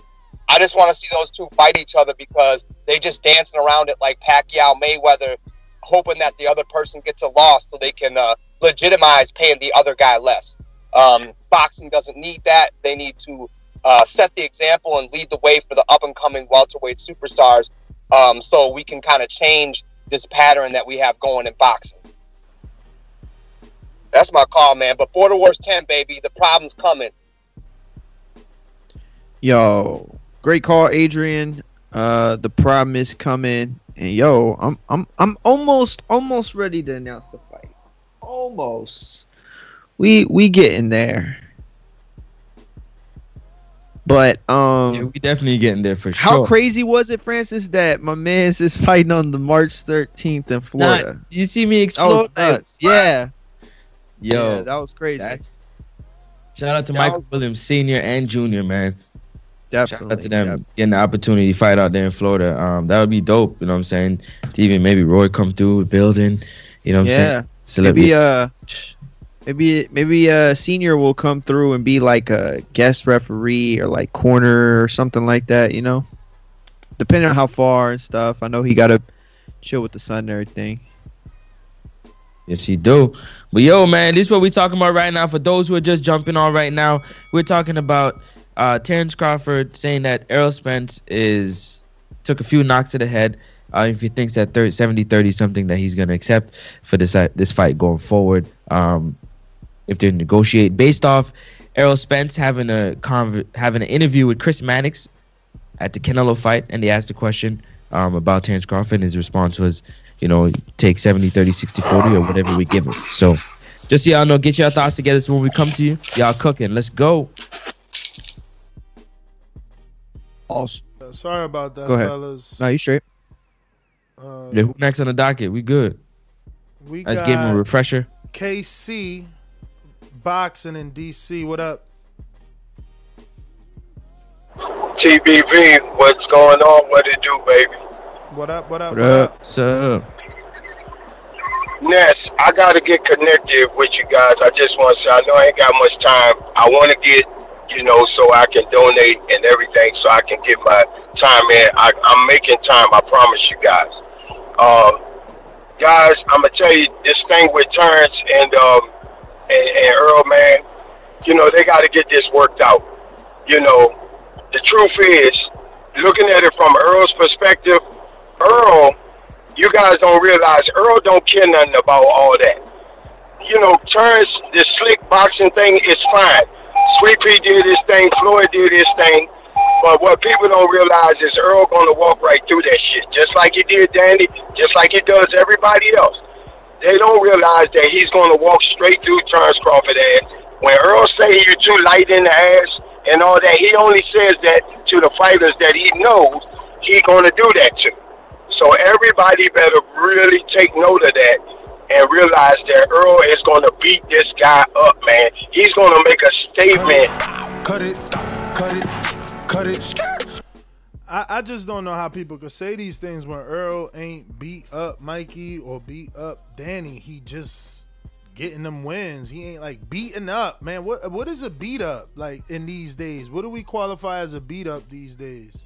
I just want to see those two fight each other because they just dancing around it like Pacquiao Mayweather, hoping that the other person gets a loss so they can uh, legitimize paying the other guy less. Um, boxing doesn't need that. They need to uh, set the example and lead the way for the up and coming welterweight superstars um, so we can kind of change this pattern that we have going in boxing. That's my call, man. But Border Wars 10, baby, the problem's coming. Yo, great call, Adrian. Uh, the problem is coming, and yo, I'm I'm I'm almost almost ready to announce the fight. Almost. We we getting there. But um, Yeah, we definitely getting there for how sure. How crazy was it, Francis, that my man's is fighting on the March 13th in Florida? Nah, you see me That explode? was nuts. Yeah. Yo, Yeah, that was crazy. That's shout out to That Michael was- Williams Senior and Junior, man. Definitely. Shout out to them getting the opportunity to fight out there in Florida. Um, that would be dope. You know what I'm saying? To even maybe Roy come through building. You know what I'm yeah. saying? Celebrity. Maybe uh maybe maybe uh senior will come through and be like a guest referee or like corner or something like that, you know? Depending on how far and stuff. I know he gotta chill with the sun and everything. Yes, he do. But yo, man, this is what we're talking about right now. For those who are just jumping on right now, we're talking about uh, Terrence Crawford saying that Errol Spence is took a few knocks to the head. Uh, if he thinks that 30, 70 30 is something that he's going to accept for this uh, this fight going forward, um, if they negotiate based off Errol Spence having a conv- having an interview with Chris Mannix at the Canelo fight, and they asked the question um, about Terrence Crawford, and his response was, you know, take 70, 30, 60, 40, or whatever we give him. So, just so y'all know, get your thoughts together. So when we come to you, y'all cooking. Let's go. Also, that. Sorry about that, go ahead. fellas. No, you straight. Uh, Yeah, who next on the docket? We good. we Let's got give him a refresher. KC boxing in DC. What up? TBV, what's going on? What it do, baby? What up? What up? What up? What's up? Ness, I gotta get connected with you guys. I just want to say, I know I ain't got much time. I want to get, you know, so I can donate and everything, so I can get my time in. I, I'm making time. I promise you guys. Um, guys, I'm gonna tell you this thing with Terrence and um and, and Earl, man. You know, they got to get this worked out. You know, the truth is, looking at it from Earl's perspective, Earl, you guys don't realize Earl don't care nothing about all that. You know, Terrence, this slick boxing thing is fine. Sweet Pea did his thing, Floyd did his thing. But what people don't realize is Earl gonna walk right through that shit, just like he did Danny, just like he does everybody else. They don't realize that he's gonna walk straight through Terrence Crawford ass. When Earl say you're too light in the ass and all that, he only says that to the fighters that he knows he gonna do that to. So everybody better really take note of that and realize that Earl is gonna beat this guy up, man. He's gonna make a statement. Cut it, cut it, cut it. I, I just don't know how people could say these things when Earl ain't beat up Mikey or beat up Danny. He just getting them wins. He ain't like beating up, man. What what is a beat up like in these days? What do we qualify as a beat up these days?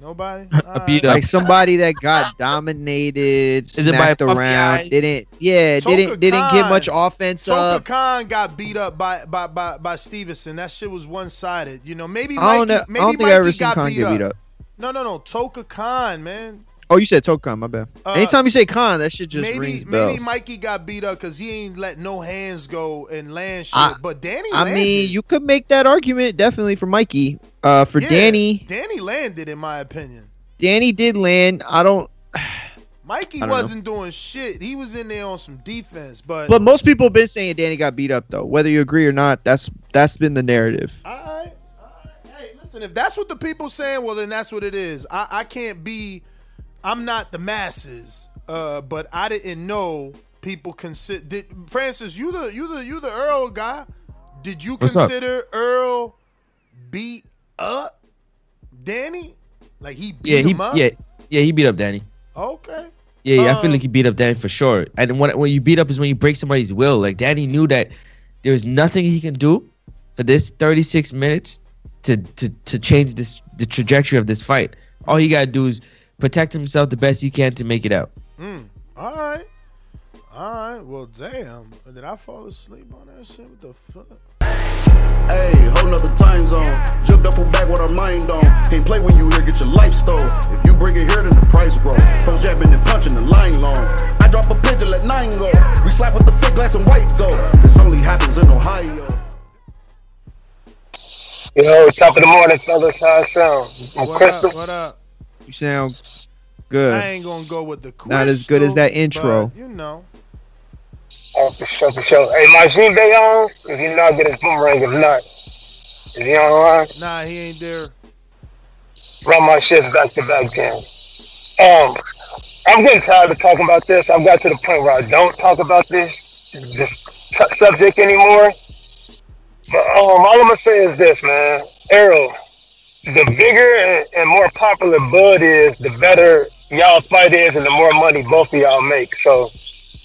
Nobody. A beat up. Like somebody that got dominated, Is it by snapped around, Eyes? didn't yeah, Toka didn't didn't get much offense Toka up. Khan got beat up by by by, by Stevenson. That shit was one sided. You know, maybe I don't Mikey, know- I maybe don't think Mikey got beat, up. beat up. No, no, no. Toka Kahn, man. Oh, you said Tokan, my bad. Uh, Anytime you say Khan, that shit just maybe rings maybe. Mikey got beat up because he ain't let no hands go and land shit. I- but Danny I landed. mean, you could make that argument definitely for Mikey. Uh, for Yeah, Danny, Danny landed in my opinion. Danny did land. I don't. Mikey I don't wasn't doing shit. He was in there on some defense, but But most people have been saying Danny got beat up though. Whether you agree or not, that's that's been the narrative. All right, all right. Hey, listen, if that's what the people saying, well, then that's what it is. I, I can't be. I'm not the masses, uh, but I didn't know people consider. Did Francis? You the you the you the Earl guy? Did you What's up? consider Earl beat up Danny? Like he beat Yeah, he him up? yeah yeah he beat up Danny. Okay. Yeah, yeah, I feel Um, like he beat up Danny for sure. And when when you beat up is when you break somebody's will. Like Danny knew that there's nothing he can do for this 36 minutes to to to change this the trajectory of this fight. All he gotta do is protect himself the best he can to make it out. Mm, all right. All right. Well, damn. Did I fall asleep on that shit? What the fuck? Hey, whole nother time zone. Jumped up from back with our mind on. Can't play when you here, get your life stole. If you bring it here, then the price grow. Folks jabbing and punching the line long. I drop a pigeon, let nine go. We slap with the thick glass and white though. This only happens in Ohio. Yo, top of the morning, fellas. How it sound? I'm What Crystal. up? What up? You sound good. I ain't gonna go with the Not as good as that intro. You know. Oh, for sure, for sure. Hey, my G Bay on? If you not, get his boomerang. If not, is he on the line? Nah, he ain't there. Run my shit back to back, Jam. Um, I'm getting tired of talking about this. I've got to the point where I don't talk about this this su- subject anymore. But um, all I'm gonna say is this, man. Errol, the bigger and, more popular Bud is, the better y'all fight is, and the more money both of y'all make. So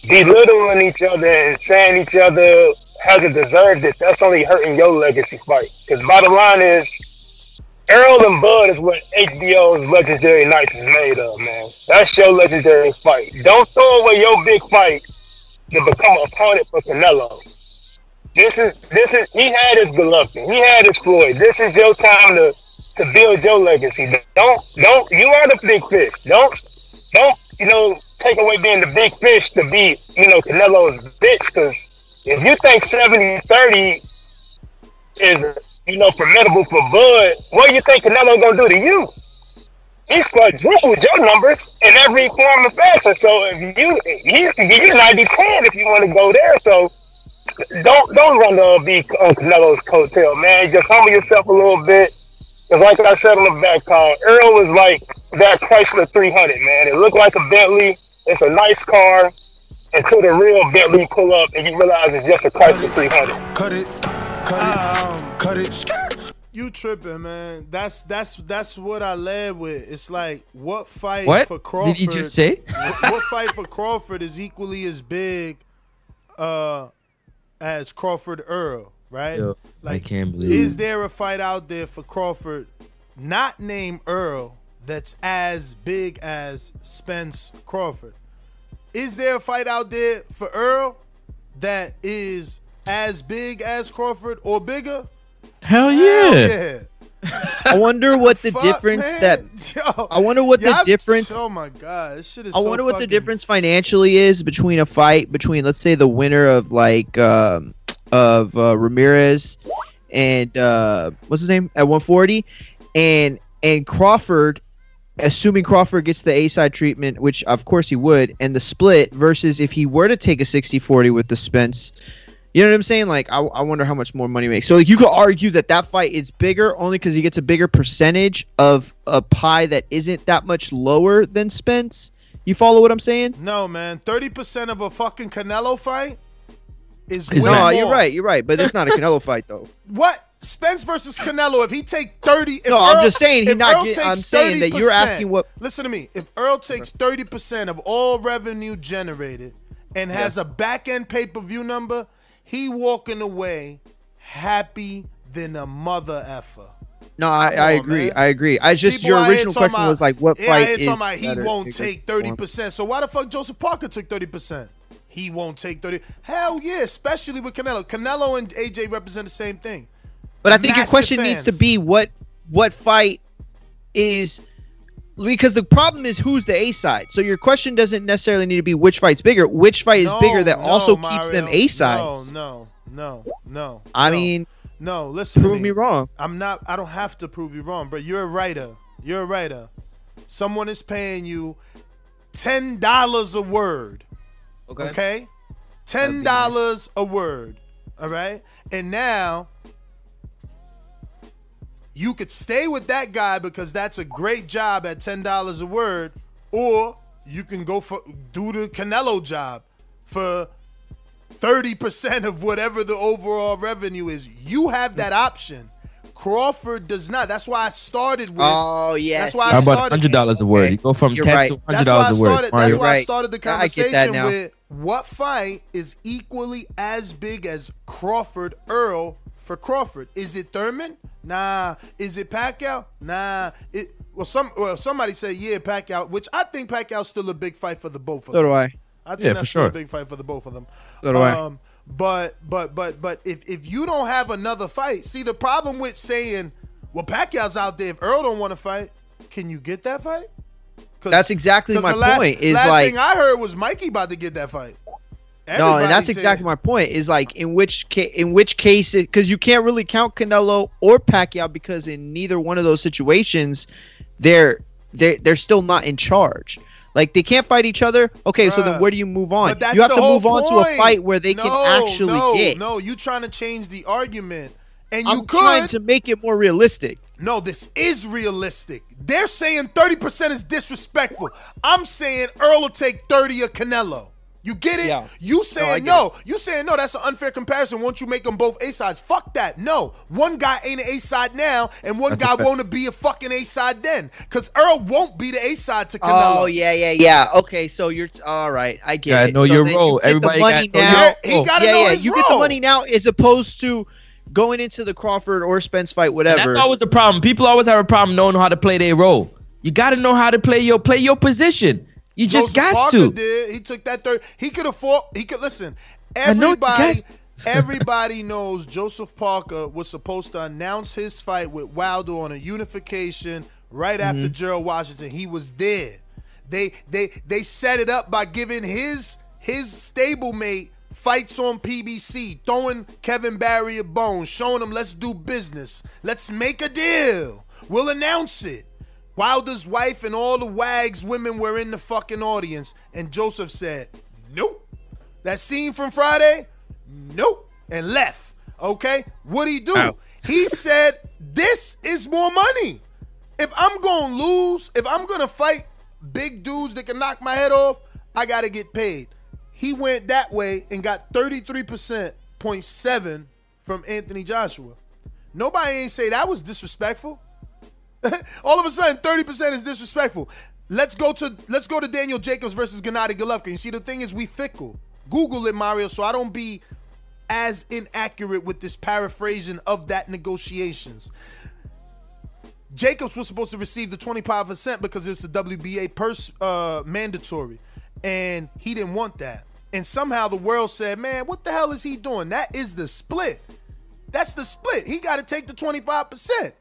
belittling each other and saying each other hasn't deserved it. That's only hurting your legacy fight. Because bottom line is, Errol and Bud is what HBO's Legendary Nights is made of, man. That's your legendary fight. Don't throw away your big fight to become an opponent for Canelo. This is this is he had his Golovkin, he had his Floyd. This is your time to to build your legacy. Don't don't you are the big fish. Don't don't you know take away being the big fish to be you know Canelo's bitch. Because if you think 70-30 is you know formidable for Bud, what do you think Canelo gonna do to you? He's quadrupled your numbers in every form and fashion. So if you give you 90-10 if you want to go there. So don't don't run the be on Canelo's coattail, man. Just humble yourself a little bit. Cause like I said on the back call, Earl was like that Chrysler 300, man. It looked like a Bentley. It's a nice car until the real Bentley pull up and you realize it's just a Chrysler 300. Cut it, cut it, cut it. You tripping, man? That's that's that's what I led with. It's like what fight What? for Did Crawford? you just say? what, what fight for Crawford is equally as big, uh, as Crawford Earl, right? Yo, I can't believe Is there a fight out there for Crawford, not named Earl, that's as big as Spence Crawford? Is there a fight out there for Earl that is as big as Crawford or bigger? Hell Hell yeah. yeah. I wonder what the Fuck, difference man. that Yo, I wonder what the y'all- difference Oh my god, this shit is. I so wonder what the difference financially is between a fight between let's say the winner of like um, of uh, Ramirez and uh, what's his name at 140 and and Crawford assuming Crawford gets the A side treatment which of course he would and the split versus if he were to take a 60-40 with the Spence you know what I'm saying? Like, I, I wonder how much more money he makes. So, like, you could argue that that fight is bigger only because he gets a bigger percentage of a pie that isn't that much lower than Spence. You follow what I'm saying? No, man. Thirty percent of a fucking Canelo fight is no, way you're right. You're right. But it's not a Canelo fight, though. What Spence versus Canelo? If he take thirty, if No, I'm just saying he's if not Earl get- I'm saying that you're asking what- Listen to me. If Earl takes thirty percent of all revenue generated and has a back end pay per view number, he walking away happy than a mother effer. No, I, I on, agree. man. I agree. I just People your original question about- was like, what yeah, fight is about he won't take thirty percent. So why the fuck Joseph Parker took thirty percent? He won't take thirty. Hell yeah, especially with Canelo. Canelo and AJ represent the same thing. But I think your Massive question needs to be what what fight is because the problem is who's the A side. So your question doesn't necessarily need to be which fight's bigger. Which fight is No, bigger that no, also keeps them A sides. No, no, no, no. I no. mean, no. Listen, to prove me wrong. I'm not. I don't have to prove you wrong, but you're a writer. You're a writer. Someone is paying you ten dollars a word. Okay. Okay. Ten dollars a word. All right. And now you could stay with that guy because that's a great job at ten dollars a word, or you can go for do the Canelo job for thirty percent of whatever the overall revenue is. You have that option. Crawford does not. That's why I started with. Oh yeah. That's why I How about started. hundred dollars a word? You go from You're ten right. to hundred That's why I dollars a word. started. That's why I right. started the I get that conversation with what fight is equally as big as Crawford Earl for Crawford? Is it Thurman? Nah. Is it Pacquiao? Nah. It well some well somebody said yeah Pacquiao, which I think Pacquiao's still a big fight for the both of So them. do I. I think Yeah, that's for still a big fight for the both of them. So do I. Um, but but but but if if you don't have another fight, see the problem with saying, well, Pacquiao's out there. If Earl don't want to fight, can you get that fight? That's exactly my last, point, is last like- thing I heard was Mikey about to get that fight. No, and that's said- exactly my point. Is like in which case, in which case, because you can't really count Canelo or Pacquiao because in neither one of those situations, they're they they're still not in charge. Like they can't fight each other. Okay, so then where do you move on? You have to move on to a fight where they no, can actually no, get. No, you're trying to change the argument, and I'm you trying to make it more realistic. No, this is realistic. They're saying 30% is disrespectful. I'm saying Earl will take 30 of Canelo. You get it? Yeah. You saying get no. You saying no, that's an unfair comparison. Won't you make them both A sides? Fuck that. No. One guy ain't an A side now, and one guy fact. won't be a fucking A side then. Because Earl won't be the A side to Canelo. Oh yeah, yeah, yeah. Okay, so you're all right. I get Gotta it. know so your then role. You get Everybody the money gotta now. your He gotta yeah, know yeah. his You get the money now as opposed to going into the Crawford or Spence fight, And whatever. that's always the problem. People always have a problem knowing how to play their role. You got to know how to play your play your position. You just Joseph got Parker to. did. He took that third. He could afford. He could listen. I know Everybody, everybody knows Joseph Parker was supposed to announce his fight with Wilder on a unification right Mm-hmm. after Gerald Washington. He was there. They they they set it up by giving his his stablemate fights on PBC, throwing Kevin Barry a bone, showing him let's do business, let's make a deal. We'll announce it. Wilder's wife and all the wags women were in the fucking audience, and Joseph said, "Nope." That scene from Friday, nope, and left. Okay, what'd he do? Ow. He said, "This is more money. If I'm gonna lose, if I'm gonna fight big dudes that can knock my head off, I gotta get paid." He went that way and got 33% 0.7 from Anthony Joshua. Nobody ain't say that was disrespectful. All of a sudden, 30% is disrespectful. Let's go to let's go to Daniel Jacobs versus Gennady Golovkin. You see, the thing is, we fickle. Google it, Mario, so I don't be as inaccurate with this paraphrasing of that negotiations. Jacobs was supposed to receive the 25% because it's a WBA pers- uh, mandatory, and he didn't want that. And somehow the world said, "Man, what the hell is he doing? That is the split. That's the split. He got to take the 25%."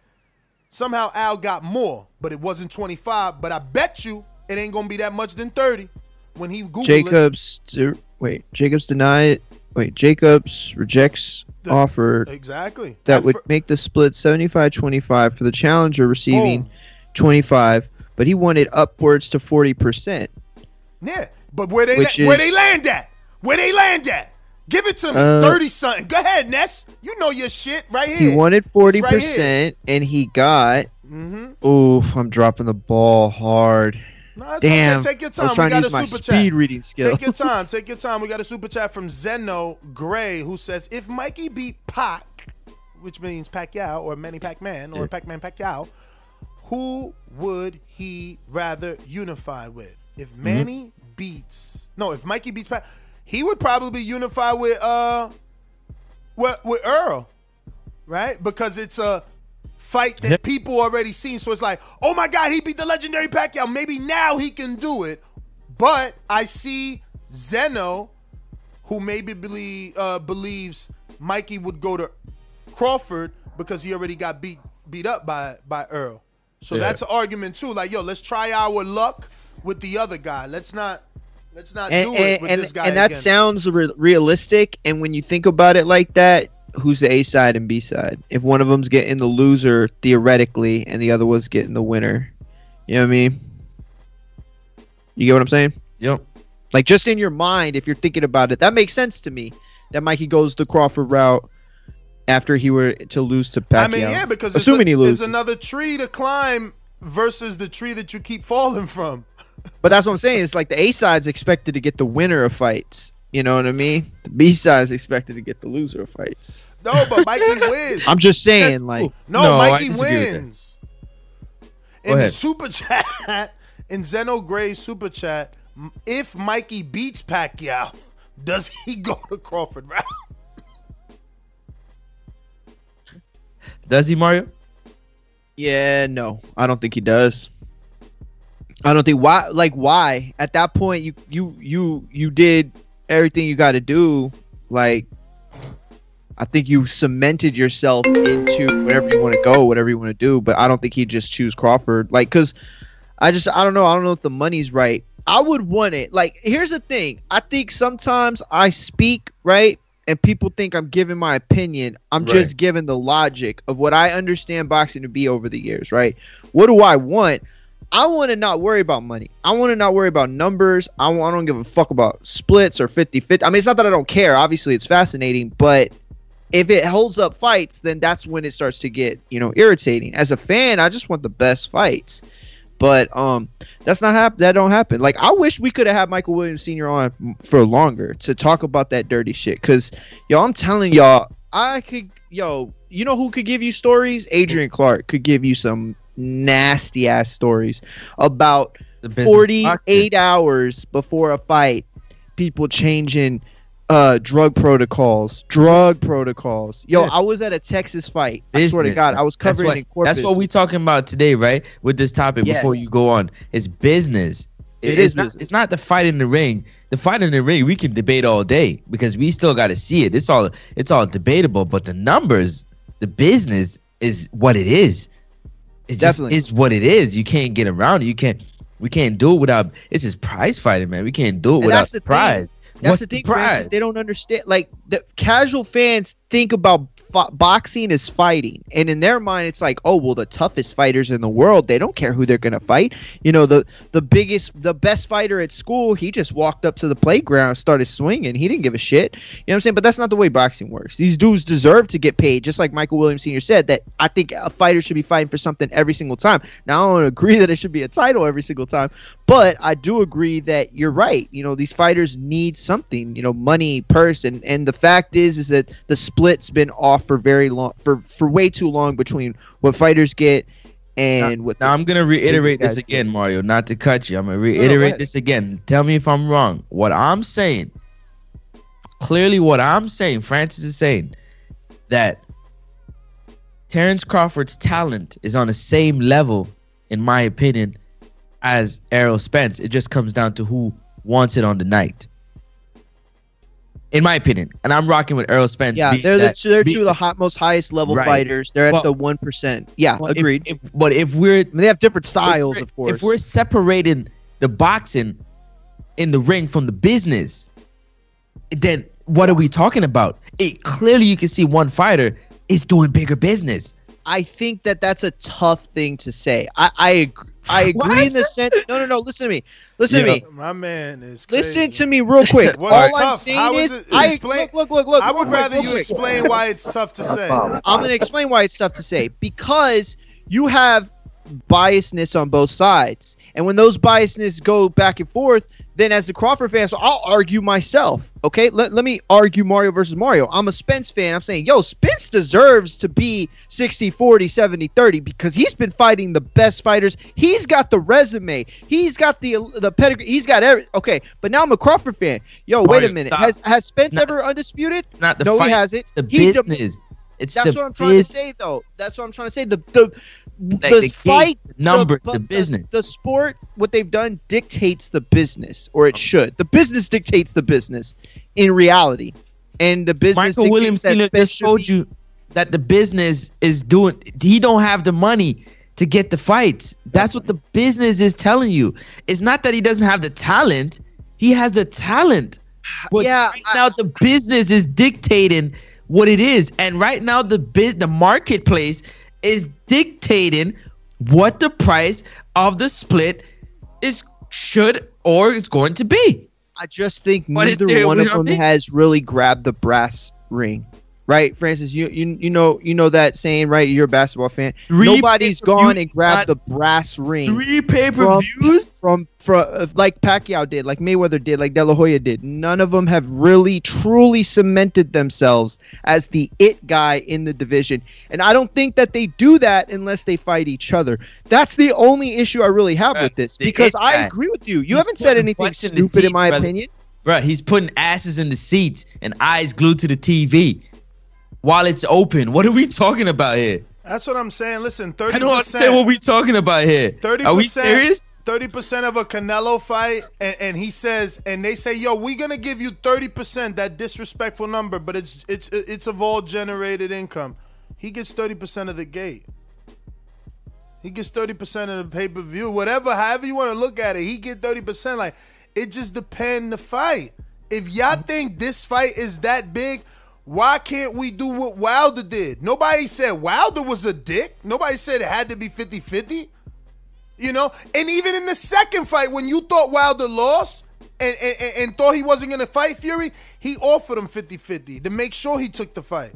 Somehow Al got more, but it wasn't 25. But I bet you it ain't gonna be that much than 30 when he Google it. Jacobs. de- wait, Jacobs denied. Wait, Jacobs rejects the, offer Exactly. that would make the split 75-25 for the challenger receiving Boom. 25, but he wanted upwards to 40%. Yeah, but where they Which where is- they land at? Where they land at? Give it to me. Uh, 30 something. Go ahead, Ness. You know your shit right here. He wanted 40% right and he got Mhm. Oof, I'm dropping the ball hard. No, Damn. okay. Take your time. We got a super speed chat. reading skill. Take your time. Take your time. We got a super chat from Zeno Gray who says if Mikey beat Pac, which means Pacquiao or Manny Pac-Man or Pac-Man Pacquiao, who would he rather unify with? If Mm-hmm. Manny beats no, if Mikey beats Pac, he would probably unify with uh with, with Earl, right? Because it's a fight that people already seen. So it's like, oh my God, he beat the legendary Pacquiao. Maybe now he can do it. But I see Zeno, who maybe believe uh, believes Mikey would go to Crawford because he already got beat beat up by by Earl. So Yeah. that's an argument too. Like, yo, let's try our luck with the other guy. Let's not let's not and, do it and, with and, this guy and that again. sounds re- realistic. And when you think about it like that, who's the A side and B side? If one of them's getting the loser theoretically, and the other one's getting the winner, you know what I mean? You get what I'm saying? Yep. Like just in your mind, if you're thinking about it, that makes sense to me. That Mikey goes the Crawford route after he were to lose to Pacquiao. I mean, yeah, because assuming a- he there's loses. another tree to climb versus the tree that you keep falling from. But that's what I'm saying. It's like the A side's expected to get the winner of fights. You know what I mean? The B side's expected to get the loser of fights. No, but Mikey wins. I'm just saying, like, No, No, Mikey disagree with that. wins. In the super chat, in Zeno Gray's super chat, if Mikey beats Pacquiao, does he go to Crawford route? Does he, Mario? Yeah, no, I don't think he does. I don't think why. Like, why? At that point, you you you you did everything you got to do. Like, I think you cemented yourself into whatever you want to go, whatever you want to do. But I don't think he'd just choose Crawford. Like, cause I just I don't know. I don't know if the money's right. I would want it. Like, here's the thing. I think sometimes I speak right, and people think I'm giving my opinion. I'm Right. just giving the logic of what I understand boxing to be over the years. Right. What do I want? I want to not worry about money. I want to not worry about numbers. I, don't give a fuck about splits or 50 50. I mean, it's not that I don't care. Obviously, it's fascinating, but if it holds up fights, then that's when it starts to get, you know, irritating. As a fan, I just want the best fights. But um that's not hap- that don't happen. Like I wish we could have had Michael Williams Sr. on for longer to talk about that dirty shit cuz yo, I'm telling y'all, I could yo, you know who could give you stories? Adrian Clark could give you some nasty ass stories about 48 hours before a fight, people changing uh drug protocols, drug protocols. Yo. I was at a Texas fight. I swear to God, I was That's covering what- in Corpus. That's what we talking about today, right? With this topic before you go on. It's business. It It is is not, it's not the fight in the ring. The fight in the ring we can debate all day because we still got to see it. It's all it's all debatable, but the numbers, the business is what it is. It just Definitely. is what it is. You can't get around it. You can't we can't do it without it's just prize fighting, man. We can't do it And without that's the prize. Thing. That's What's the thing, prize? Francis. They don't understand. Like the casual fans think about boxing is fighting, and in their mind, it's like, oh well, the toughest fighters in the world. They don't care who they're gonna fight. You know, the the biggest, the best fighter at school. He just walked up to the playground, started swinging. He didn't give a shit. You know what I'm saying? But that's not the way boxing works. These dudes deserve to get paid, just like Michael Williams Sr. said. That I think a fighter should be fighting for something every single time. Now, I don't agree that it should be a title every single time, but I do agree that you're right. You know, these fighters need something. You know, money, purse, and and the fact is, is that the split's been off for very long, for for way too long between what fighters get and what. Now I'm gonna reiterate this again, Mario. Not to cut you, I'm gonna reiterate ahead. this again. Tell me if I'm wrong. What I'm saying, clearly, what I'm saying, Francis is saying that Terrence Crawford's talent is on the same level, in my opinion, as Errol Spence. It just comes down to who wants it on the night. in my opinion. And I'm rocking with Errol Spence. Yeah, they're the that- two, they're being- two of the hot, most highest level Right. fighters. They're at Well- the one percent. Yeah, Well, agreed. if- but if we're they have different styles, of course. If we're separating the boxing in the ring from the business, then what are we talking about? It clearly you can see one fighter is doing bigger business. I think that that's a tough thing to say. I I, ag- I agree in the sense. No, no, no. Listen to me. Listen Yeah. to me. My man is. Listen to me real quick. What's All I'm saying How is, is it? I Explain- look, look, look, look. I would real quick, rather real you quick. explain why it's tough to say. I'm going to explain why it's tough to say because you have biasness on both sides. And when those biasness go back and forth, then as the Crawford fan, so I'll argue myself. Okay, let, let me argue Mario versus Mario. I'm a Spence fan. I'm saying, yo, Spence deserves to be 60 40, 70 30 because he's been fighting the best fighters. He's got the resume, he's got the the pedigree, he's got every. Okay, but now I'm a Crawford fan. Yo, wait a minute. stop. Has has Spence Not- ever undisputed? Not the no, fight, he hasn't. The He de- business. it's that's what I'm trying bus- to say, though. That's what I'm trying to say. The the Like the, the fight the number, the the- business. the, sport, what they've done dictates the business, or it should. The business dictates the business in reality, and the business Michael Williams that just should told be- you that the business is doing. He don't have the money to get the fights. That's what the business is telling you. It's not that he doesn't have the talent. He has the talent. But Yeah, right now the business is dictating what it is, and right now the biz, the marketplace is dictating what the price of the split is should or is going to be. I just think is neither there- one of them has really grabbed the brass ring. Right, Francis, you you you know you know that saying, right? You're a basketball fan. Three Nobody's pay-per-views, gone and grabbed the brass ring. Three pay per views. from from uh, like Pacquiao did, like Mayweather did, like De La Hoya did. None of them have really truly cemented themselves as the it guy in the division. And I don't think that they do that unless they fight each other. That's the only issue I really have with this because I guy. agree with you. You He's haven't said anything butts in the stupid in my brother. opinion. Bro, he's putting asses in the seats and eyes glued to the TV while it's open. What are we talking about here? That's what I'm saying. Listen, I thirty don't understand what percent. we talking about here. Thirty Are we serious? Thirty percent of a Canelo fight, and, and he says, and they say, "Yo, we gonna give you thirty percent." That disrespectful number, but it's it's it's of all generated income. He gets thirty percent of the gate. He gets thirty percent of the pay per view, whatever, however you want to look at it. He get thirty percent. Like it just depend the fight. If y'all think this fight is that big, why can't we do what Wilder did? Nobody said Wilder was a dick. Nobody said it had to be 50-50. You know, and even in the second fight, when you thought Wilder lost and, and, and- thought he wasn't gonna fight Fury, he offered him 50-50 to make sure he took the fight.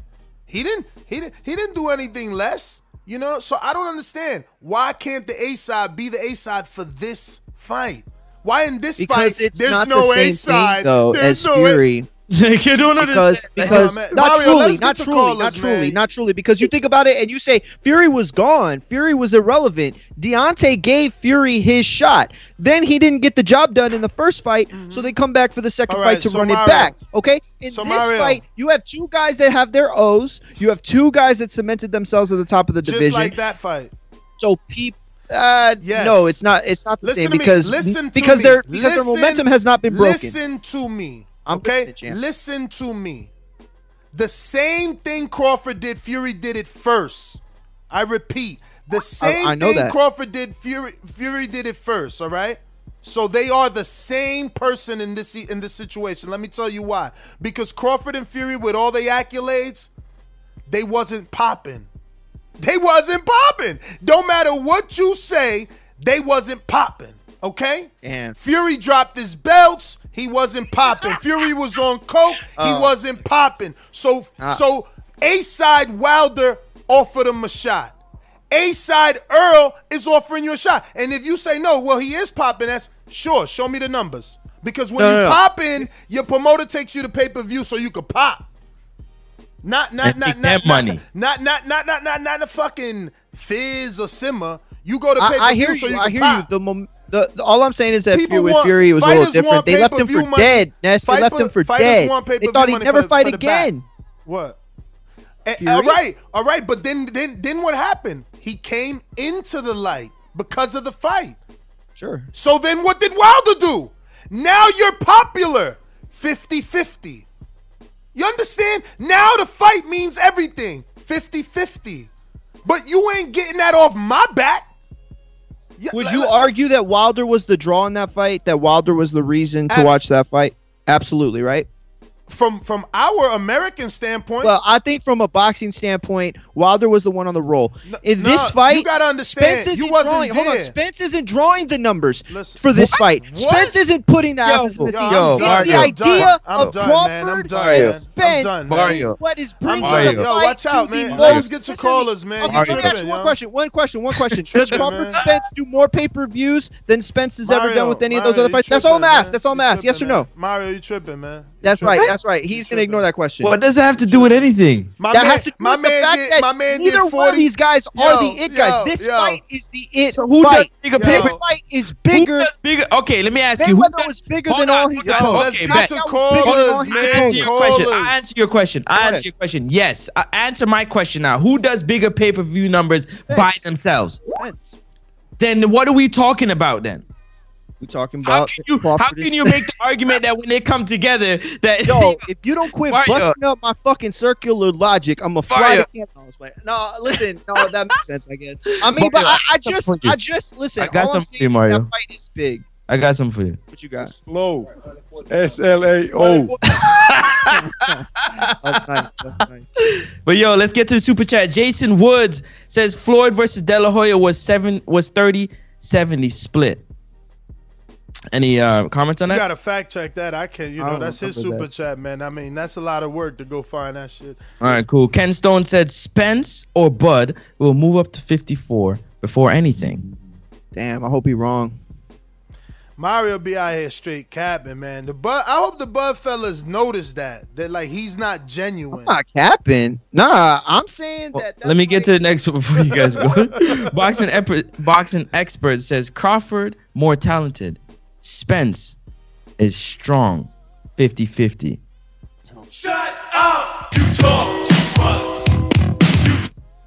He didn't he didn't he didn't do anything less. You know, so I don't understand. Why can't the A side be the A side for this fight? Why in this Because fight there's no the A side? though there's as no A- Fury. you don't because understand. because man. not Mario, truly, not truly, callers, not truly, man. not truly. Because you think about it and you say Fury was gone, Fury was irrelevant. Deontay gave Fury his shot. Then he didn't get the job done in the first fight, so they come back for the second Mm-hmm. All right, fight to so run Mario- it back. Okay, in so this Mario- fight, you have two guys that have their O's. You have two guys that cemented themselves at the top of the Just division. Just like that fight. So people. Uh, Yes. No, it's not. It's not the Listen same to me. because Listen to because me. their because their momentum has not been broken. Listen to me. I'm okay? listening. Listen to me. The same thing Crawford did, Fury did it first. I repeat. The same I know thing that. Crawford did, Fury Fury did it first, all right? So they are the same person in this in this situation. Let me tell you why. Because Crawford and Fury with all the accolades, they wasn't popping. They wasn't popping. Don't matter what you say, they wasn't popping. Okay? Damn. Fury dropped his belts. He wasn't popping. Fury was on coke. He Oh. wasn't popping. So Ah. so A side Wilder offered him a shot. A side Earl is offering you a shot. And if you say no, well he is popping. That's sure. Show me the numbers. Because when No, you no, no. pop in, your promoter takes you to pay per view so you could pop. Not not not not, that not, money. not not not not not not a fucking fizz or simmer. You go to I, pay per I view you. so you I can hear pop. you. The, mom, the, the all I'm saying is that People Fury with Fury was a little different. They left him for money. dead. Ness, they left him for dead. They thought he'd never the- fight for the back. again. What? Eh, Fury? all right, all right, but then then then what happened? He came into the light because of the fight. Sure. So then what did Wilder do? Now you're popular. 50-50. You understand? Now the fight means everything 50 50. But you ain't getting that off my back. Yeah, Would like- you like- argue that Wilder was the draw in that fight? That Wilder was the reason to Abs- watch that fight? Absolutely, right? From from our American standpoint? Well, I think from a boxing standpoint, Wilder was the one on the roll. In no, this fight, you gotta understand, Spence you isn't wasn't drawing, Hold on. Spence isn't drawing the numbers Listen, for this what? fight. What? Spence isn't putting the Yo, asses in the yo, seat. I'm Yo, It's the I'm idea I'm of done, Crawford man. I'm done, Mario. man. I'm Spence done, is what is I'm bringing the done. Yo, fight watch out, to the man. most- Niggas get your callers, man. Okay, let me ask you one question. One question. One question. Does Tripping, Crawford man. Spence do more pay per views than Spence has ever done with any of those other fights? That's all I'm asked. That's all I'm asked. Yes or no? Mario, you tripping, man. That's right. Tripping. That's right. He's gonna ignore that question. What does it have to do with anything? My that man, has to do my with the man fact did. that My man neither did one of these guys Yo, are the it guys. This yo. fight is the it So who fight. does bigger This fight is Who bigger. does bigger? Okay, let me ask you. Who Mayweather does, was bigger than on, all his. Yo, opponents. let's Okay, get bet. your callers, man. I answer your question. Callers. I answer your question. I answer your question. Yes. I answer my question now. Who does bigger pay per view numbers by themselves? Then what are we talking about then? We talking How about can you how can you make the argument that when they come together that Yo, if you don't quit Mario. busting up my fucking circular logic, I'm gonna fly Mario. to Canada. No, listen, no, that makes sense, I guess. I mean, but Mario, I, I I just, something for you. I just listen. I got all I'm something for you, saying Mario. That fight is big. I got something for you. What you got? Slow. S L A O. That's nice. That's nice. But yo, let's get to the super chat. Jason Woods says Floyd versus De La Hoya was seven was 30 70 split. Any uh comments on that? You gotta fact check that. I can't. You know, that's his remember super chat, man. I mean, that's a lot of work to go find that shit. All right, cool. Ken Stone said Spence or Bud will move up to 54 before anything. Damn, I hope he wrong. Mario be out here straight capping, man. The Bud, I hope the Bud fellas notice that that like he's not genuine. I'm not capping. Nah, I'm saying that. Let me get to the next one before you guys go. boxing ep- boxing expert says Crawford more talented. Spence is strong. 50-50. Shut up! You talk too much.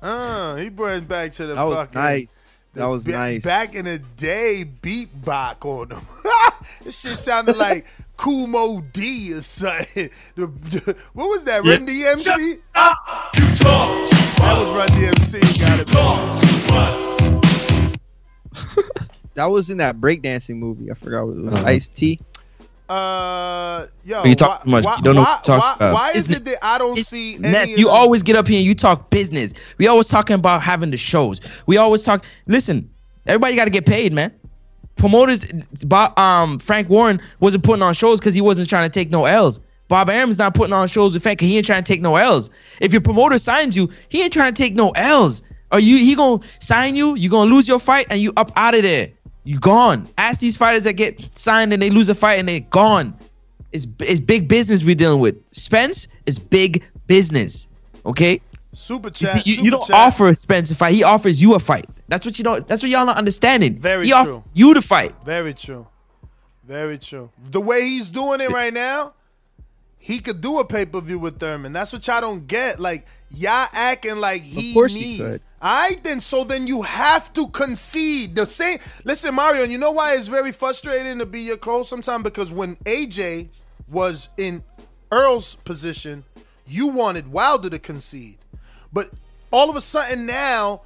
Uh, he brought it back to the That was fucking nice. That was ba- nice. Back in the day, beatbox on him. this shit sounded like Kumo D or something. The- the- what was that? Yeah. Run DMC? Shut up! You talk too much. That was Run DMC. Got it. Talk too much. That was in that breakdancing movie. I forgot what it was. Uh-huh. Ice T. Uh, yo, You talk why, too much. Why, You don't know why, what talk why, about. why is Isn't it that I don't see any? Ness, of you the- always get up here and you talk business. We always talking about having the shows. We always talk. Listen, everybody got to get paid, man. Promoters, Bob, um, Frank Warren wasn't putting on shows because he wasn't trying to take no L's. Bob Arum's not putting on shows with Frank 'cause he ain't trying to take no L's. If your promoter signs you, he ain't trying to take no L's. Are you? He gonna sign you? You gonna lose your fight and you up out of there. You gone. Ask these fighters that get signed and they lose a fight and they're gone. It's it's big business we're dealing with. Spence is big business. Okay. Super You, chat. you- you super don't chat. offer Spence a fight. He offers you a fight. That's what you don't. That's what y'all not understanding. Very he true. you to fight. Very true. Very true. The way he's doing it right now, he could do a pay per view with Thurman. That's what y'all don't get. Like y'all acting like he course he need. could. All right, then. So then you have to concede the same. Listen, Mario. You know why it's very frustrating to be your coach sometimes because when AJ was in Earl's position, you wanted Wilder to concede, but all of a sudden now.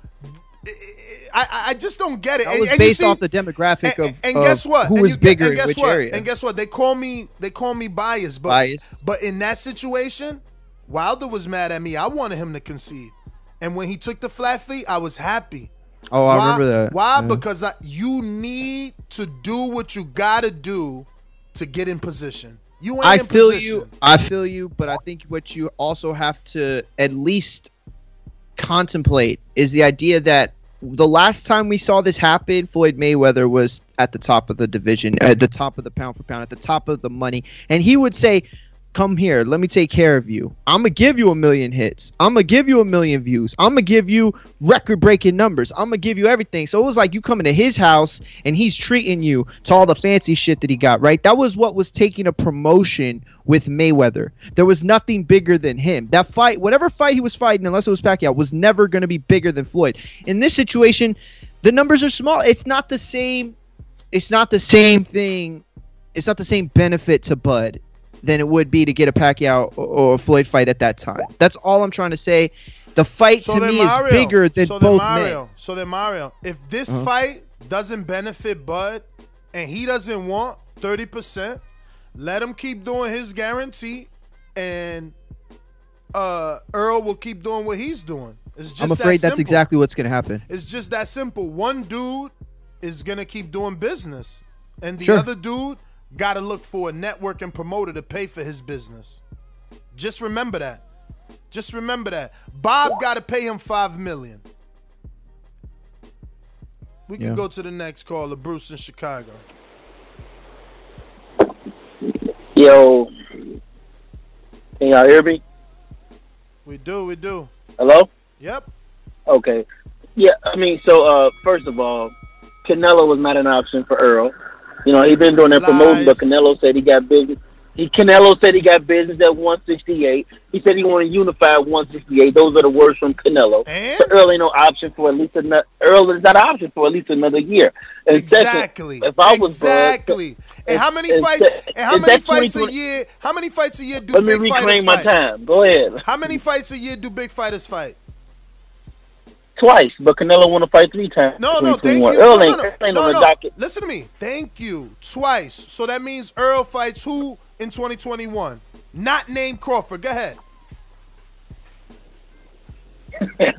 I, I- I just don't get it. That And- was and based see- off the demographic and, of, and guess what? who and was you get- bigger and guess which what? area. And guess what? They call me they call me biased, but Biased. but in that situation, Wilder was mad at me. I wanted him to concede, and when he took the flat feet, I was happy. Oh, I Why- remember that. Why? Yeah. Because I, you need to do what you gotta do to get in position. You ain't I in feel position. you. I feel you, but I think what you also have to at least contemplate is the idea that the last time we saw this happen, Floyd Mayweather was at the top of the division, at the top of the pound for pound, at the top of the money, and he would say, "Come here, let me take care of you. I'm gonna give you a million hits. I'm gonna give you a million views. I'm gonna give you record-breaking numbers. I'm gonna give you everything." So it was like you coming to his house and he's treating you to all the fancy shit that he got. Right? That was what was taking a promotion with Mayweather. There was nothing bigger than him. That fight, whatever fight he was fighting, unless it was Pacquiao, was never going to be bigger than Floyd. In this situation, the numbers are small. It's not the same. It's not the same thing. It's not the same benefit to Bud. Than it would be to get a Pacquiao or, or Floyd fight at that time. That's all I'm trying to say. The fight So to me Mario, is bigger than so both Mario, men. So then Mario, if this Uh-huh. fight doesn't benefit Bud and he doesn't want 30%, let him keep doing his guarantee and uh Earl will keep doing what he's doing. It's just I'm that afraid that's exactly what's going to happen. It's just that simple. One dude is gonna keep doing business, and the Sure. other dude got to look for a network and promoter to pay for his business. Just remember that. Just remember that. Bob got to pay him five million. We can Yeah. go to the next caller, Bruce in Chicago. Yo, can y'all hear me? We do, we do. Hello? Yep. Okay. Yeah, I mean, so uh, first of all, Canelo was not an option for Earl. You know, he's been doing that promoting, but Canelo said he got business. He Canelo said he got business at 168. He said he wanted to unify at 168. Those are the words from Canelo. So Earl ain't no option for at least another. Earl is not an option for at least another year. And second, Exactly. if I was Bud, exactly. and how many and fights? And how many fights a year? How many fights a year do big fighters? Let me fighters reclaim my fight? time. Go ahead. How many fights a year do big fighters fight? Twice, but Canelo want to fight three times. No, no, thank 2021. you. Earl no, ain't, no, no, ain't no, on the no. docket. Listen to me. Thank you. Twice. So that means Earl fights who in 2021? Not named Crawford. Go ahead.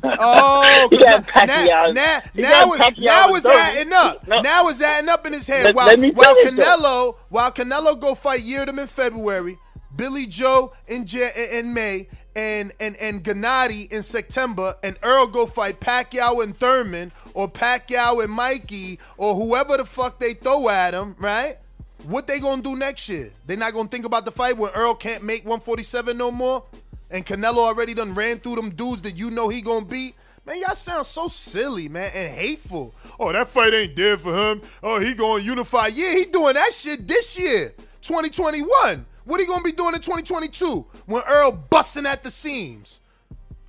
Oh, He 'cause got now, now, now, it- now in it's adding up. No. Now it's adding up in his head. Let- while let while. Canelo, while Canelo go fight Yildirim in February, Billy Joe in in May, and and and Gennady in September, and Earl go fight Pacquiao and Thurman, or Pacquiao and Mikey, or whoever the fuck they throw at him, right? What they gonna do next year? They not gonna think about the fight when Earl can't make 147 no more, and Canelo already done ran through them dudes that you know he gonna beat. Man, y'all sound so silly, man, and hateful. Oh, that fight ain't dead for him. Oh, he gonna unify. Yeah, he doing that shit this year, 2021. What he gonna be doing in 2022 when Earl busting at the seams?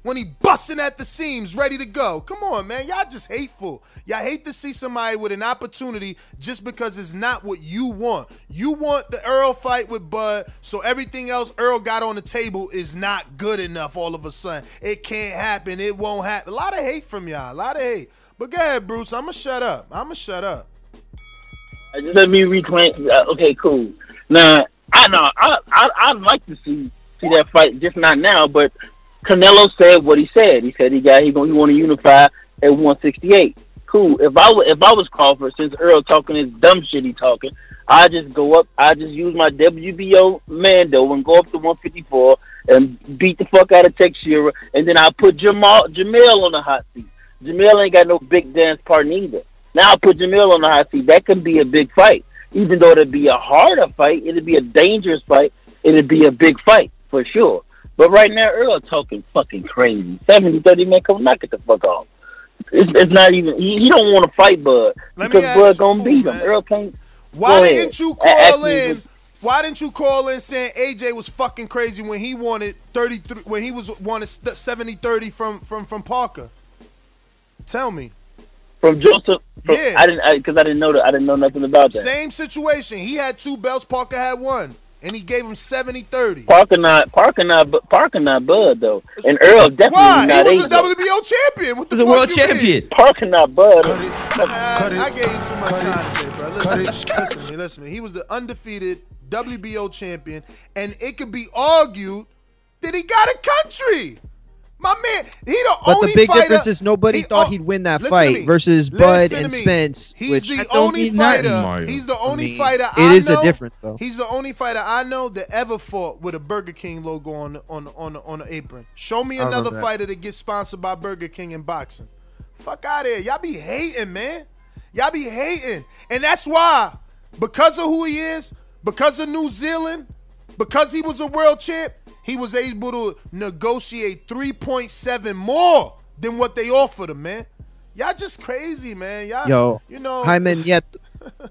When he busting at the seams, ready to go. Come on, man. Y'all just hateful. Y'all hate to see somebody with an opportunity just because it's not what you want. You want the Earl fight with Bud, so everything else Earl got on the table is not good enough all of a sudden. It can't happen. It won't happen. A lot of hate from y'all. A lot of hate. But go ahead, Bruce. I'ma shut up. I'ma shut up. Just let me reclaim. Uh, okay, cool. Now I know I I I'd like to see see that fight, just not now. But Canelo said what he said. He said he got he going he want to unify at 168. Cool. If I if I was Crawford, since Earl talking his dumb shit he talking, I just go up. I just use my WBO Mando and go up to 154 and beat the fuck out of Teixeira, and then I put Jamal Jermell on the hot seat. Jermell ain't got no big dance partner either. Now I put Jermell on the hot seat. That could be a big fight. Even though it'd be a harder fight, it'd be a dangerous fight. It'd be a big fight for sure. But right now, Earl talking fucking crazy. 70 30 man, come knock it the fuck off. It's, it's not even. He, he don't want to fight Bud Let because Bud gonna beat oh, him. Earl can't. Why didn't ahead. you call me in? Why didn't you call in saying AJ was fucking crazy when he wanted 33 when he was wanted 70 30 from from from Parker? Tell me. From Joseph. From, Yeah. I didn't because I, didn't know that. I didn't know nothing about that. Same situation. He had two belts, Parker had one. And he gave him 70 30. Parker not Parker not Parker not Bud though, and Earl definitely Why? not He was a AJ. WBO champion. What the He's a fuck world you mean? champion. Parker not Bud. Man, I gave you too much time today, bro. Listen, listen to me, listen to me. He was the undefeated WBO champion, and it could be argued that he got a country. My man, he the But only the big fighter. difference is nobody he- thought oh, he'd win that fight versus Bud and me. Spence. He's which the only fighter. He's the only I mean, fighter It I is know. a difference, though. He's the only fighter I know that ever fought with a Burger King logo on on on on the apron. Show me another that. fighter that gets sponsored by Burger King in boxing. Fuck out of here. Y'all be hating, man. Y'all be hating. And that's why, because of who he is, because of New Zealand, because he was a world champ, he was able to negotiate 3.7 more than what they offered him, man. Y'all just crazy, man. Y'all, Yo, you know, Jaime Nieto,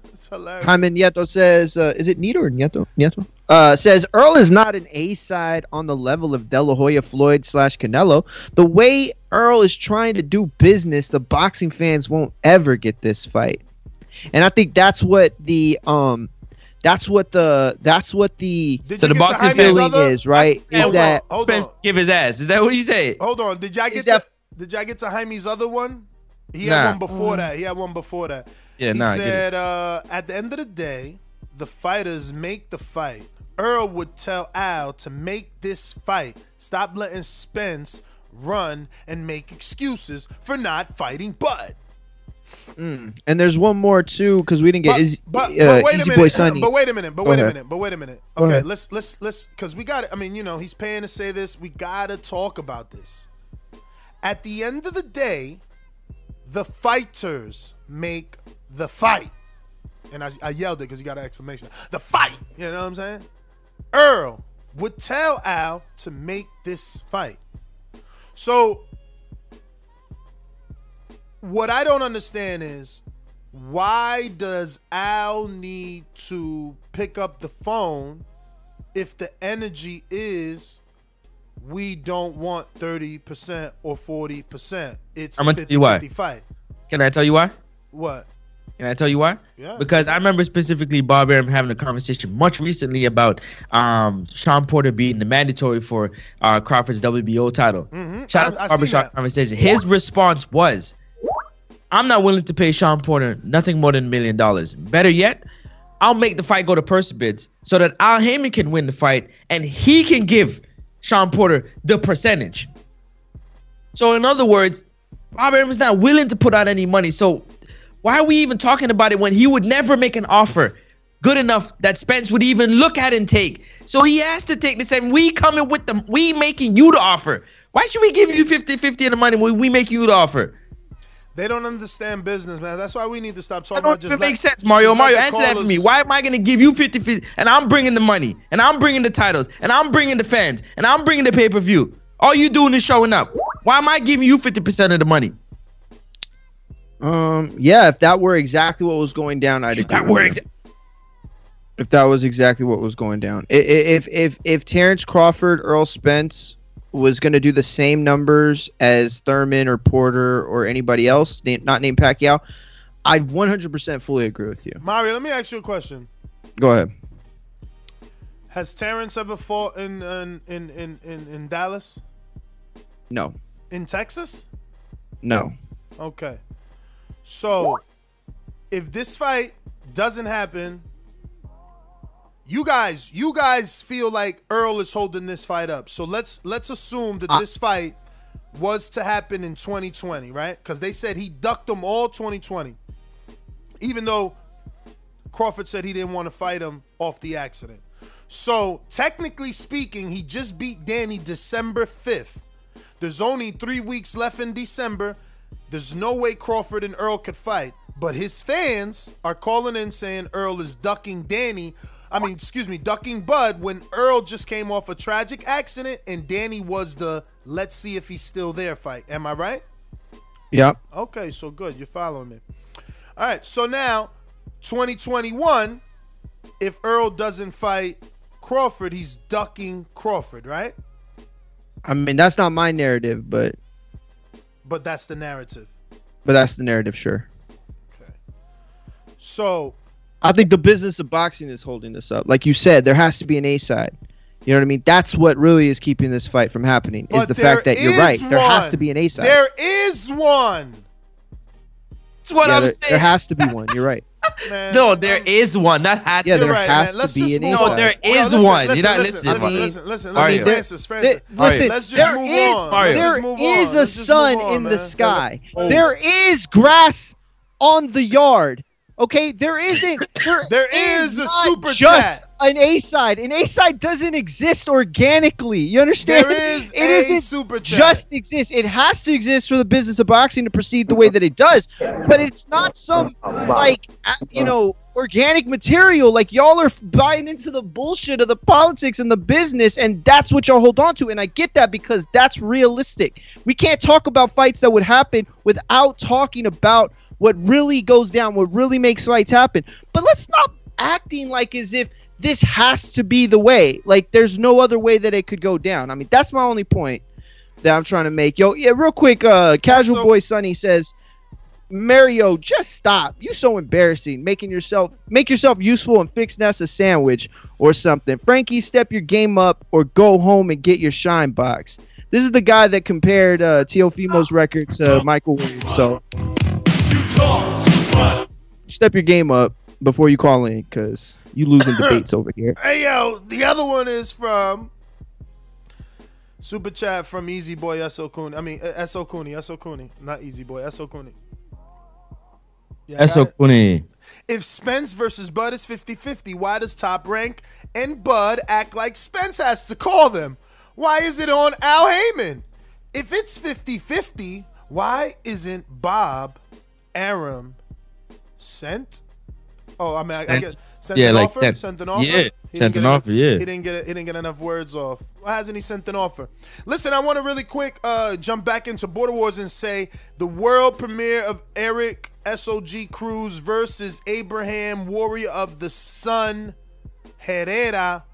it's hilarious. Jaime Nieto says, uh, is it Nieto or Nieto? Nieto? Uh, says Earl is not an A side on the level of De La Hoya Floyd slash Canelo. The way Earl is trying to do business, the boxing fans won't ever get this fight. And I think that's what the um That's what the that's what the Did So the get to boxing Jaime's feeling other? is right. Is Hold that on, hold Spence on, give his ass. Is that what you say? hold on. Did y'all get that- to? Did y'all get to Jaime's other one? He had one before that. He had one before that. Yeah, he nah, I said, uh, at the end of the day, the fighters make the fight. Earl would tell Al to make this fight. Stop letting Spence run and make excuses for not fighting Bud. Mm. And there's one more too because we didn't get But, Izzy, but, uh, but wait a Easy minute. Boy. But wait a minute. But Go wait a minute. But wait a minute. Okay, let's let's let's because we got. I mean, you know, he's paying to say this. We gotta talk about this. At the end of the day, the fighters make the fight. And I, I yelled it because you got an exclamation. The fight. You know what I'm saying? Earl would tell Al to make this fight. So what I don't understand is why does Al need to pick up the phone if the energy is we don't want 30% or 40%? It's I'm gonna tell you why. 50 fight. Can I tell you why? What? Can I tell you why? Yeah. Because I remember specifically Bob Arum having a conversation much recently about um, Shawn Porter being the mandatory for uh, Crawford's WBO title. Mhm. Shout I- out to barbershop conversation. His response was, "I'm not willing to pay Shawn Porter nothing more than a million dollars. Better yet, I'll make the fight go to purse bids so that Al Haymon can win the fight and he can give Shawn Porter the percentage." So in other words, Bob Arum not willing to put out any money. So why are we even talking about it when he would never make an offer good enough that Spence would even look at and take? So he has to take this and we coming with the we making you the offer. Why should we give you 50-50 of the money when we make you the offer? They don't understand business, man. That's why we need to stop talking That don't about just even let- make sense, Mario. Mario, answer that for me. Why am I going to give you 50 50 and I'm bringing the money and I'm bringing the titles and I'm bringing the fans and I'm bringing the pay per view? All you doing is showing up. Why am I giving you 50% of the money? Um, yeah, if that were exactly what was going down, I'd agree. that were you. exa- if that was exactly what was going down, I- i- if if if Terrence Crawford, Earl Spence was going to do the same numbers as Thurman or Porter or anybody else, not named Pacquiao, I'd 100% fully agree with you. Mario, let me ask you a question. Go ahead. Has Terrence ever fought in in in, in, in Dallas? No, In Texas? no. Okay. So, if this fight doesn't happen, you guys, you guys feel like Earl is holding this fight up. So let's let's assume that this fight was to happen in 2020, right? Because they said he ducked them all 2020, even though Crawford said he didn't want to fight him off the accident. So technically speaking, he just beat Danny December 5th. There's only three weeks left in December. There's no way Crawford and Earl could fight. But his fans are calling in saying Earl is ducking Danny. I mean, excuse me, ducking Bud when Earl just came off a tragic accident and Danny was the let's see if he's still there fight. Am I right? Yep. Okay, so good. You're following me. All right, so now 2021, if Earl doesn't fight Crawford, he's ducking Crawford, right? I mean, that's not my narrative, but But that's the narrative. but that's the narrative, sure. Okay. So I think the business of boxing is holding this up. Like you said, there has to be an A side. You know what I mean? That's what really is keeping this fight from happening. is the fact that you're is right. There has to be an A side. There is one. That's what yeah, I'm there, saying. there has to be one. You're right. no, there is one. That has Yeah, to there be. has to be an A No, side. there Well, listen, one. listen, You're not listen, listening. listen, listen, listen, Mario. listen, Francis, Francis. Th- listen, let's just there move is- on. Mario. Let's there just move is on. a sun on, in the sky. Oh. There is grass on the yard. Okay, there isn't. There, There is a not super just chat. an A side. An A side doesn't exist organically. You understand? There is It a isn't super chat. Just exists. It has to exist for the business of boxing to proceed the way that it does. But it's not some like you know organic material. Like y'all are buying into the bullshit of the politics and the business, and that's what y'all hold on to. And I get that because that's realistic. We can't talk about fights that would happen without talking about what really goes down, what really makes fights happen. But let's stop acting like as if this has to be the way. Like there's no other way that it could go down. I mean, that's my only point that I'm trying to make. Yo, yeah, real quick, uh Casual So- Boy Sonny says Mario, just stop. You're so embarrassing. Making yourself make yourself useful and fix Ness a sandwich or something. Frankie, step your game up or go home and get your shine box. This is the guy that compared uh, Teofimo's record to Michael Williams. So step your game up before you call in, cause you losing debates over here. Hey yo, the other one is from Super Chat from Easy Boy S.O. Cooney. I mean uh, S.O. Cooney, S.O. Cooney. Not Easy Boy, S.O. Cooney. Yeah, I so it. funny. If Spence versus Bud is 50-50, why does Top Rank and Bud act like Spence has to call them? Why is it on Al Haymon? If it's 50-50, why isn't Bob Arum sent? Oh, I mean, I, I Sent. get sent Yeah, an like offer. sent. Sent an offer. Yeah, He sent an offer, yeah. he didn't get it. He didn't get enough words off. Why hasn't he sent an offer? Listen, I want to really quick uh, jump back into Border Wars and say the world premiere of Eric SOG Cruz versus Abraham Warrior of the Sun Herrera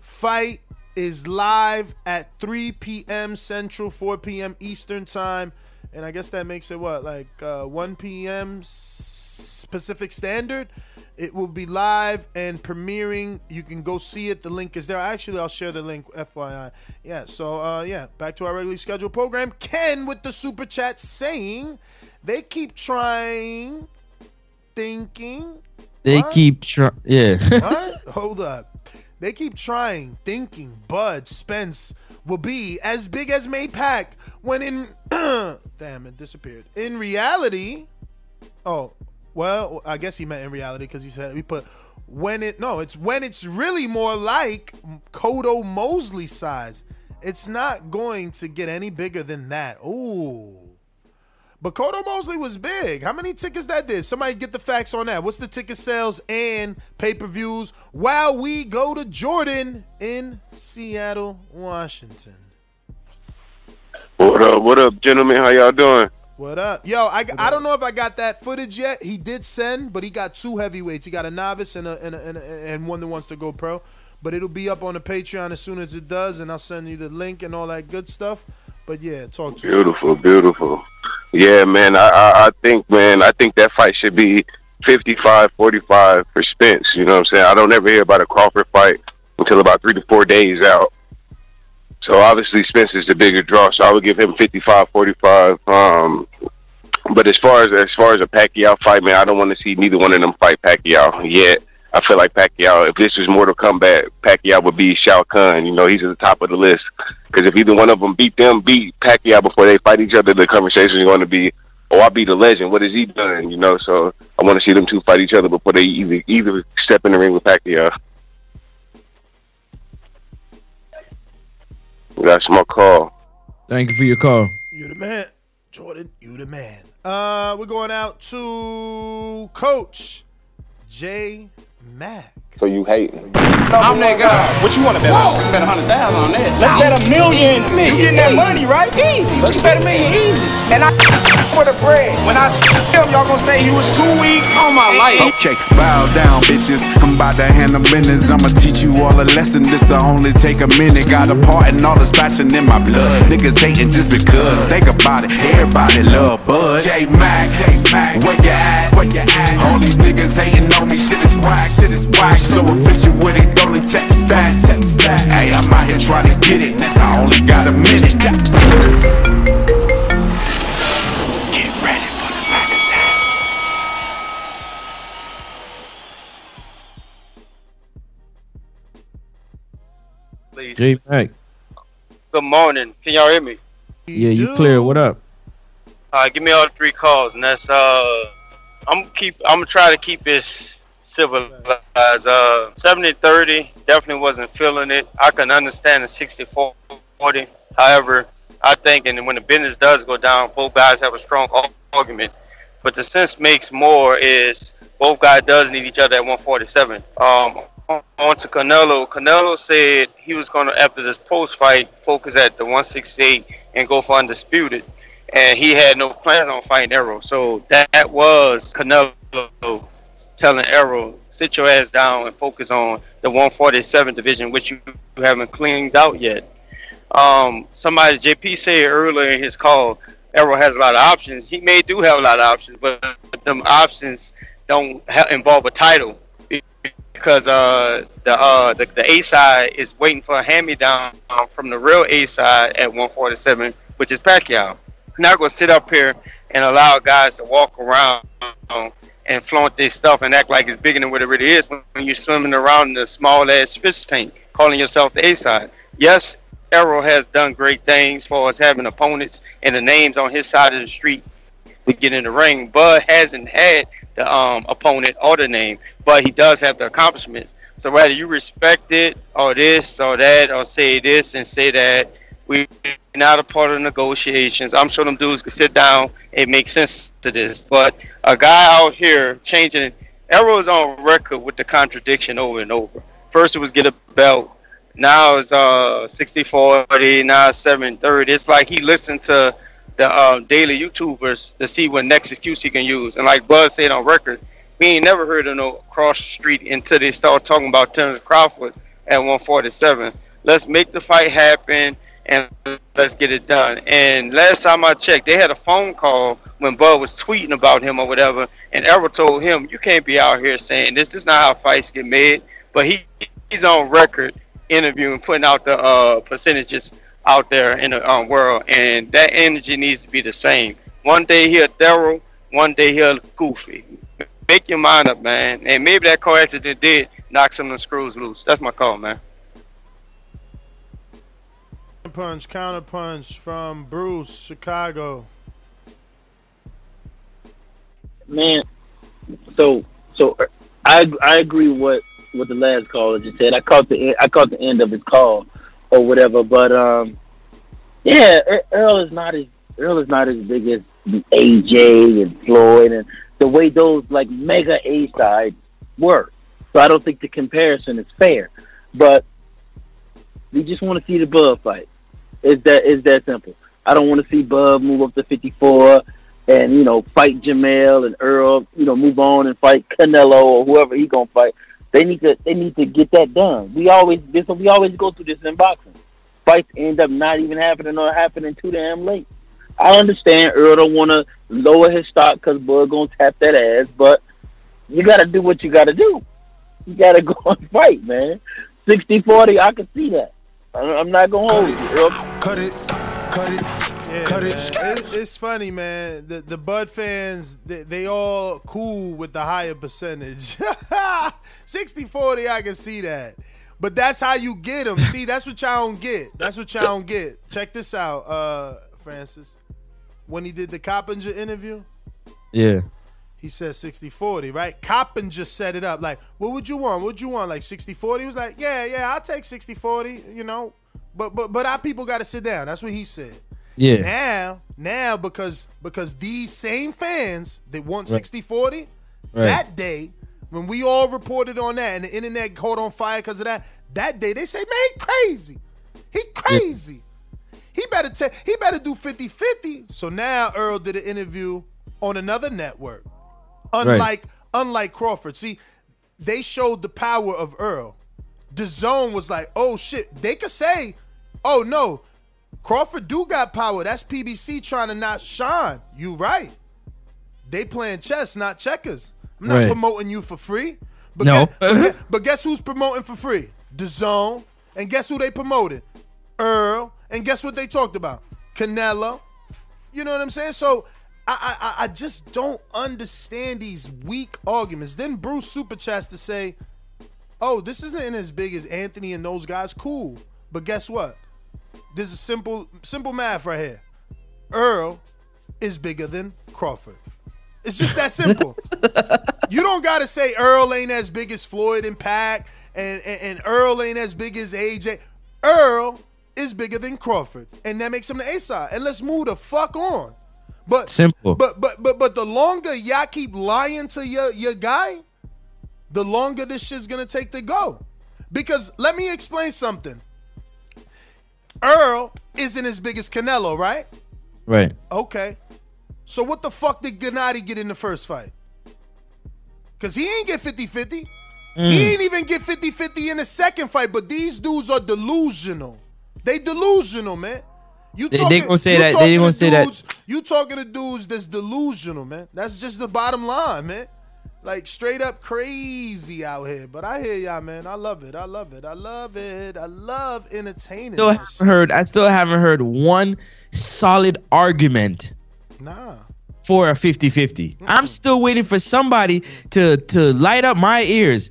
fight is live at 3 p.m. Central, 4 p.m. Eastern time, and I guess that makes it what like uh, 1 p.m. Pacific Standard. It will be live and premiering. You can go see it. The link is there. Actually, I'll share the link. FYI. Yeah. So uh, yeah, back to our regularly scheduled program. Ken with the super chat saying they keep trying, thinking. They What? keep trying. Yeah. What? Hold up. They keep trying, thinking Bud Spence will be as big as Maypac when in damn it disappeared. In reality, oh well, I guess he meant in reality because he said we put when it no, it's when it's really more like Cotto Mosley size. It's not going to get any bigger than that. Ooh. But Cotto Mosley was big. How many tickets that did? Somebody get the facts on that. What's the ticket sales and pay per views while we go to Jordan in Seattle, Washington? What up? What up, gentlemen? How y'all doing? What up? Yo, I, I don't know if I got that footage yet. He did send, but he got two heavyweights. He got a novice and a, and, a, and, a, and one that wants to go pro. But it'll be up on the Patreon as soon as it does, and I'll send you the link and all that good stuff. But yeah, talk to us. Beautiful, beautiful. Yeah, man. I, I I think, man, I think that fight should be 55-45 for Spence. You know what I'm saying? I don't ever hear about a Crawford fight until about three to four days out. So obviously Spence is the bigger draw. So I would give him 55-45. Um, but as far as as far as a Pacquiao fight, man, I don't want to see neither one of them fight Pacquiao yet. I feel like Pacquiao, if this was Mortal Kombat, Pacquiao would be Shao Kahn. You know, he's at the top of the list. Because if either one of them beat them, beat Pacquiao before they fight each other, the conversation is going to be, "Oh, I beat a legend. What has he done?" You know, so I want to see them two fight each other before they either either step in the ring with Pacquiao. That's my call. Thank you for your call. You the man, Jordan. You the man. Uh, we're going out to Coach J Mac. So you hating? I'm that guy. What you want to bet on? Bet a hundred thousand on that. Let's bet a million. You getting that money, right? Easy. Let's bet a million easy. And I for the bread. When I him, y'all gonna say he was too weak on my life. Okay, bow down, bitches. I'm about to handle business. I'ma teach you all a lesson. This'll only take a minute. Got a part in all this passion in my blood. Niggas hating just because. Think about it. Everybody love Bud. J Mac, J Mac, where you at? Where you at? All these niggas hating on me. Shit is whack. Shit is whack. So efficient with it. Don't check the stats. Hey, I'm out here trying to get it. Next, I only got a minute. Get ready for the Mac attack. Please. J Mac. Good morning. Can y'all hear me? Yeah, you clear. What up? All right, give me all the three calls, and that's uh, I'm keep I'm gonna try to keep this civilized. Uh, 70-30, definitely wasn't feeling it. I can understand the 60-40. However, I think, and when the business does go down, both guys have a strong argument. But the sense makes more is both guys does need each other at 147. Um, on to Canelo. Canelo said he was going to, after this post fight, focus at the 168 and go for undisputed. And he had no plans on fighting Errol. So that was Canelo telling Errol, sit your ass down and focus on the 147 division, which you haven't cleaned out yet. Um, somebody, JP said earlier in his call, Errol has a lot of options. He may do have a lot of options, but them options don't ha- involve a title because uh, the, uh, the the A side is waiting for a hand me down from the real A side at 147, which is Pacquiao. Not to sit up here and allow guys to walk around and flaunt their stuff and act like it's bigger than what it really is when you're swimming around in a small ass fish tank, calling yourself the A side. Yes, Errol has done great things for us having opponents and the names on his side of the street to get in the ring. Bud hasn't had the um, opponent or the name, but he does have the accomplishments. So whether you respect it or this or that or say this and say that, we're not a part of negotiations. I'm sure them dudes could sit down and make sense to this. But a guy out here changing, Errol's on record with the contradiction over and over. First it was get a belt. Now it's uh 60 40, now it's 7 30. It's like he listened to the uh, daily YouTubers to see what next excuse he can use. And like Buzz said on record, we ain't never heard of no cross street until they start talking about Terrence Crawford at 147. Let's make the fight happen and let's get it done. And last time I checked, they had a phone call when Bud was tweeting about him or whatever, and Errol told him, "You can't be out here saying this. This is not how fights get made." But he he's on record interviewing, putting out the uh, percentages out there in the um, world, and that energy needs to be the same. One day he'll thorough, one day he'll goofy. Make your mind up, man. And maybe that car accident did knock some of the screws loose. That's my call, man. Punch, counter punch from Bruce, Chicago. Man, so so I I agree what what the last caller just said. I caught the I caught the end of his call or whatever, but um, yeah, Earl is not as Earl is not as big as AJ and Floyd and the way those like mega A sides were. So I don't think the comparison is fair. But we just want to see the Bud fight. Is that is that simple? I don't want to see Bud move up to 54 and you know fight Jamel and Earl. You know move on and fight Canelo or whoever he gonna fight. They need to they need to get that done. We always this we always go through this in boxing. Fights end up not even happening or happening too damn late. I understand Earl don't want to lower his stock because Bud gonna tap that ass, but you got to do what you got to do. You got to go and fight, man. 60-40, I can see that. I'm not gonna hold you. Earl. Cut it, cut it. Yeah, cut it. It, It's funny, man. The the Bud fans, they, they all cool with the higher percentage. 60-40, I can see that. But that's how you get them. See, that's what y'all don't get. That's what y'all don't get. Check this out, uh, Francis. When he did the Coppinger interview, Yeah. He said 60-40, right? Coppin just set it up. Like, what would you want? What would you want? Like 60-40? He was like, yeah, yeah, I'll take 60-40, you know. But but but our people gotta sit down. That's what he said. Yeah. Now, now because because these same fans that want Right. 60-40, Right. that day, when we all reported on that and the internet caught on fire because of that, that day they say, man, he crazy. He crazy. He better take he better do 50-50. So now Earl did an interview on another network. Unlike unlike Crawford. See, they showed the power of Earl. The zone was like, oh shit, they could say, oh no, Crawford do got power. That's PBC trying to not shine. You right. They playing chess, not checkers. I'm not Right. promoting you for free. But, No. guess, but, guess, but guess who's promoting for free? The zone. And guess who they promoted? Earl. And guess what they talked about? Canelo. You know what I'm saying? So I I, I- just don't understand these weak arguments. Then Bruce super chats to say, "Oh, this isn't as big as Anthony and those guys. Cool, but guess what? This is simple simple math right here. Earl is bigger than Crawford. It's just that simple. you don't gotta say Earl ain't as big as Floyd and Pac, and, and and Earl ain't as big as AJ. Earl is bigger than Crawford, and that makes him the A side. And let's move the fuck on. But Simple. But but but but the longer y'all keep lying to your your guy, the longer this shit's gonna take to go. Because let me explain something. Earl isn't as big as Canelo, right? Right. Okay. So what the fuck did Gennady get in the first fight? Cause he ain't get 50-50. Mm. He ain't even get 50-50 in the second fight, but these dudes are delusional. They delusional, man. You They- they talking, gonna say that- they gonna to say that- dudes, You talking to dudes that's delusional, man. That's just the bottom line, man. Like straight up crazy out here. But I hear y'all, man. I love it. I love it. I love it. I love entertaining. Still haven't heard. I still haven't heard one solid argument Nah. for a 50-50. I'm still waiting for somebody to to light up my ears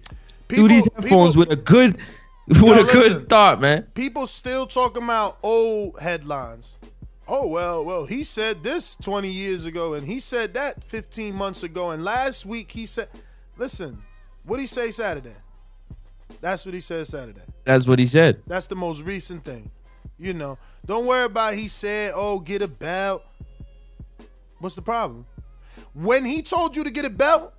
through these headphones with a good Yo, a good thought, man. People still talking about old headlines. Oh well, well, he said this 20 years ago, and he said that 15 months ago, and last week he said, "Listen, what he say Saturday? That's what he said Saturday. That's what he said. That's the most recent thing. You know, don't worry about he said, "Oh, get a belt." What's the problem? When he told you to get a belt,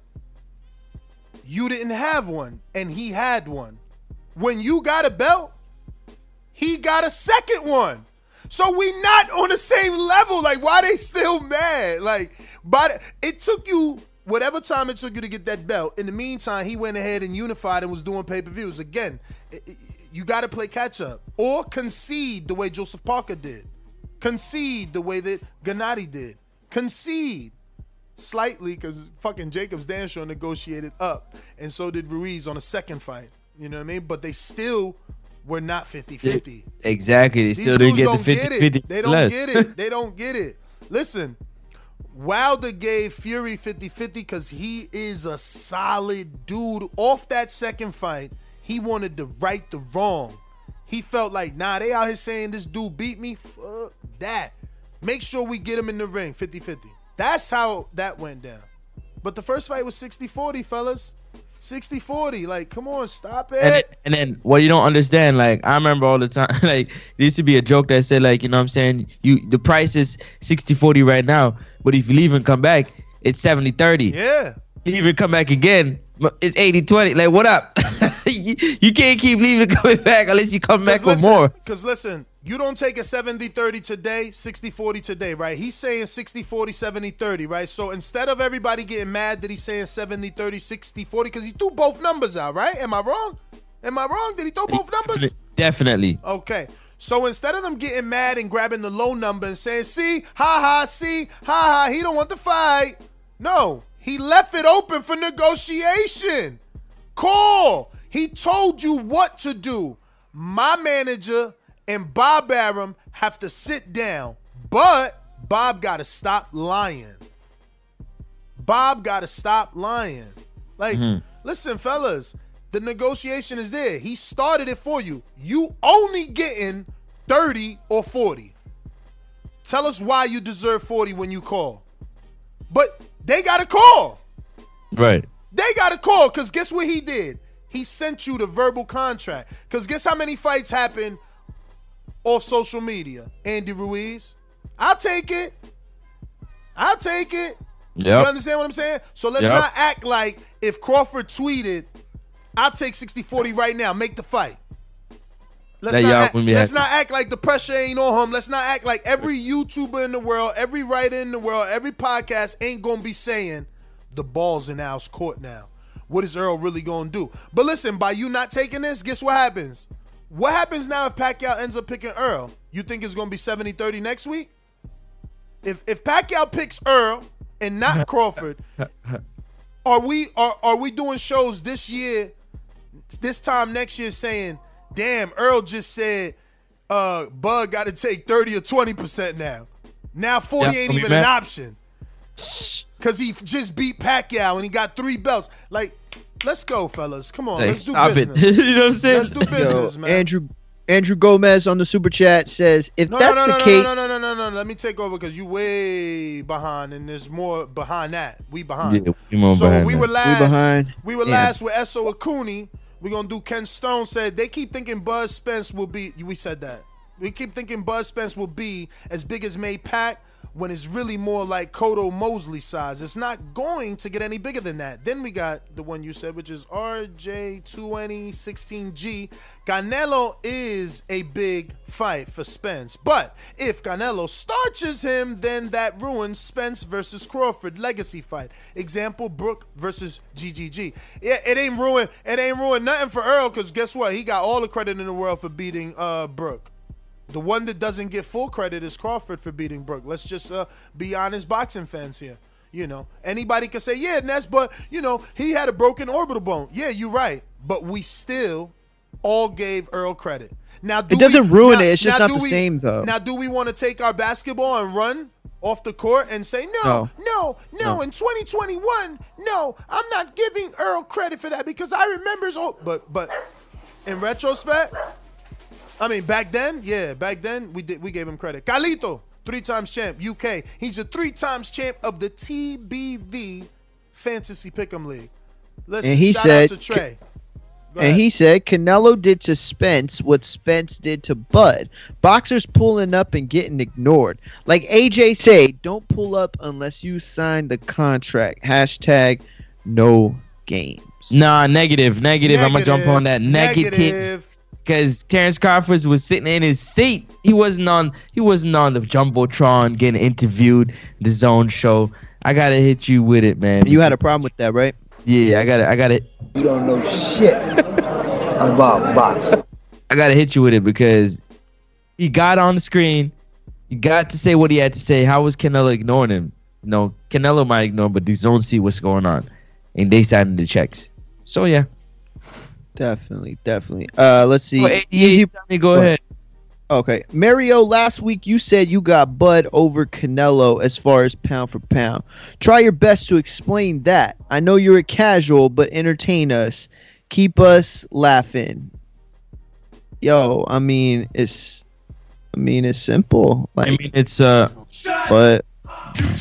you didn't have one, and he had one. When you got a belt, he got a second one. So we not on the same level. Like, why they still mad? Like, but it took you whatever time it took you to get that belt. In the meantime, he went ahead and unified and was doing pay per views. Again, you got to play catch up or concede the way Joseph Parker did. Concede the way that Gennady did. Concede slightly because fucking Jacobs damn sure negotiated up, and so did Ruiz on a second fight. You know what I mean? But they still were not 50 50. Exactly. They These still didn't dudes get don't 50 get 50 it. They don't less. get it. They don't get it. Listen, Wilder gave Fury 50 50 because he is a solid dude. Off that second fight, he wanted to right the wrong. He felt like, nah, they out here saying this dude beat me. Fuck that. Make sure we get him in the ring 50 50. That's how that went down. But the first fight was 60 40, fellas. 60 40. Like, come on, stop it. and then, and then what you don't understand, like I remember all the time, like there used to be a joke that said, like, you know what I'm saying, you the price is 60-40 right now, but if you leave and come back, it's 70-30. Yeah. You even come back again, it's 80-20. Like, what up? you, you can't keep leaving and coming back unless you come back with more. Because listen, you don't take a 70 30 today, 60 40 today, right? He's saying 60 40, 70 30, right? So instead of everybody getting mad that he's saying 70 30, 60 40, because he threw both numbers out, right? Am I wrong? Am I wrong? Did he throw both numbers? Definitely. Okay. So instead of them getting mad and grabbing the low number and saying, see, ha ha, see, ha ha, he don't want the fight. No, he left it open for negotiation. Call. He told you what to do. My manager and Bob Arum have to sit down, but Bob got to stop lying. Bob got to stop lying. Like, Mhm. listen, fellas, the negotiation is there. He started it for you. You only getting 30 or 40. Tell us why you deserve 40 when you call. But they got a call. Right. They got a call because guess what he did? He sent you the verbal contract. Because guess how many fights happen off social media? Andy Ruiz. I'll take it. I'll take it. You understand what I'm saying? So let's Yep. not act like if Crawford tweeted, I'll take 60 40 right now, make the fight. Let's, That not act, let's not act like the pressure ain't on him. Let's not act like every YouTuber in the world, every writer in the world, every podcast ain't gonna be saying the ball's in Al's court now. What is Earl really gonna do? But listen, by you not taking this, guess what happens? What happens now if Pacquiao ends up picking Earl? You think it's gonna be 70-30 next week? If if Pacquiao picks Earl and not Crawford, are we are are we doing shows this year, this time next year saying, damn, Earl just said uh Bud gotta take 30 or 20% now. Now 40 Yeah, ain't even an option. Cause he just beat Pacquiao and he got three belts. Like, let's go, fellas. Come on, Like, let's do business. You know what I'm saying? Let's do business, Yo, man. Andrew Andrew Gomez on the super chat says, if No, that's no, no, the no, case, no, no, no, no, no, no. Let me take over because you way behind, and there's more behind that. We behind. Yeah, we more so behind we that. were We last. behind. We were Yeah. last with Esso Akuni. We're gonna do Ken Stone said they keep thinking Buzz Spence will be. We said that. We keep thinking Buzz Spence will be as big as May Pack when it's really more like Cotto Mosley size. It's not going to get any bigger than that. Then we got the one you said, which is RJ2016G. Canelo is a big fight for Spence. But if Canelo starches him, then that ruins Spence versus Crawford legacy fight. Example, Brook versus GGG. Yeah, it ain't ruined. It ain't ruined nothing for Earl because guess what? He got all the credit in the world for beating uh Brook. The one that doesn't get full credit is Crawford for beating Brook. Let's just uh, be honest, boxing fans here. You know, anybody could say, yeah, Ness, but you know, he had a broken orbital bone. Yeah, you're right. But we still all gave Earl credit. Now, do It doesn't we, ruin now- it. It's just not the we- same, though. Now, do we want to take our basketball and run off the court and say, no, No. no, no, No. in 2021, no, I'm not giving Earl credit for that because I remember his old, but, but in retrospect, I mean, back then, yeah, back then we did we gave him credit. Calito, three times champ, UK. He's a three times champ of the TBV Fantasy Pick'em League. Listen, And he shout said- out to Trey. And he said Canelo did to Spence what Spence did to Bud. Boxers pulling up and getting ignored. Like AJ say, don't pull up unless you sign the contract. Hashtag no games. Nah, negative, negative. I'm gonna jump on that. Negative. Negative. Because Terrence Crawford was sitting in his seat. He wasn't on. He wasn't on the jumbotron getting interviewed. The Zone show. I gotta hit you with it, man. You had a problem with that, right? Yeah, I gotta. I gotta. You don't know shit about boxing. I gotta hit you with it because he got on the screen. He got to say what he had to say. How was Canelo ignoring him? You know, Canelo might ignore, but the zone see what's going on, and they signed the checks. So yeah. Definitely, definitely. Uh, let's see. Easy. Go ahead. Okay, Mario. Last week you said you got Bud over Canelo as far as pound for pound. Try your best to explain that. I know you're a casual, but entertain us. Keep us laughing. Yo, I mean it's, I mean it's simple. Like, I mean, it's uh. but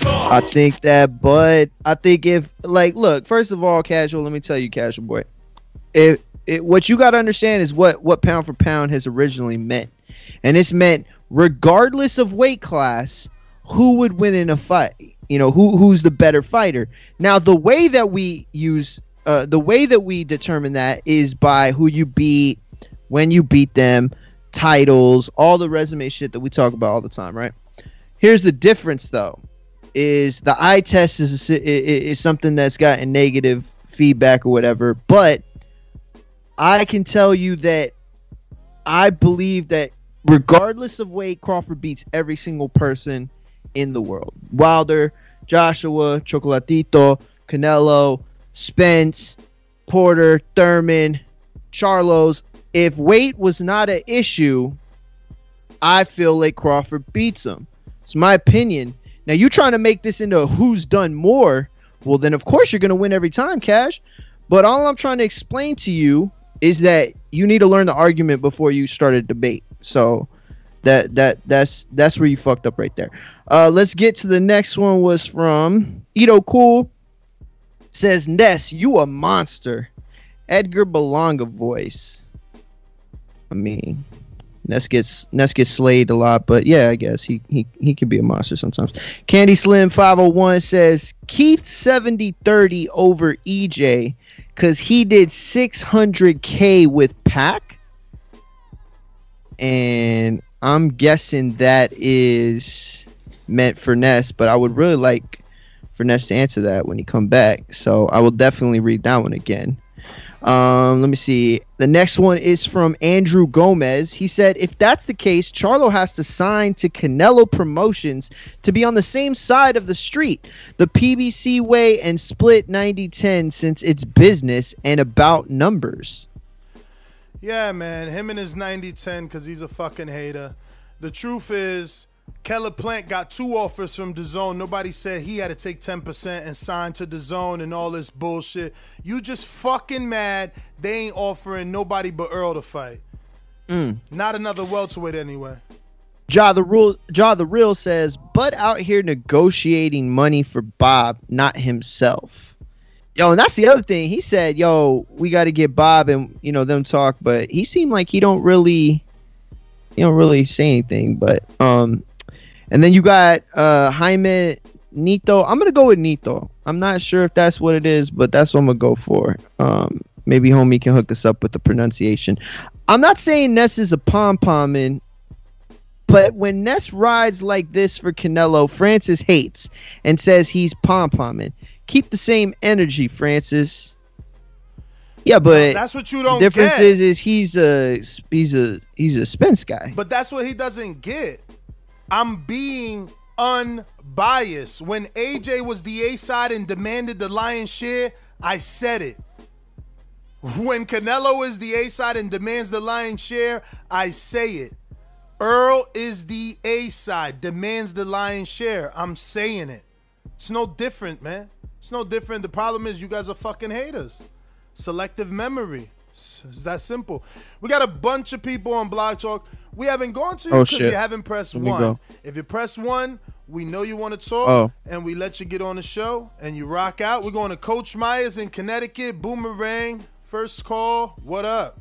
I think that Bud. I think if like, look, first of all, casual. Let me tell you, casual boy. If it, what you got to understand is what what pound for pound has originally meant, and it's meant regardless of weight class, who would win in a fight. You know who who's the better fighter. Now the way that we use uh, the way that we determine that is by who you beat, when you beat them, titles, all the resume shit that we talk about all the time, right? Here's the difference though, is the eye test is a is something that's gotten negative feedback or whatever, but I can tell you that I believe that regardless of weight, Crawford beats every single person in the world. Wilder, Joshua, Chocolatito, Canelo, Spence, Porter, Thurman, Charlos. If weight was not an issue, I feel like Crawford beats him. It's my opinion. Now you're trying to make this into who's done more? Well, then of course you're gonna win every time, Cash. But all I'm trying to explain to you is that you need to learn the argument before you start a debate. So that that that's that's where you fucked up right there. Uh, let's get to the next one. Was from Ito Cool. Says Ness, you a monster. Edgar Belonga voice. I mean, Ness gets Ness gets slayed a lot, but yeah, I guess he he he can be a monster sometimes. Candy Slim 501 says Keith 7030 over EJ because he did 600k with Pac, and I'm guessing that is meant for Ness, but I would really like for Ness to answer that when he come back. So I will definitely read that one again. Um, let me see. The next one is from Andrew Gomez. He said, if that's the case, Charlo has to sign to Canelo Promotions to be on the same side of the street, the PBC way, and split 90 10 since it's business and about numbers. Yeah, man. Him and his 90-10 because he's a fucking hater. The truth is, Caleb Plant got two offers from DAZN. Nobody said he had to take 10% and sign to DAZN and all this bullshit. You just fucking mad they ain't offering nobody but Earl to fight. Mm. Not another welterweight anyway. Ja the rule Ja the real says, but out here negotiating money for Bob, not himself. Yo, and that's the other thing. He said, "Yo, we got to get Bob and you know them talk," but he seemed like he don't really, he don't really say anything. But um, and then you got uh Jaime Nito. I'm gonna go with Nito. I'm not sure if that's what it is, but that's what I'm gonna go for. Um, maybe homie can hook us up with the pronunciation. I'm not saying Ness is a pom pom in but when Ness rides like this for Canelo, Francis hates and says he's pom pomming. Keep the same energy, Francis. Yeah, but That's what you don't difference get. is is he's a he's a he's a Spence guy. But that's what he doesn't get. I'm being unbiased. When AJ was the A side and demanded the lion's share, I said it. When Canelo is the A side and demands the lion's share, I say it. Earl is the A side, demands the lion's share. I'm saying it. It's no different, man. It's no different. The problem is you guys are fucking haters. Selective memory. It's it's that simple. We got a bunch of people on Blog Talk. We haven't gone to you Oh, because shit. you haven't pressed Let one. If you press one, we know you want to talk, Oh. and we let you get on the show, and you rock out. We're going to Coach Myers in Connecticut. Boomerang. First call. What up?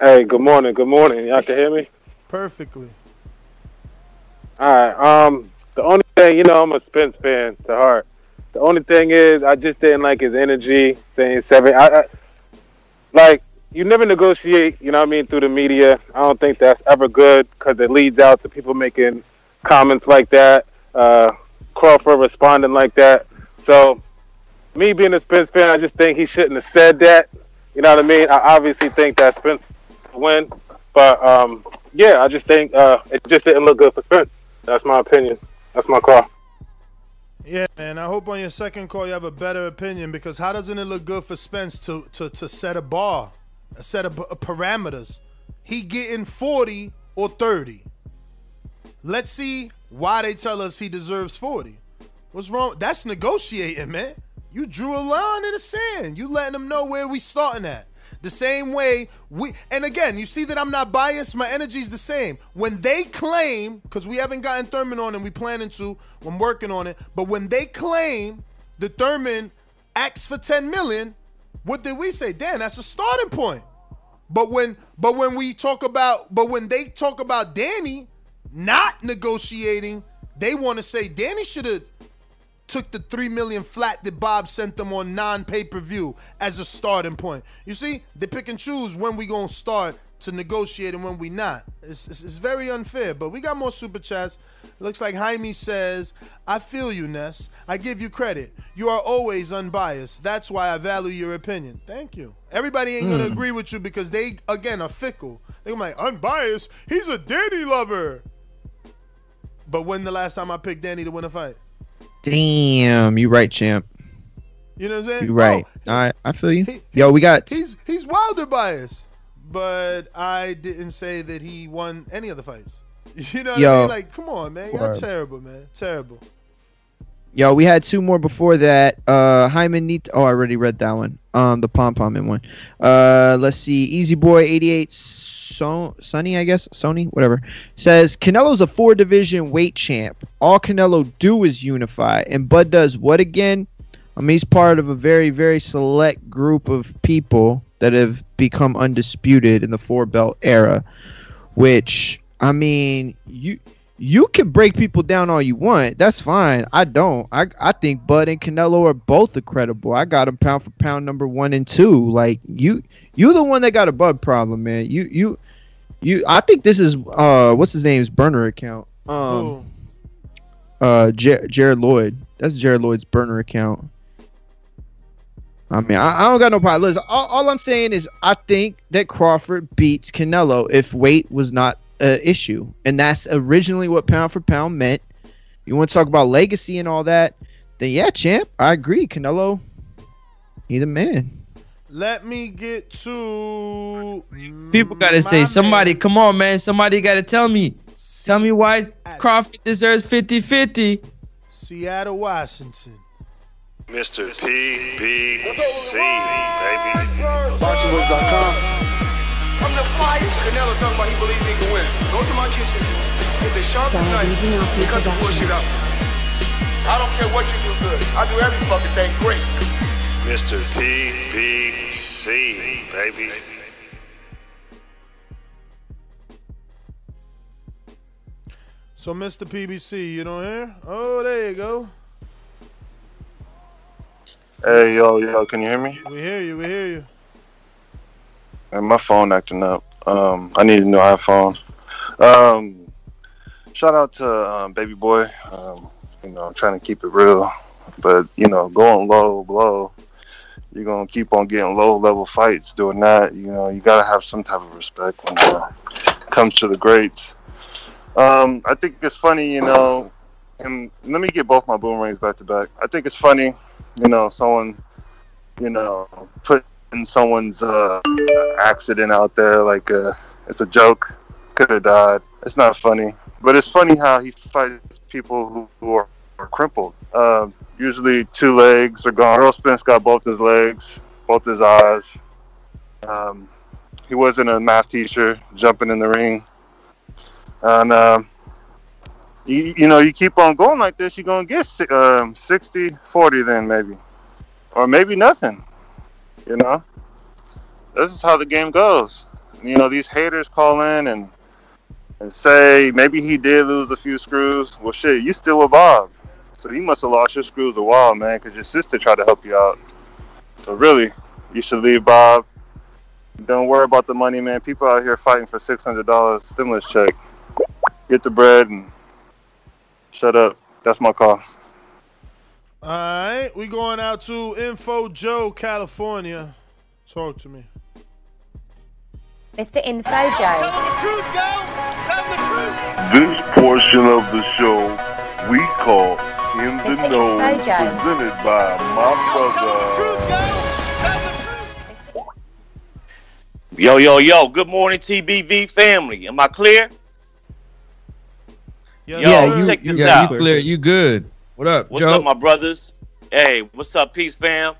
Hey, good morning. Good morning. Y'all can hear me? Perfectly. All right. Um, the only thing, you know, I'm a Spence fan to heart. The only thing is, I just didn't like his energy saying seven. I, I like you never negotiate. You know what I mean through the media. I don't think that's ever good because it leads out to people making comments like that. Uh, Crawford responding like that. So, me being a Spence fan, I just think he shouldn't have said that. You know what I mean? I obviously think that Spence win, but um, yeah, I just think uh, it just didn't look good for Spence. That's my opinion. That's my call. Yeah, man. I hope on your second call you have a better opinion because how doesn't it look good for Spence to to, to set a bar, a set of parameters? He getting 40 or 30. Let's see why they tell us he deserves 40. What's wrong? That's negotiating, man. You drew a line in the sand. You letting them know where we starting at. The same way we and again, you see that I'm not biased. My energy's the same. When they claim, because we haven't gotten Thurman on and we planning to, I'm working on it. But when they claim the Thurman acts for 10 million, what did we say? Dan, that's a starting point. But when but when we talk about but when they talk about Danny not negotiating, they want to say Danny should have took the three million flat that Bob sent them on non-pay-per-view as a starting point. You see, they pick and choose when we gonna start to negotiate and when we not. It's, it's, it's very unfair, but we got more super chats. It looks like Jaime says, I feel you, Ness. I give you credit. You are always unbiased. That's why I value your opinion. Thank you. Everybody ain't gonna Mm. agree with you because they, again, are fickle. They're like, unbiased? He's a Danny lover. But when the last time I picked Danny to win a fight? Damn, you right, champ. You know what I'm saying? You right. Oh, I I feel you. Yo, we got he's he's Wilder biased, but I didn't say that he won any of the fights. You know what I Yo. mean? Like, come on, man, you're terrible, man, terrible. Yo, we had two more before that. Uh Hyman need oh I already read that one. Um the pom pom in one. Uh let's see. Easy Boy 88 so Sonny, I guess. Sony, whatever. Says Canelo's a four division weight champ. All Canelo do is unify. And Bud does what again? I mean he's part of a very, very select group of people that have become undisputed in the four belt era. Which I mean, you you can break people down all you want. That's fine. I don't. I I think Bud and Canelo are both incredible. I got them pound for pound number one and two. Like you, you the one that got a Bud problem, man. You you you. I think this is uh what's his name's burner account. Um, uh Jer- Jared Lloyd. That's Jared Lloyd's burner account. I mean, I, I don't got no problem. Listen, all, all I'm saying is I think that Crawford beats Canelo if weight was not an issue, and that's originally what pound for pound meant. You want to talk about legacy and all that? Then yeah, champ, I agree. Canelo, he's a man. Let me get to People gotta say, somebody, come on, man. Somebody gotta tell me. Tell me why Crawford deserves 50 50. Seattle, Washington. Mr. PBC, baby. BoxingWords.com. I'm the flyest. Canelo talking about he believe he can win. Go to my kitchen. Get the sharpest knife and cut the bullshit out. I don't care what you do good. I do every fucking thing great. Mr. PBC, baby. So, Mr. PBC, you don't hear? Oh, there you go. Hey, yo, yo, can you hear me? We hear you. We hear you. And my phone acting up. Um, I need a new iPhone. Um, shout out to um, Baby Boy. Um, you know, I'm trying to keep it real, but you know, going low blow. You're gonna keep on getting low level fights doing that. You know, you gotta have some type of respect when it comes to the greats. Um, I think it's funny, you know, and let me get both my boomerangs back to back. I think it's funny, you know, someone, you know, putting someone's uh, accident out there like uh, it's a joke. Could have died. It's not funny, but it's funny how he fights people who, who are, are crippled. Um, usually two legs are gone. Earl Spence got both his legs, both his eyes. Um, he wasn't a math teacher jumping in the ring. And, um, you, you know, you keep on going like this, you're going to get um, 60 40 then, maybe. Or maybe nothing. You know? This is how the game goes. You know, these haters call in and, and say maybe he did lose a few screws. Well, shit, you still with Bob. So you must have lost your screws a while, man, because your sister tried to help you out. So really, you should leave Bob. Don't worry about the money, man. People out here fighting for six hundred dollars stimulus check. Get the bread and shut up. That's my call. All right, we going out to Info Joe, California. Talk to me. Mr. Info Joe. This portion of the show we call In the Mr. Know, Info Joe. presented by my brother. Yo, yo, yo. Good morning, TBV family. Am I clear? Yo, yeah, you, check this yeah, out. you clear. You good? What up, What's Joe? up, my brothers? Hey, what's up, Peace fam?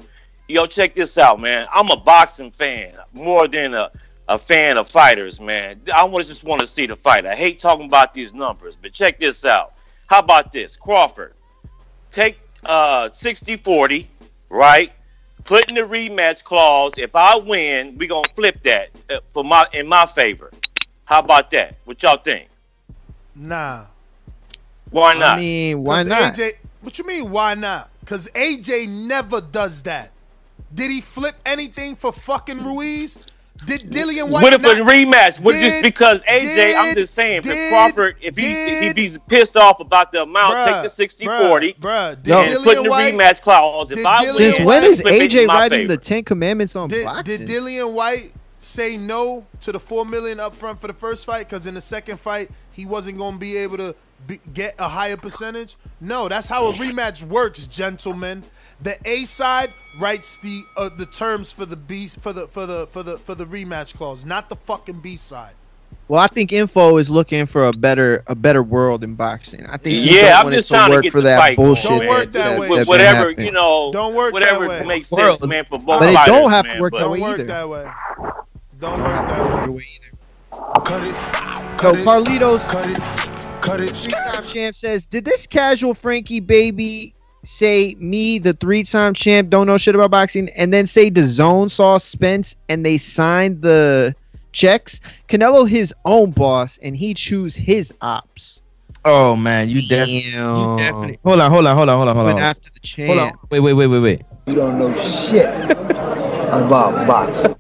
Yo, check this out, man. I'm a boxing fan more than a, a fan of fighters, man. I want just want to see the fight. I hate talking about these numbers, but check this out. How about this? Crawford, take uh 60-40, right? Put in the rematch clause. If I win, we gonna flip that uh, for my in my favor. How about that? What y'all think? Nah. Why not? I mean, why 'Cause not? AJ, what you mean, why not? Because AJ never does that. Did he flip anything for fucking Ruiz? Did Dillian Whyte What if not- a rematch? What just because AJ? I'm just saying, did- if Crawford, if he if he's pissed off about the amount, Bruh, take the 60 bruh, 40 bruh, and did put in the Whyte- rematch clause. If did I Dillian win, Since when is flip it in AJ my writing favor. the Ten Commandments on Did, boxing? did Dillian Whyte say no to the four million up front for the first fight? Because in the second fight, he wasn't going to be able to be, get a higher percentage. No, that's how a rematch works, gentlemen. The A side writes the uh, the terms for the B for the for the for the for the rematch clause, not the fucking B side. Well, I think Info is looking for a better a better world in boxing. I think Yeah, don't I'm want it just to trying to get for the that fight going, bullshit. man. work that way. With whatever you know, Don't work whatever that way. makes World. sense, man, for both But it fighters, don't have to work but- that Don't way work either. that way. Don't work that way. Cut it. Cut so Carlitos, three-time champ says, "Did this casual Frankie baby say me, the three-time champ, don't know shit about boxing, and then say the zone saw Spence and they signed the checks? Canelo his own boss, and he choose his ops. Oh man, you, def- you Damn. definitely. Hold on, hold on, hold on, hold on, hold on. after the champ. Hold on. Wait, wait, wait, wait, wait. You don't know shit about boxing.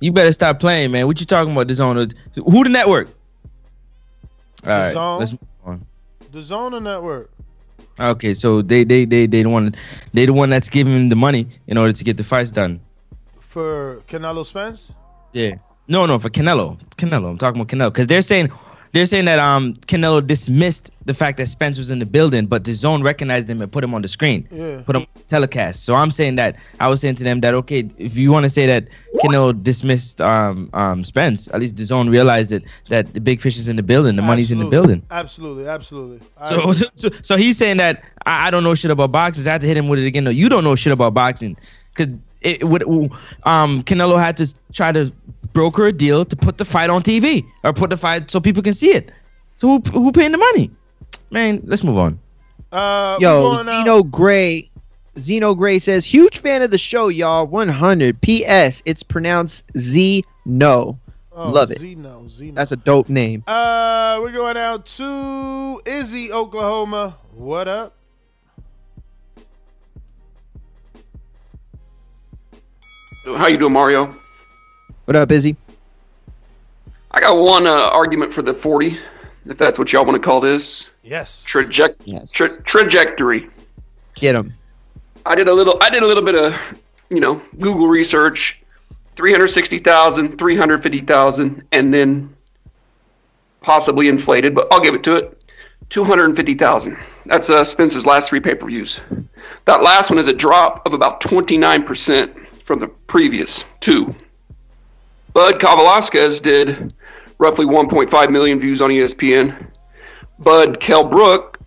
You better stop playing, man. What you talking about? This on the who the network? All right, Zone. let's move on. The Zona Network. Okay, so they they they they the one they the one that's giving him the money in order to get the fights done. For Canelo Spence? Yeah. No, no, for Canelo. Canelo. I'm talking about Canelo because they're saying they're saying that um Canelo dismissed the fact that Spence was in the building, but the zone recognized him and put him on the screen, Yeah. put him on telecast. So I'm saying that I was saying to them that okay, if you want to say that Canelo dismissed um um Spence, at least the zone realized that that the big fish is in the building, the money's in the building. Absolutely, absolutely. So, so, so he's saying that I, I don't know shit about boxing. I had to hit him with it again. No, you don't know shit about boxing, because it would um Canelo had to try to broker a deal to put the fight on TV or put the fight so people can see it. So who who paying the money? Man, let's move on. Uh, Yo, going out- Zeno Gray. Zeno Gray says, huge fan of the show, y'all. 100. P.S. It's pronounced Z No. Oh, Love it. Zeno, Zeno. That's a dope name. Uh, we're going out to Izzy, Oklahoma. What up? How you doing, Mario? What up, Izzy? I got one uh, argument for the 40, if that's what y'all want to call this. Yes. Traject- tra- trajectory. Get him. I did a little. I did a little bit of you know, Google research, 360,000, 350,000, and then possibly inflated, but I'll give it to it. 250,000. That's uh, Spence's last three pay per views. That last one is a drop of about 29% from the previous two. Bud Kavaliauskas did roughly 1.5 million views on ESPN. Bud Kell Brook,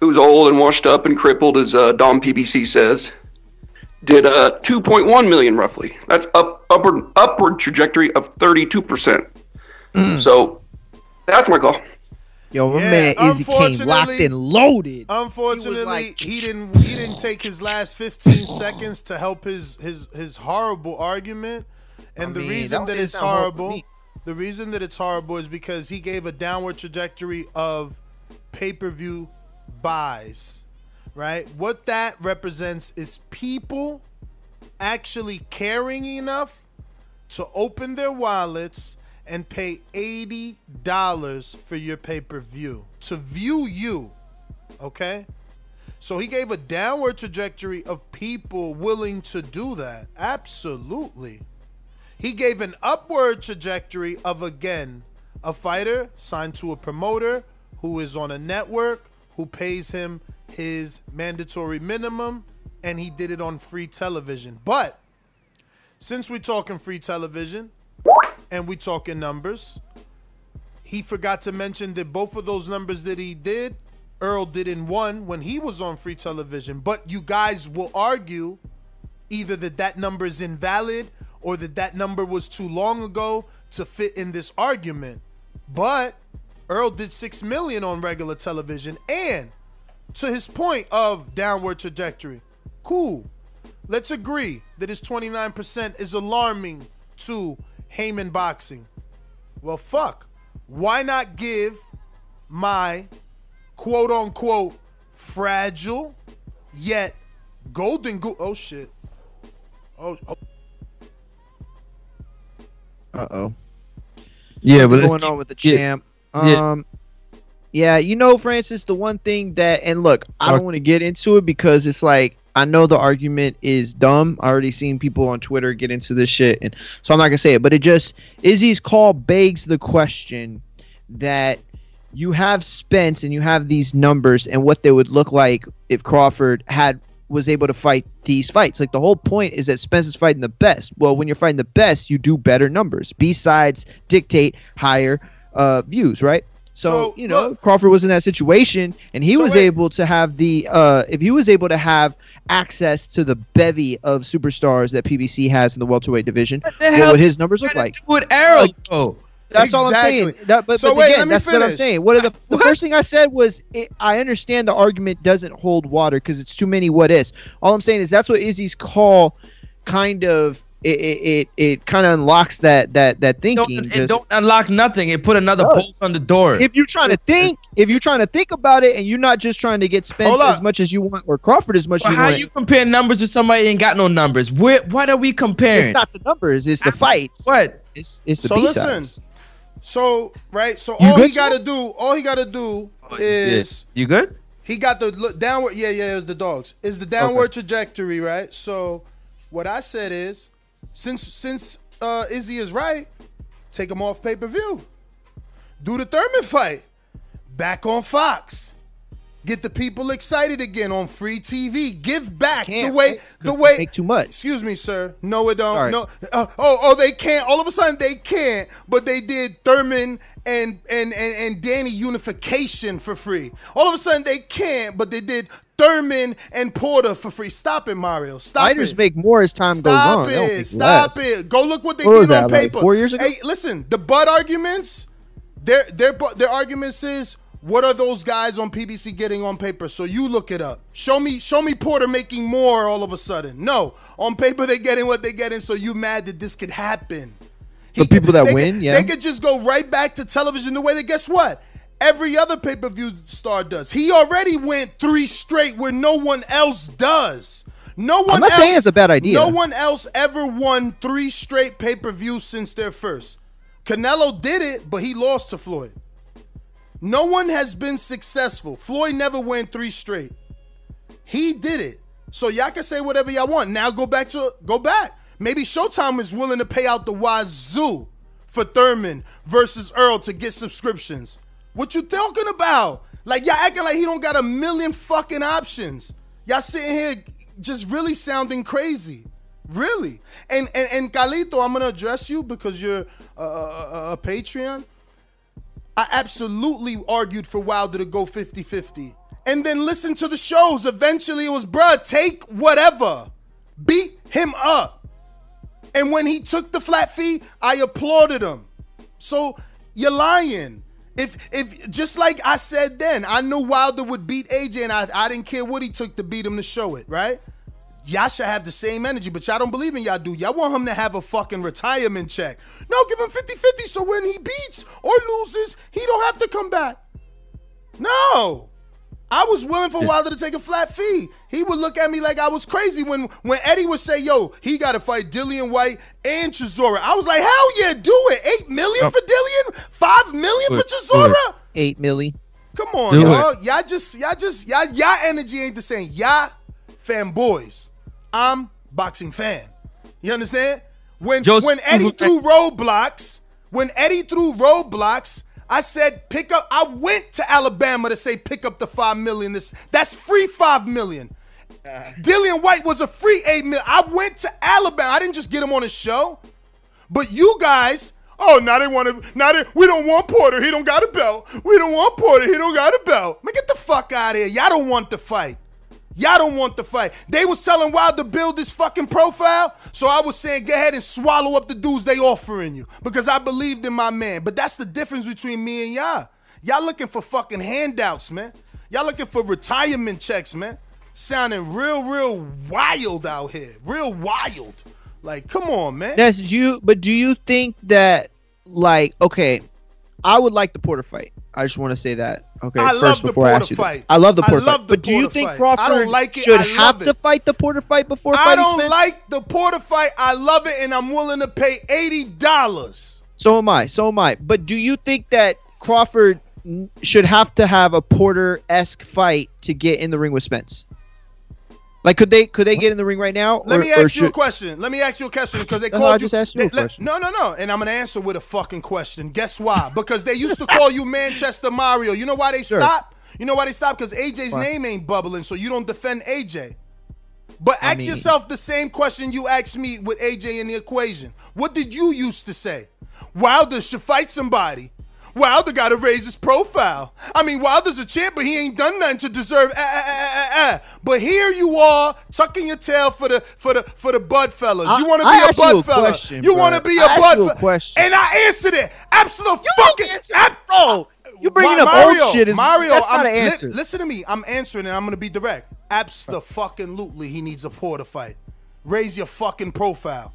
who's old and washed up and crippled, as uh, Dom PBC says, did uh, 2.1 million roughly. That's up upward upward trajectory of 32%. So that's my call. Yo, my Yeah, man Izzy came locked unfortunately- and loaded. Unfortunately, like- he didn't he didn't take his last 15 seconds to help his his his horrible argument. And I the mean, reason that it's horrible to horrible, me. the reason that it's horrible is because he gave a downward trajectory of pay-per-view buys. Right? What that represents is people actually caring enough to open their wallets and pay $80 for your pay-per-view to view you okay so he gave a downward trajectory of people willing to do that absolutely he gave an upward trajectory of again a fighter signed to a promoter who is on a network who pays him his mandatory minimum and he did it on free television but since we're talking free television and we're talking numbers, he forgot to mention that both of those numbers that he did, Errol did in one when he was on free television. But you guys will argue either that that number is invalid or that that number was too long ago to fit in this argument. But Errol did 6 million on regular television and to his point of downward trajectory. Cool. Let's agree that his 29% is alarming to Haymon Boxing. Well, fuck. Why not give my quote unquote fragile yet golden? Oh shit. Oh, oh. Uh oh. Yeah, but going on with the yeah, champ. yeah. Um, yeah, you know, Francis, the one thing that, and look, I don't want to get into it because it's like I know the argument is dumb. I already seen people on Twitter get into this shit, and so I'm not gonna say it. But it just Izzy's call begs the question that you have Spence and you have these numbers and what they would look like if Crawford had was able to fight these fights. Like the whole point is that Spence is fighting the best. Well, when you're fighting the best, you do better numbers. B sides dictate higher uh, views, right? So, So, you know, Crawford was in that situation, and he So was wait. able to have the uh, if he was able to have access to the bevy of superstars that PBC has in the welterweight division, what, the hell would his numbers look like? With Errol, though. That's all I'm saying. That, but So but wait, again, let me that's what I'm finish. saying. What are the the first thing I said was it, I understand the argument doesn't hold water because it's too many what ifs. All I'm saying is that's what Izzy's call kind of it it, it, it kind of unlocks that that that thinking. Don't, it just- don't unlock nothing. It put another Does. bolt on the door. if you're trying to think, if you're trying to think about it, and you're not just trying to get Spence as much as you want or Crawford as much Well, as you how want, you compare numbers with somebody that ain't got no numbers? Where, what are we comparing? it's not the numbers, it's the fights. What? It's it's the So B-sides. listen. So right, so You all he got to do, all he got to do is you good? he got the look downward. Yeah, yeah, it was the dogs. Is the downward trajectory right? So what I said is, since since uh, Izzy is right, take him off pay per view. Do the Thurman fight back on Fox. Get the people excited again on free TV. Give back the way the way. make too much. Excuse me, sir. No, it don't. Sorry. No. Uh, oh, oh, they can't. All of a sudden, they can't. But they did Thurman and and and and Danny unification for free. All of a sudden, they can't. But they did Thurman and Porter for free. Stop it, Mario. Stop Fighters it. make more as time Stop goes on. It. Stop less. it. Go look what they What did on that, like, paper. four years ago? Hey, listen. The Bud arguments. Their their their arguments is what are those guys on PBC getting on paper? So you look it up. Show me show me Porter making more all of a sudden. No, on paper they getting what they getting. So you mad that this could happen? The people that win, could, yeah. they could just go right back to television the way that guess what? Every other pay per view star does. He already went three straight where no one else does. No one I'm not else, saying it's a bad idea. No one else ever won three straight pay per views since their first. Canelo did it, but he lost to Floyd. No one has been successful. Floyd never went three straight. He did it. So y'all can say whatever y'all want. Now go back to go back. Maybe Showtime is willing to pay out the wazoo for Thurman versus Errol to get subscriptions. What you talking about? Like y'all acting like he don't got a million fucking options. Y'all sitting here just really sounding crazy. Really. And and, and Calito, I'm gonna address you because you're a, a, a Patreon. I absolutely argued for Wilder to go 50-50. And then listen to the shows. Eventually it was, bruh, take whatever. Beat him up. And when he took the flat fee, I applauded him. So you're lying. If if just like I said then, I knew Wilder would beat AJ, and I, I didn't care what he took to beat him to show it, right? Y'all should have the same energy, but y'all don't believe in y'all do. Y'all want him to have a fucking retirement check. No, give him 50-50 so when he beats or loses, he don't have to come back. No. I was willing for Wilder to take a flat fee. He would look at me like I was crazy when when Eddie would say, "Yo, he got to fight Dillian Whyte and Chisora." I was like, "Hell yeah, do it! Eight million for Dillian, five million for it. Chisora." Eight milli. Come on, Do y'all. Y'all just, y'all just, y'all, y'all energy ain't the same. Y'all fanboys. I'm boxing fan. You understand? When Just- when Eddie threw roadblocks, when Eddie threw roadblocks, I said pick up. I went to Alabama to say pick up the five million. This that's free five million. Uh. Dillian Whyte was a free eight mil. I went to Alabama. I didn't just get him on a show. But you guys, oh, now they want to. Now they, we don't want Porter. He don't got a belt. We don't want Porter. He don't got a belt. Man, get the fuck out of here. Y'all don't want the fight. Y'all don't want the fight. They was telling Wild to build this fucking profile, so I was saying go ahead and swallow up the dudes they offering you because I believed in my man. But that's the difference between me and y'all. Y'all looking for fucking handouts, man. Y'all looking for retirement checks, man. Sounding real, real wild out here. Real wild. Like, come on, man. That's you. But do you think that, like, okay, I would like the Porter fight. I just want to say that. Okay, I first love the before I ask Porter this. fight. I love the I Porter love fight. the but do you think fight. I Crawford like it. should I have love to fight the Porter fight before I don't Spence? like the Porter fight. I love it, and I'm willing to pay eighty dollars. So am I. So am I. But do you think that Crawford should have to have a Porter esque fight to get in the ring with Spence? Like, could they could they get in the ring right now? Let or- me or ask you a question. Let me ask you a question because they No, called I you. you they- let- question. no, no, no. And I'm gonna answer with a fucking question. Guess why? Because they used to call you Manchester Mario. You know why they Sure. stopped? You know why they stopped? Because AJ's Why? name ain't bubbling, so you don't defend AJ. But I ask mean- yourself the same question you asked me with AJ in the equation. What did you used to say? Wilder should fight somebody. Wilder got to raise his profile. I mean, Wilder's a champ, but he ain't done nothing to deserve. Ah, ah, ah, ah, ah. But here you are, tucking your tail for the for the for the Bud fellas. I- you want to be a Bud you fella. question, you want to be I a Bud fella. question. And I answered it. Absolutely fucking. Ab- bro, you bringing Ma- up Mario, old shit is Mario, that's not I'm, an li- listen to me. I'm answering and I'm gonna be direct. Absolutely, he needs a Porter fight. Raise your fucking profile.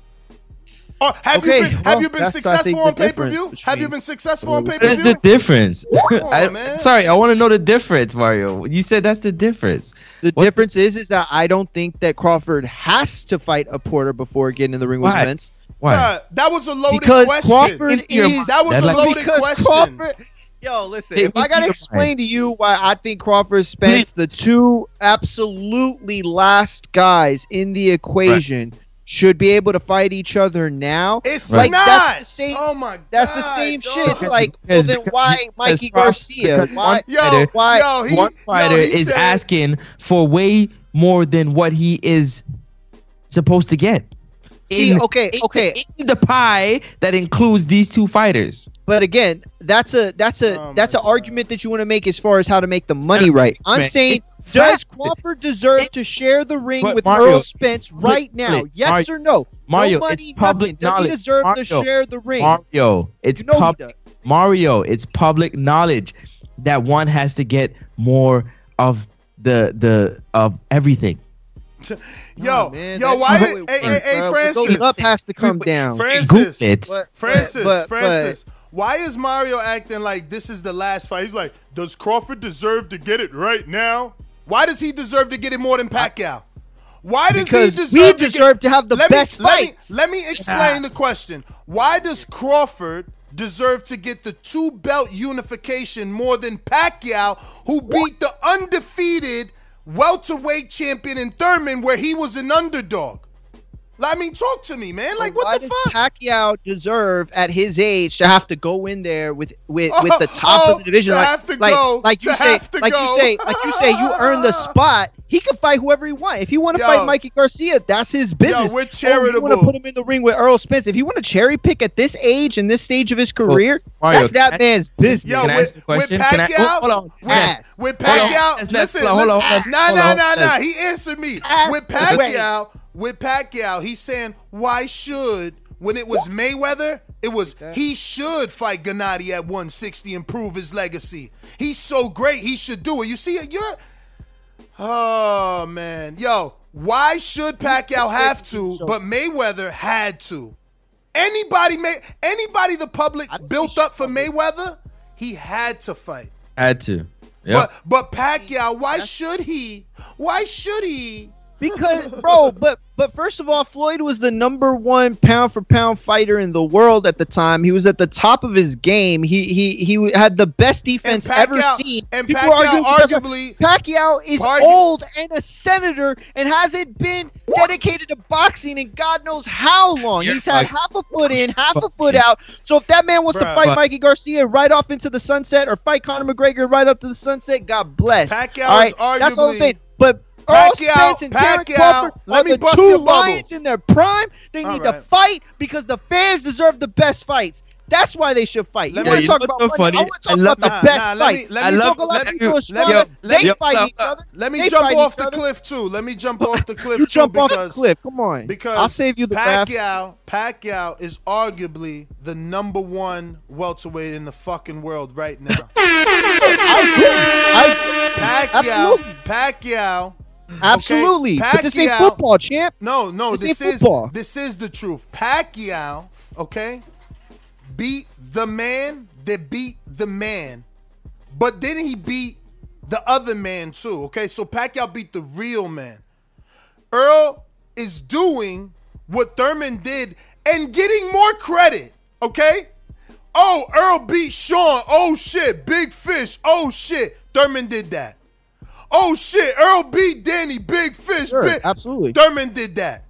Or have Okay, you been have well, you been that's, I think, successful on pay per view? Have you been successful on pay What per is the difference? on, I, man. sorry, I want to know the difference, Mario. You said that's the difference. The difference is, is that I don't think that Crawford has to fight a Porter before getting in the ring with Why? Spence. Why? Bruh, that was a loaded Because question. Crawford Your- is that was a like- loaded because question. Crawford. Yo, listen. Take if I gotta your explain to you why I think Crawford Spence, the two absolutely last guys in the equation, should be able to fight each other now. It's like not. that's the same. oh my god. That's the same dog. shit. It's like, well, Because- then why Mikey Garcia? Why? one Yo, fighter- why? yo, he, one fighter yo, he is said, asking for way more than what he is supposed to get. See, In- okay, in- okay. in the pie that includes these two fighters. But again, that's a that's a Oh that's an argument that you want to make as far as how to make the money right. I'm saying, it's does. Crawford deserve to share the ring But with Mario, Errol Spence right now? Yes Mario- or no? Mario, no it's money, public nothing. Does he deserve Mario, to share the ring? Mario, it's You know public. does. Mario, it's public knowledge that one has to get more of the the of everything. Yo, Oh, man, yo, why? how Hey, it hey, works, hey, bro. Francis. The up has to come down. Francis, Google it. But- Francis, but- but- Francis. Why is Mario acting like this is the last fight? He's like, does Crawford deserve to get it right now? Why does he deserve to get it more than Pacquiao? Why does Because he we deserve to deserve get, to have the let best me, let me, fights. let me explain the question. Why does Crawford deserve to get the two belt unification more than Pacquiao, who beat the undefeated welterweight champion in Thurman where he was an underdog. I mean, talk to me, man. Like, what Why the does fuck? Pacquiao deserve at his age to have to go in there with with, with the Oh, top oh, of the oh, division? to like, have to like, go, like you to say, have to like go. you say, like you say, you earn the spot. He can fight whoever he wants. If he want to Yo. fight Mikey Garcia, that's his business. we're Oh, you charitable. want to put him in the ring with Errol Spence? If you want to cherry pick at this age and this stage of his career, Mario, that's that I- man's business. Yo, Can with, ask you a with question? Can I- Pacquiao, hold on. with, Ass. with Hold on. Pacquiao, Let's- let's- listen, hold on, listen, hold on, nah, hold nah, on. nah, nah. Let's- He answered me. Ass With away. Pacquiao, with Pacquiao, he's saying, why should, when it was Mayweather, it was, he should fight Gennady at 160 and prove his legacy. He's so great, he should do it. You see it? You're, oh, man. Yo, why should Pacquiao have to, but Mayweather had to? Anybody, may, anybody the public built up for Mayweather, he had to fight. Had to. Yep. But but Pacquiao, why should he? Why should he? Because, bro, but but first of all, Floyd was the number one pound for pound fighter in the world at the time. He was at the top of his game. He he he had the best defense ever seen. and People Pacquiao argue because arguably- Pacquiao is Argu- old and a senator and hasn't been dedicated to boxing in God knows how long. You're He's had fucking- half a foot in, half a foot out. So if that man wants to Bruh. fight Mikey Garcia right off into the sunset or fight Conor McGregor right up to the sunset, God bless. Pacquiao all right? is That's all I'm saying. But Errol Pacquiao- Spence and Derek Pacquiao- Crawford let are me the bust two your bubble. lions in their prime. They All need to fight because the fans deserve the best fights. That's why they should fight. You want to talk about what's money? I want to talk about the Nah, best nah, let fight. me- let I me love talk a lot of you- people are let strong. me- let They me- fight each other. Let me They jump off the cliff too. Let me jump off the cliff You too jump off the cliff. Come on. because I'll save you the laugh. Pacquiao, Pacquiao is arguably the number one welterweight in the fucking world right now. I, Pacquiao, Absolutely. Pacquiao. Mm-hmm. absolutely. Okay? But this ain't football, champ. No, no, This this, is football. this is the truth. Pacquiao, okay, beat the man that beat the man, but didn't he beat the other man too? Okay, so Pacquiao beat the real man. Errol is doing what Thurman did and getting more credit. Okay. Oh, Errol beat Shawn. Oh shit, big fish. Oh shit, Thurman did that. Oh shit, Errol B, Danny, big fish. Sure, big. absolutely. Thurman did that.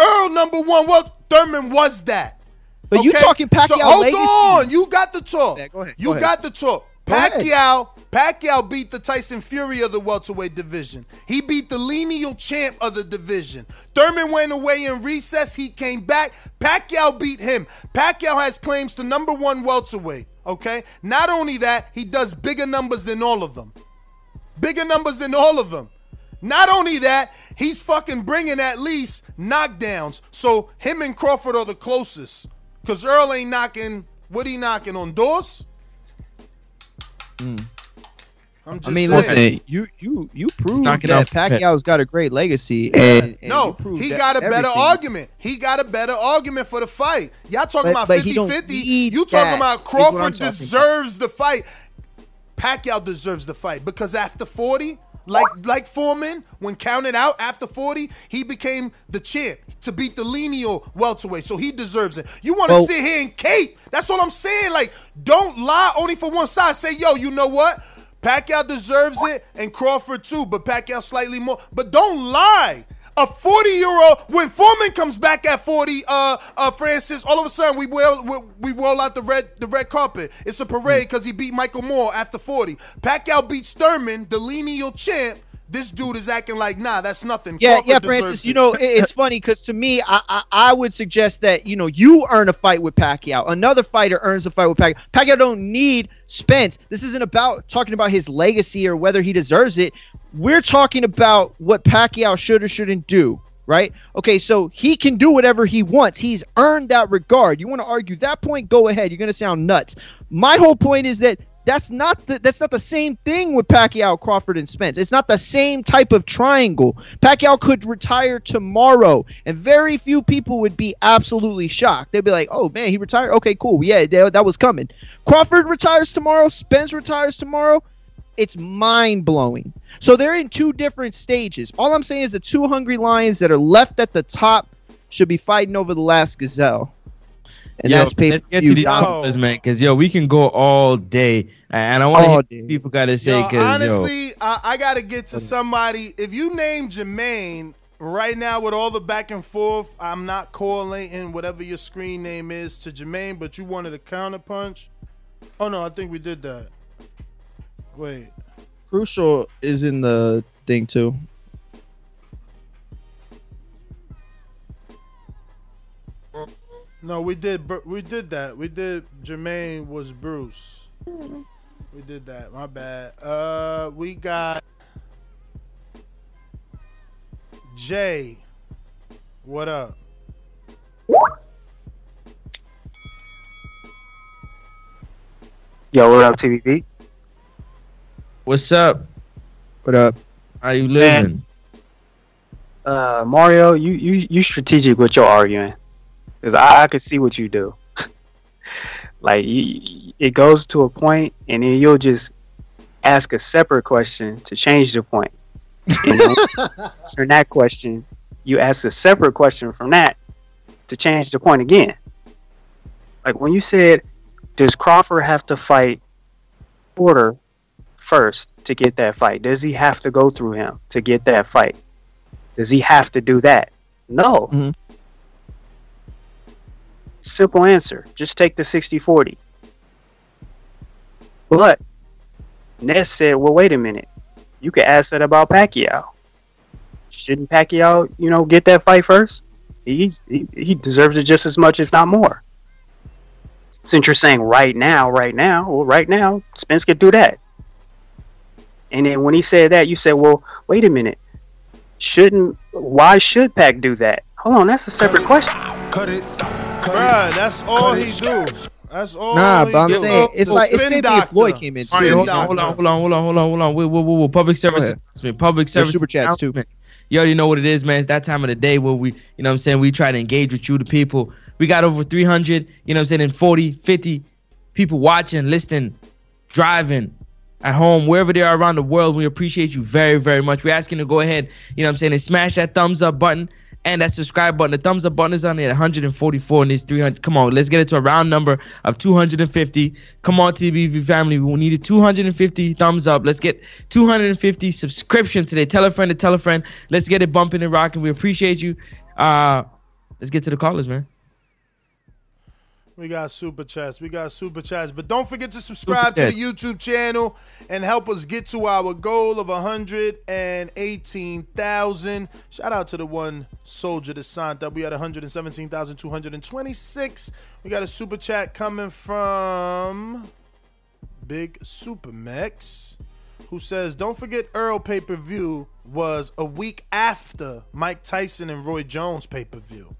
Errol number one. Well, Thurman was that. But you talking Pacquiao So hold legacy. on, you got the talk. Yeah, go ahead, You go ahead. got the talk. Pacquiao, Pacquiao beat the Tyson Fury of the welterweight division. He beat the lineal champ of the division. Thurman went away in recess. He came back. Pacquiao beat him. Pacquiao has claims to number one welterweight. Okay. Not only that, he does bigger numbers than all of them. Bigger numbers than all of them. Not only that, he's fucking bringing at least knockdowns. So him and Crawford are the closest. Cause Errol ain't knocking. What he knocking on doors? Hmm. I'm just I mean, saying. listen, you you you proved knocking that off- Pacquiao's got a great legacy. And, and you No, proved he got a better everything. argument. He got a better argument for the fight. Y'all talking But- about but he 50 don't 50. need You talking that, about is what I'm Crawford talking about. deserves the fight. Pacquiao deserves the fight because after 40, like like Foreman, when counted out after 40, he became the champ to beat the lineal welterweight. So he deserves it. You want to Well- sit here and cape. That's what I'm saying. Like, don't lie only for one side. Say, yo, you know what? Pacquiao deserves it and Crawford too, but Pacquiao slightly more. But don't lie. A 40 year old, when Foreman comes back at 40, uh, uh, Francis, all of a sudden we will we, we roll out the red the red carpet. It's a parade because he beat Michael Moorer after 40. Pacquiao beats Thurman, the lineal champ. This dude is acting like, nah, that's nothing. Yeah, Crawford yeah, Francis. You know, it- it's funny because to me, I, I I would suggest that you know you earn a fight with Pacquiao. Another fighter earns a fight with Pacquiao. Pacquiao don't need Spence. This isn't about talking about his legacy or whether he deserves it. We're talking about what Pacquiao should or shouldn't do. Right? Okay, so he can do whatever he wants. He's earned that regard. You want to argue that point? Go ahead. You're gonna sound nuts. My whole point is that that's not the that's not the same thing with Pacquiao, Crawford, and Spence. It's not the same type of triangle. Pacquiao could retire tomorrow, and very few people would be absolutely shocked. They'd be like, "Oh man, he retired. Okay, cool. Yeah, that was coming." Crawford retires tomorrow. Spence retires tomorrow. It's mind blowing. So they're in two different stages. All I'm saying is the two hungry lions that are left at the top should be fighting over the last gazelle. and yo, that's pay let's get to view. these numbers, man, because yo, we can go all day, and I want to people gotta say. Yo, Because honestly, I, I got to get to somebody. If you name Jermaine right now with all the back and forth, I'm not correlating whatever your screen name is to Jermaine, but you wanted a counter punch. Oh no, I think we did that. Wait, Crucial is in the thing too. no, we did. Bru- We did that. We did. Jermaine was Bruce. We did that. My bad. Uh, we got Jay. What up? Yo, what up, TVP? What's up? What up? How you living? Uh, Mario, you you you strategic with your arguing, cause I, I can see what you do. like you, it goes to a point, and then you'll just ask a separate question to change the point. And answer that question, you ask a separate question from that to change the point again. Like when you said, does Crawford have to fight Porter first to get that fight? Does he have to go through him to get that fight? Does he have to do that? No. Mm-hmm. Simple answer. Just take the 60 40. But Ness said, well, wait a minute. You could ask that about Pacquiao. Shouldn't Pacquiao, you know, get that fight first? He's, he, he deserves it just as much, if not more. Since you're saying right now, right now, well, right now, Spence could do that. And then when he said that, you said, well, wait a minute. Shouldn't, why should Pac do that? Hold on, that's a separate question. Cut it. Bruh, that's all he do. That's all Nah, he but I'm do. saying it's like it's same thing if. Floyd came in. Spin hold doctor. on, hold on, hold on, hold on, hold on, hold on. Wait, wait, wait, wait. Public service ahead. announcement. Public service super chats, too. announcement. You already know what it is, man. It's that time of the day where we, you know what I'm saying, we try to engage with you, the people. We got over 300, you know what I'm saying, and 40, 50 people watching, listening, driving, at home, wherever they are around the world. We appreciate you very, very much. We're asking you to go ahead, you know what I'm saying, and smash that thumbs up button and that subscribe button. The thumbs up button is on there at 144 and it's 300. Come on, let's get it to a round number of 250. Come on, TBV family. We needed 250 thumbs up. Let's get 250 subscriptions today. Tell a friend to tell a friend. Let's get it bumping and rocking. We appreciate you. Uh, let's get to the callers, man. We got super chats. We got super chats. But don't forget to subscribe to the YouTube channel and help us get to our goal of 118,000. Shout out to the one soldier that signed up. We had 117,226. We got a super chat coming from Big Supermex who says, Don't forget Errol pay per view was a week after Mike Tyson and Roy Jones pay per view.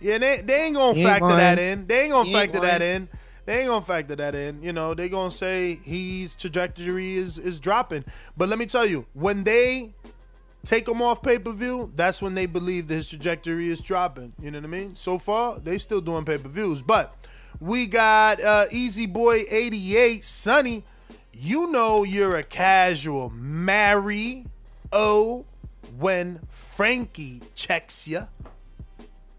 Yeah, they, they ain't gonna ain't factor that in. They ain't gonna He ain't factor that in. They ain't gonna factor that in. You know, they gonna say his trajectory is is dropping. But let me tell you, when they take him off pay per view, that's when they believe that his trajectory is dropping. You know what I mean? So far, they still doing pay per views. But we got uh, Easy Boy 88, Sonny. You know you're a casual. Mary O when Frankie checks you.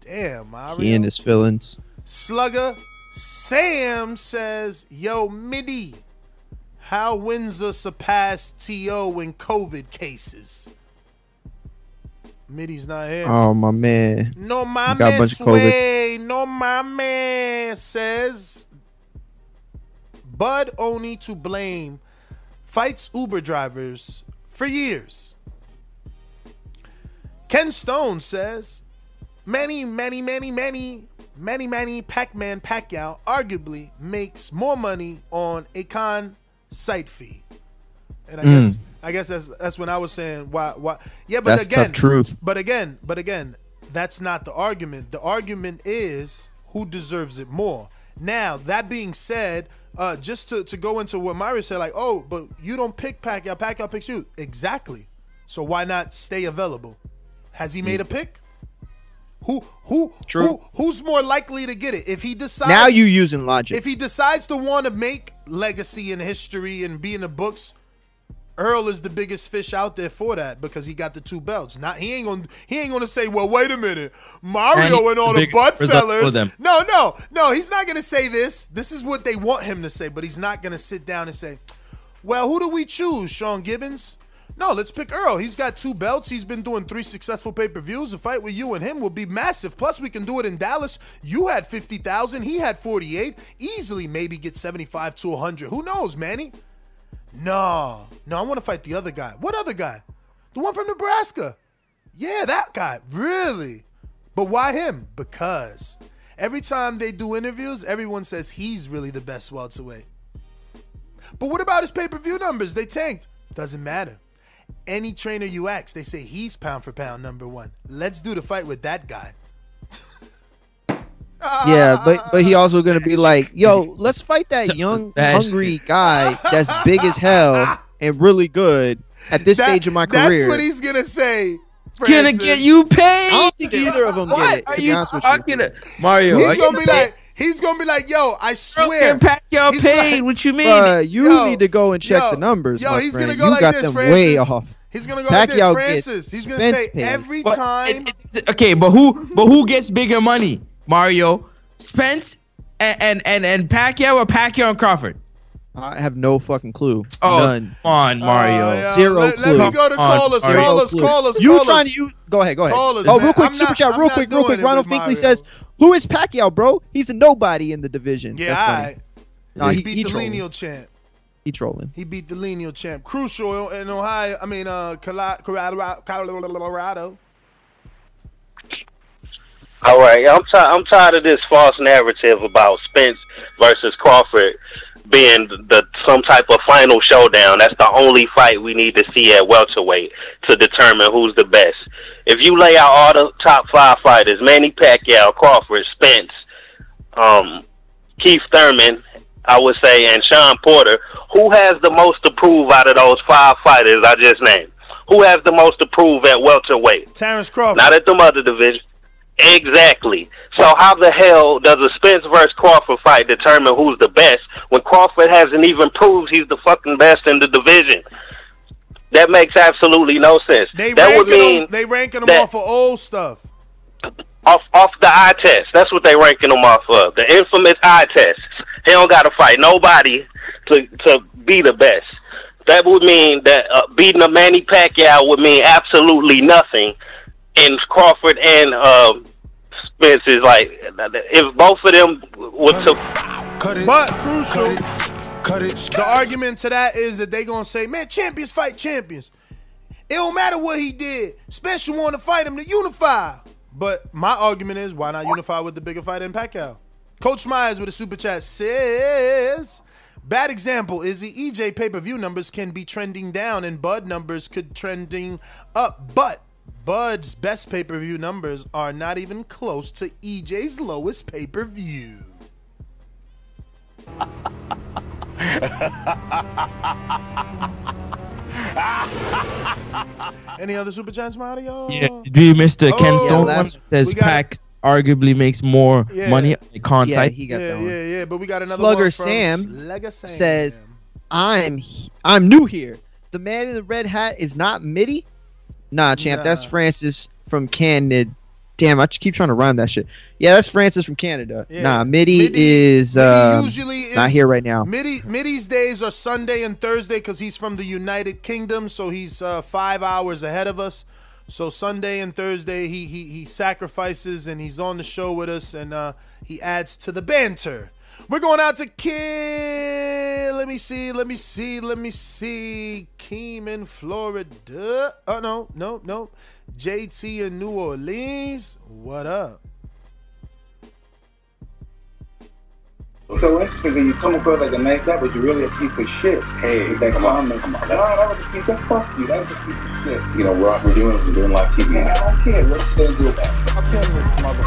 Damn, Mario. He and his feelings. Slugger Sam says, Yo, Midi, how Windsor surpassed TO in COVID cases? Midi's not here. Oh my man. No He got a mames bunch of COVID. way. No mames says Bud only to blame fights Uber drivers for years. Ken Stone says many, many, many, many, many, many Pac-Man Pacquiao arguably makes more money on a con site fee. And I Mm. guess I guess that's that's when I was saying why why yeah, but That's again truth. but again, but again, that's not the argument. The argument is who deserves it more. Now, that being said, uh, just to, to go into what Mario said, like, oh, but you don't pick Pacquiao, Pacquiao picks you. Exactly. So why not stay available? Has he made a pick? Who who who who's more likely to get it? If he decides Now you using logic. if he decides to want to make legacy and history and be in the books, Errol is the biggest fish out there for that because he got the two belts. Not he ain't gonna he ain't gonna say, well, wait a minute, Mario And and all the the butt result for fellers. No, no, no. He's not gonna say this. This is what they want him to say, but he's not gonna sit down and say, well, who do we choose, Sean Gibbons? No, let's pick Errol. He's got two belts. He's been doing three successful pay per views. A fight with you and him will be massive. Plus, we can do it in Dallas. You had 50,000. He had 48. Easily, maybe get 75 to 100. Who knows, Manny? No, no, I want to fight the other guy. What other guy? The one from Nebraska. Yeah, that guy. Really? But why him? Because every time they do interviews, everyone says he's really the best welterweight. But what about his pay per view numbers? They tanked. Doesn't matter. Any trainer you ask, they say he's pound for pound number one. Let's do the fight with that guy. Yeah, but but he also gonna be like, yo, let's fight that young, hungry guy that's big as hell and really good at this That- stage of my career. That's what he's gonna say. Gonna get you paid. I don't think either of them What get it. are To you be honest with you. talking to- Mario, are He's you gonna be saying- like, he's gonna be like, yo, I swear. Fucking Pacquiao He's paid. like- what you mean? Bruh, you Yo, need to go and check yo, the numbers. yo, my he's friend. gonna go you like got this, them Francis. way off. He's gonna go like this, Francis. He's gonna say paid. every But time. it- it- okay, but who but who gets bigger money? Mario, Spence, and and and, and Pacquiao or Pacquiao and Crawford? I have no fucking clue. Oh, None. come on, oh, Mario. Oh, yeah. Zero let, clue. let me go to Come on, callers, Mario. callers, Clue. callers, You callers. trying to you? Go ahead, go ahead. Callers, oh, real quick, I'm super not- chat, I'm real quick, real quick. Ronald Finkley says, "Who is Pacquiao, bro? He's a nobody in the division." Yeah, That's funny. alright. Nah, he, he- beat he the trolling. lineal champ. He trolling. He beat the lineal champ. Crucial in Ohio. I mean, uh, Colorado. Colorado. All right, I'm ti- I'm tired of this false narrative about Spence versus Crawford being the some type of final showdown. That's the only fight we need to see at welterweight to determine who's the best. If you lay out all the top five fighters, Manny Pacquiao, Crawford, Spence, um, Keith Thurman, I would say, and Shawn Porter, who has the most to prove out of those five fighters I just named? Who has the most to prove at welterweight? Terrence Crawford. Not at the other division. Exactly. So how the hell does a Spence versus Crawford fight determine who's the best when Crawford hasn't even proved he's the fucking best in the division? That makes absolutely no sense. They that would ranking mean them. They ranking them off of old stuff. off off the eye test. That's what they ranking them off of. The infamous eye test. He don't got to fight nobody to to be the best. That would mean that uh, beating a Manny Pacquiao would mean absolutely nothing. And Crawford and um, Spence is like, if both of them were to But crucial. The argument to that is that they gonna say, man, champions fight champions. It don't matter what he did. Spencer want to fight him to unify. But my argument is, why not unify with the bigger fighter in Pacquiao? Coach Myers with a super chat says, bad example is the EJ pay-per-view numbers can be trending down and Bud numbers could trending up. But Bud's best pay-per-view numbers are not even close to EJ's lowest pay-per-view. Any other super chats, Mario? Yeah, do you miss the oh, Ken Oh, Stone yeah, one? Says we got- Pac arguably makes more Yeah. money. I can't Yeah, cite. he got yeah, that one. yeah, yeah. But we got another Slugger one from Sam Slugger Sam. says, "I'm I'm new here. The man in the red hat is not Mitty. Nah, champ, that's Francis from Canada. Damn, I just keep trying to rhyme that shit. Yeah, that's Francis from Canada. Yeah. Nah, Mitty, Mitty- is um, usually is not here right now. Mitty, Mitty's days are Sunday and Thursday because he's from the United Kingdom, so he's uh, five hours ahead of us. So Sunday and Thursday, he he he sacrifices and he's on the show with us, and uh, he adds to the banter. We're going out to Kid. Let me see. Let me see. Let me see. Keem in Florida. Oh no, no, no. JT in New Orleans. What up? So interesting that you come across like a nice guy, but you're really a piece of shit. Hey, with that come on, comment. come on, No, that's- that was a piece of fuck you. That was a piece of shit. You know, we're, we're doing we're doing live TV. Man, I don't care. What you gonna do about it? I'll tell you this, mother.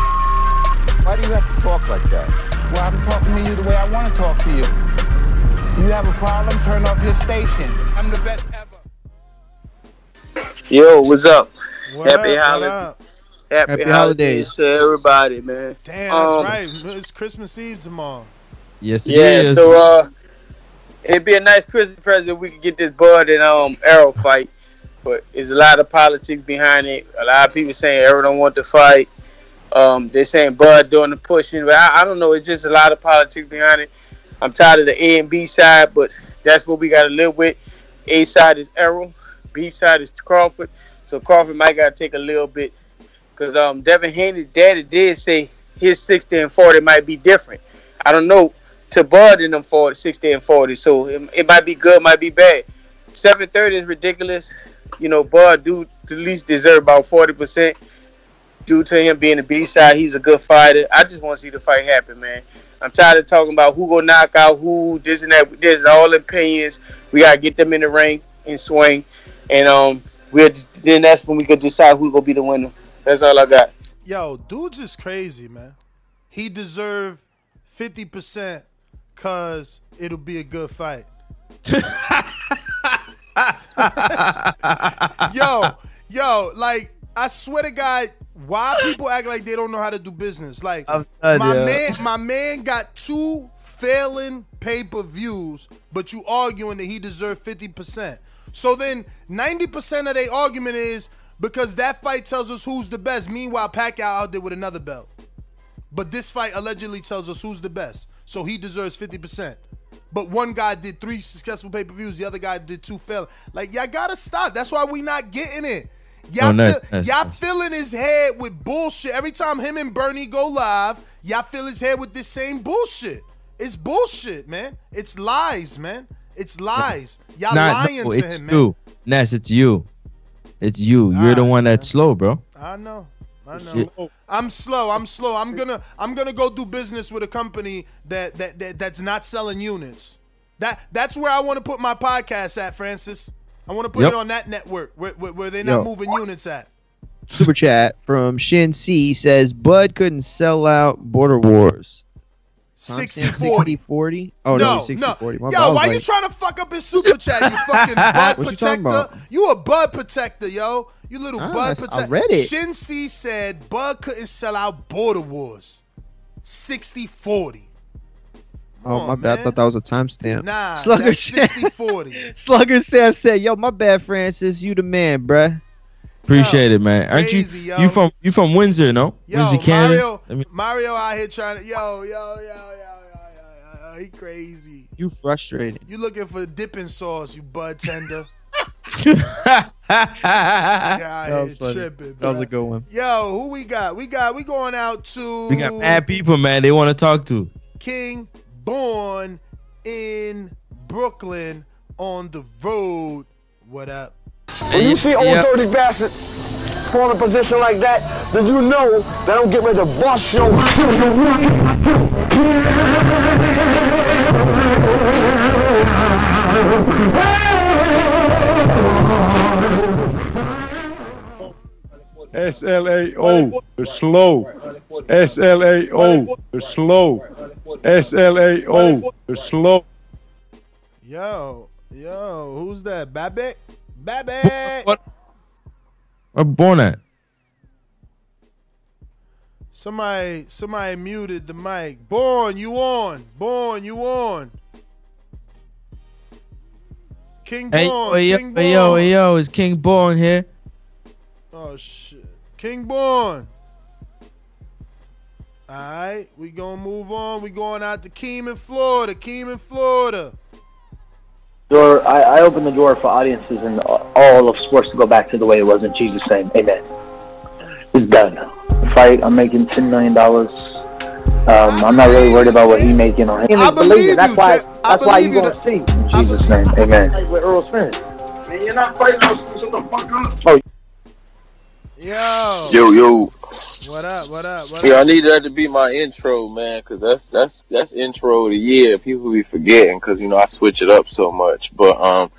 Why do you have to talk like that? Well, I'm talking to you the way I want to talk to you. You have a problem? Turn off your station. I'm the best ever. Yo, what's up? What Happy up, what holidays. up? Happy, Happy holidays. holidays. to everybody, man. Damn, that's Um, right. It's Christmas Eve tomorrow. Yes, it Yeah, is. so uh it'd be a nice Christmas present if we could get this Bud and um Errol fight. But there's a lot of politics behind it. A lot of people saying Errol don't want to fight. Um, they're saying Bud doing the pushing, but I, I don't know. It's just a lot of politics behind it. I'm tired of the A and B side, but that's what we got to live with. A side is Errol, B side is Crawford. So Crawford might got to take a little bit because um, Devin Haney, daddy did say his 60 and 40 might be different. I don't know to Bud in them 40, 60 and 40. So it, it might be good, might be bad. 730 is ridiculous. You know, Bud do at least deserve about 40% due to him being the B side. He's a good fighter. I just want to see the fight happen, man. I'm tired of talking about who gonna knock out who, this and that. There's all opinions. We gotta get them in the ring and swing, and um, we'll then that's when we could decide who gonna be the winner. That's all I got. Yo, dude's is crazy, man. He deserved fifty percent cause it'll be a good fight. yo, yo, like I swear to God, why people act like they don't know how to do business? Like my yo. man, my man got two failing pay per views, but you arguing that he deserved fifty percent. So then ninety percent of their argument is because that fight tells us who's the best. Meanwhile, Pacquiao out there with another belt. But this fight allegedly tells us who's the best. So he deserves 50%. But one guy did three successful pay-per-views, the other guy did two failing. Like, y'all gotta stop. That's why we not getting it. Y'all, Oh, fill- y'all filling his head with bullshit. Every time him and Bernie go live, y'all fill his head with this same bullshit. It's bullshit, man. It's lies, man. It's lies. Y'all Nah, lying no, to it's him, man. you. Ness, it's you. It's you. You're the one that's slow, bro. I know. I Shit. know. I'm slow. I'm slow. I'm gonna I'm gonna go do business with a company that that, that that's not selling units. That that's where I want to put my podcast at, Francis. I want to put Yep. it on that network where, where, where they're not Yo. moving units at. Super chat from Shin C says Bud couldn't sell out Border Wars. 60 Timestamp 40. 40? Oh no, no, 60 no. 40. My Yo, bad, I why you trying to fuck up his super chat? You fucking bud What you protector. about? You a bud protector, yo. You little Ah, bud I- I protector. read it. Shin said Bud couldn't sell out Border Wars. 60 40. Oh my bad, I thought that was a timestamp. Nah, Slugger that's Sam- 60-40. Slugger Sam said, "Yo, my bad, Francis. You the man, bruh." Appreciate it, man. Aren't crazy, you? yo. You from you from Windsor, no? Yo, Windsor, Canada. Mario, I mean, Mario out here trying to, yo, yo, yo, yo, yo, yo, yo, he crazy. You frustrated. You looking for dipping sauce, you bud tender. that was funny. tripping, That was a good one. Yo, who we got? We got, we going out to we got mad people, man. They want to talk to. King born in Brooklyn on the road. What up? When you see old Yeah. dirty bastard fall in a position like that, then you know that I'm getting ready to bust your SLAO, the slow. SLAO, the slow. SLAO, the slow. Yo, yo, who's that? Babbitt? Babbitt! What? I'm born at. Somebody, somebody muted the mic. Born, you on? Born, you on? King Hey, Born, hey, yo, King hey, yo, hey, yo, is King Born here? Oh shit, King Born. All right, we gonna move on. We going out to Keeman, Florida. Keeman, Florida. Door, I, I open the door for audiences and all of sports to go back to the way it was in Jesus' name. Amen. It's done. The fight, I'm making $10 million. Um, I'm not really worried about what he making on him. I believe you, That's why, Jay. I that's why you believe you going to see. In Jesus' name. Amen. With Earl Spence. Man, you're not fighting shut the fuck up. Oh, Yo. Yo, yo. What up? What up? What Yeah, I need that to be my intro, man, because that's that's that's intro of the year. People be forgetting because you know I switch it up so much. But um,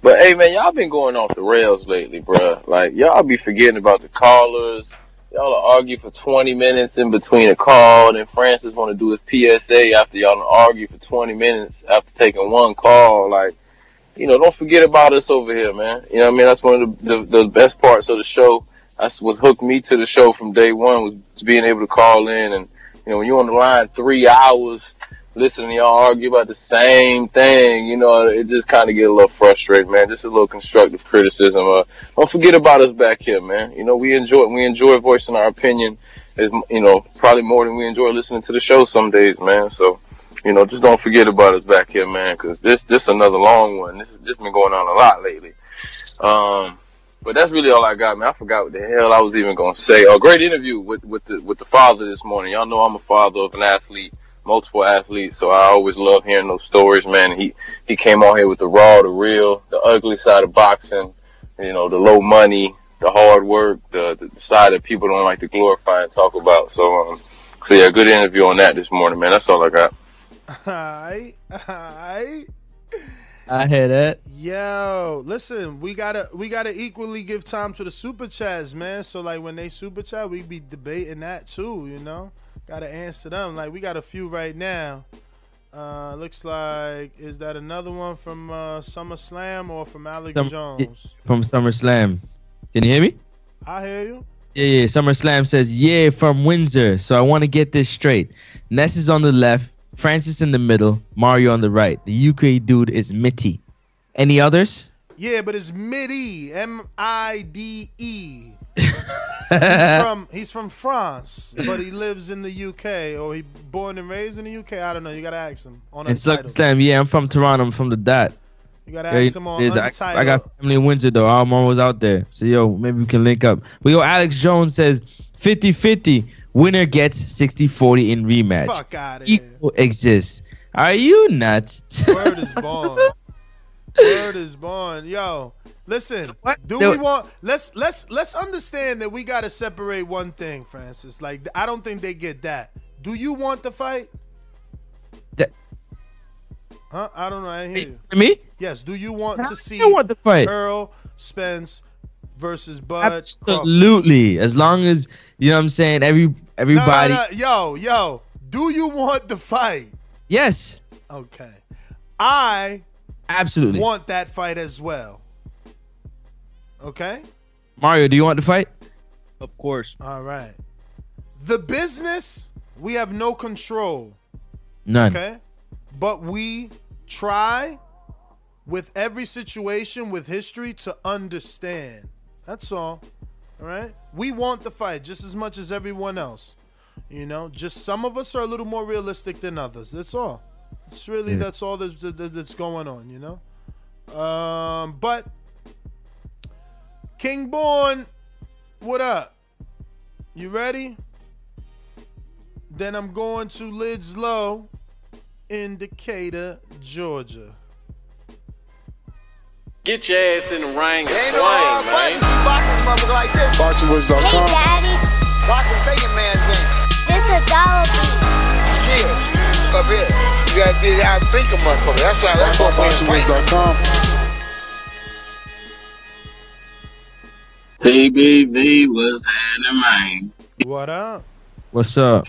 but hey, man, y'all been going off the rails lately, bruh. Like y'all be forgetting about the callers. Y'all argue for 20 minutes in between a call, and then Francis want to do his PSA after y'all argue for 20 minutes after taking one call. Like, you know, don't forget about us over here, man. You know what I mean? That's one of the, the, the best parts of the show. That's what's hooked me to the show from day one was being able to call in and, you know, when you're on the line three hours listening to y'all argue about the same thing. You know, it just kind of get a little frustrated, man. Just a little constructive criticism. Uh, don't forget about us back here, man. You know, we enjoy we enjoy voicing our opinion. Is you know probably more than we enjoy listening to the show some days, man. So. You know, just don't forget about us back here, man, because this this another long one. This this been going on a lot lately. Um, but that's really all I got, man. I forgot what the hell I was even gonna say. A great interview with with the with the father this morning. Y'all know I'm a father of an athlete, multiple athletes, so I always love hearing those stories, man. He he came on here with the raw, the real, the ugly side of boxing. You know, the low money, the hard work, the the side that people don't like to glorify and talk about. So um, so yeah, good interview on that this morning, man. That's all I got. Alright, alright. I hear that. Yo, listen, we gotta we gotta equally give time to the super chats, man. So like when they super chat, we be debating that too, you know. Gotta answer them. Like we got a few right now. Uh looks like is that another one from uh SummerSlam or from Alex Some- Jones? From SummerSlam. Can you hear me? I hear you. Yeah, yeah. SummerSlam says, yeah, from Windsor. So I want to get this straight. Ness is on the left, Francis in the middle, Mario on the right. The UK dude is Mitty. Any others? Yeah, but it's Midi, M I D E. he's from he's from France, but he lives in the UK or he born and raised in the UK. I don't know. You gotta ask him on And Untitled. SummerSlam, yeah, I'm from Toronto. I'm from the dot. You gotta Yeah, ask him on it is. I, Untitled. I got family in Windsor though. I'm always out there. So yo, maybe we can link up. We go. Alex Jones says 50-50. Winner gets 60-40 in rematch. Fuck outta here. Equal exists. Are you nuts? Word is born. Word is born. Yo, listen. What? Do So- we want? Let's let's let's understand that we gotta separate one thing, Francis. Like I don't think they get that. Do you want the fight? That- Huh? I don't know. I hear you. Me? Yes. Do you want to see I want the fight. Earl Spence versus Bud? Crawford? Absolutely. As long as you know what I'm saying, every No, no, everybody. no. Yo, yo. Do you want the fight? Yes. Okay. I Absolutely. want that fight as well. Okay? Mario, do you want the fight? Of course. All right. The business, we have no control. None. Okay? But we try with every situation with history to understand. That's all. All right? We want the fight just as much as everyone else. You know, just some of us are a little more realistic than others. That's all. It's really Yeah. that's all that's, that's going on, you know? Um, but King Born, what up? You ready? Then I'm going to Lids Low in Decatur, Georgia. Get your ass in the ring and Ain't swing, no hard man. fighting boxing motherfucker like this. BoxingWords.com. Hey, Daddy. Boxing thinking man's game. This a dollar beat. Skill. Up here. You gotta get out and think of motherfucker. That's why that's what we're fighting. TBV was happening, man. What up? What's up?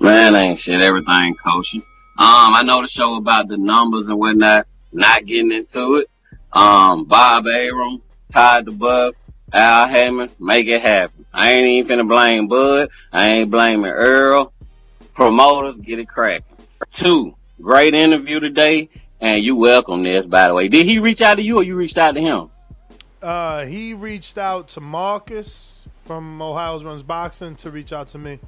Man, ain't shit. Everything kosher. Um, I know the show about the numbers and whatnot. Not getting into it. Um, Bob Arum, Todd duBoef, Al Haymon, make it happen. I ain't even finna blame Bud. I ain't blaming Earl. Promoters, get it cracking. Two, great interview today, and you welcome this, by the way. Did he reach out to you or you reached out to him? Uh, he reached out to Marcus from Ohio's Runs Boxing to reach out to me.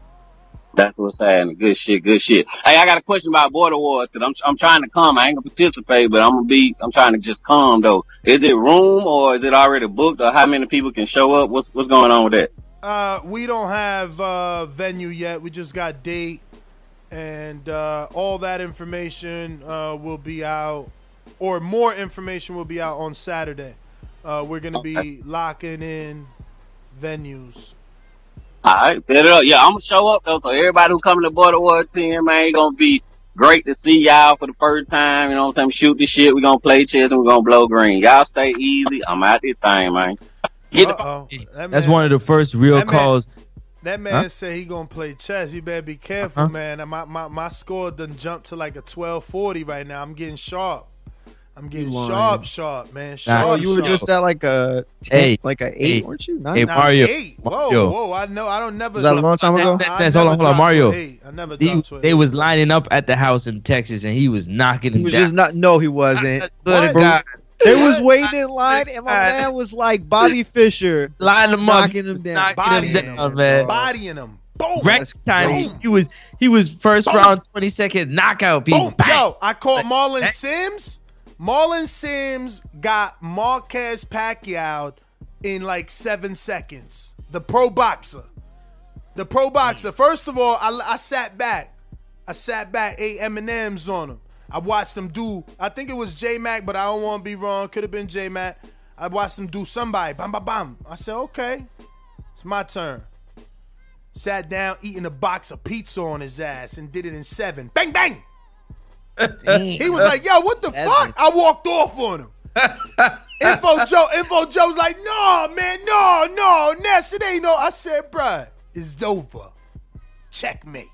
That's what's happening. Good shit, good shit. Hey, I got a question about Border Wars because I'm I'm trying to come. I ain't gonna participate, but I'm gonna be. I'm trying to just come though. Is it room or is it already booked or how many people can show up? What's what's going on with that? Uh, we don't have uh, venue yet. We just got date, and uh, all that information uh, will be out, or more information will be out on Saturday. Uh, we're gonna be locking in venues. All right, set it up. Yeah, I'm gonna show up though. So everybody who coming to Border War 10, man, it's gonna be great to see y'all for the first time. You know what I'm saying? Shoot the shit. We're gonna play chess and we're gonna blow green. Y'all stay easy. I'm out this thing, man. Get the Uh-oh. That That's man- one of the first real that man- calls. That man Huh? said he gonna play chess. You better be careful, Uh-huh. man. My, my my score done jumped to like a twelve forty right now. I'm getting sharp. I'm getting lying. sharp, sharp, man. Sharp, Oh, you were sharp. just at like a 10, Hey, like a eight, hey, weren't you? Nine? hey, Nah, Mario, Eight. Whoa, Mario. whoa. I know. I don't never. Was that a long time ago? That- I that's- never hold on, hold on, Mario. an eight. I never He, dropped they was lining up at the house in Texas, and he was knocking He was down. just not. No, he wasn't. What? Bro, God. They was waiting in line, and my man was like Bobby Fischer, Line him up, knocking him down. knocking Bodying him down, man. bodying him. Boom. Wreck time. He, Boom. he was he was first Boom. round, twenty second knockout. Boom. Bang. Yo, I caught Marlon Sims. Marlon Sims got Marquez Pacquiao in like seven seconds. The pro boxer. The pro boxer. Mm. First of all, I, I sat back. I sat back, ate M&M's on him. I watched him do, I think it was J Mac, but I don't want to be wrong. Could have been J Mac. I watched him do somebody. Bam, bam, bam. I said, okay, it's my turn. Sat down eating a box of pizza on his ass and did it in seven. Bang, bang. He was like, yo, what the fuck? I walked off on him. Info Joe, Info Joe's like, no, man, no, no, Ness, it ain't no. I said, bruh, it's over. Checkmate.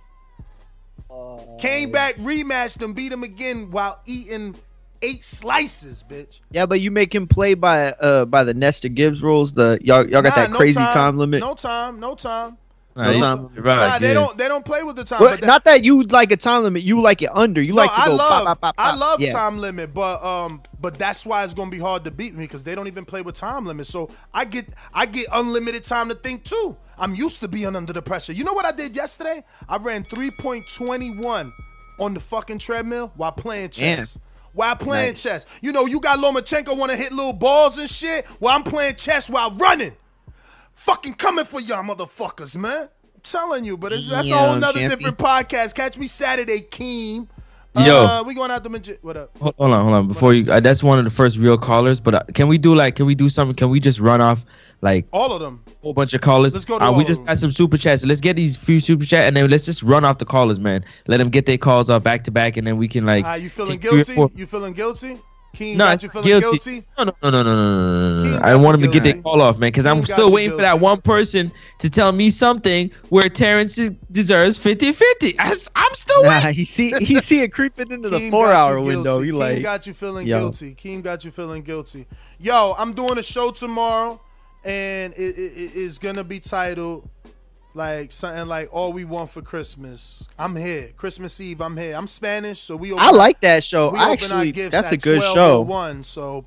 Came back, rematched him, beat him again while eating eight slices, bitch. Yeah, but you make him play by uh by the Nestor Gibbs rules. The y'all y'all got Nah, that no crazy time, limit. No time, no time. Nah, he- time. right, Nah, they yeah. don't they don't play with the time. Well, that- not that you like a time limit. You like it under. You No, like to I go. love, pop, pop, pop, I love Yeah. time limit, but um, but that's why it's gonna be hard to beat me because they don't even play with time limit. So I get I get unlimited time to think too. I'm used to being under the pressure. You know what I did yesterday? I ran 3.21 on the fucking treadmill while playing chess. While playing Nice. chess. You know, you got Lomachenko want to hit little balls and shit while I'm playing chess while running. Fucking coming for y'all motherfuckers, man. I'm telling you, but it's, that's a whole nother champion. different podcast. Catch me Saturday, Keem. Yo. Uh, we going out the Magi- What up? Hold on, hold on. Before you, uh, that's one of the first real callers. But uh, can we do like, can we do something? Can we just run off like All of them. a whole bunch of callers? Let's go to Uh, we just got some super chats. Let's get these few super chat, and then let's just run off the callers, man. Let them get their calls off back to back, and then we can like. Ah, you feeling take three or guilty? You feeling guilty? Keem No, got it's you feeling guilty. guilty? No, no, no, no, no, no, no, no, Keem no. got I you want them to get guilty. their call off, man, because I'm still you waiting for that one person to tell me something where Terrence deserves 50-50. I, am still Nah, waiting. he see he see it creeping into the Keem four got hour you window. guilty. He Keem like got you feeling Yo. guilty. Keem got you feeling guilty. Yo, I'm doing a show tomorrow, and it, it, it- it's gonna be titled like something like "All We Want for Christmas." I'm here. Christmas Eve, I'm here. I'm Spanish, so we. Open I like that show. We open our Actually, gifts that's at a good show. 12:01, So,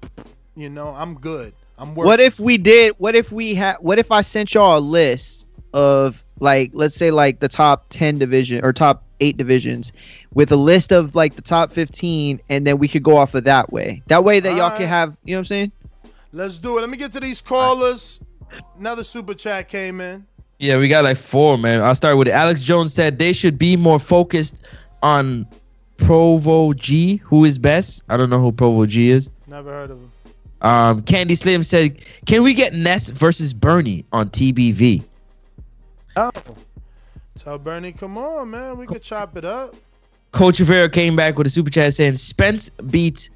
you know, I'm good. I'm working. What if we did? What if we had? What if I sent y'all a list of like, let's say like the top ten division or top eight divisions, with a list of like the top fifteen, and then we could go off of that way. That way that y'all Alright. can have, you know what I'm saying? Let's do it. Let me get to these callers. Another super chat came in. Yeah, we got like four, man. I'll start with it. Alex Jones said they should be more focused on Provo G, who is best. I don't know who Provo G is. Never heard of him. Um, Candy Slim said, "Can we get Ness versus Bernie on TBV?" Oh. Tell Bernie, come on, man. We could chop it up. Coach Rivera came back with a super chat saying, "Spence beats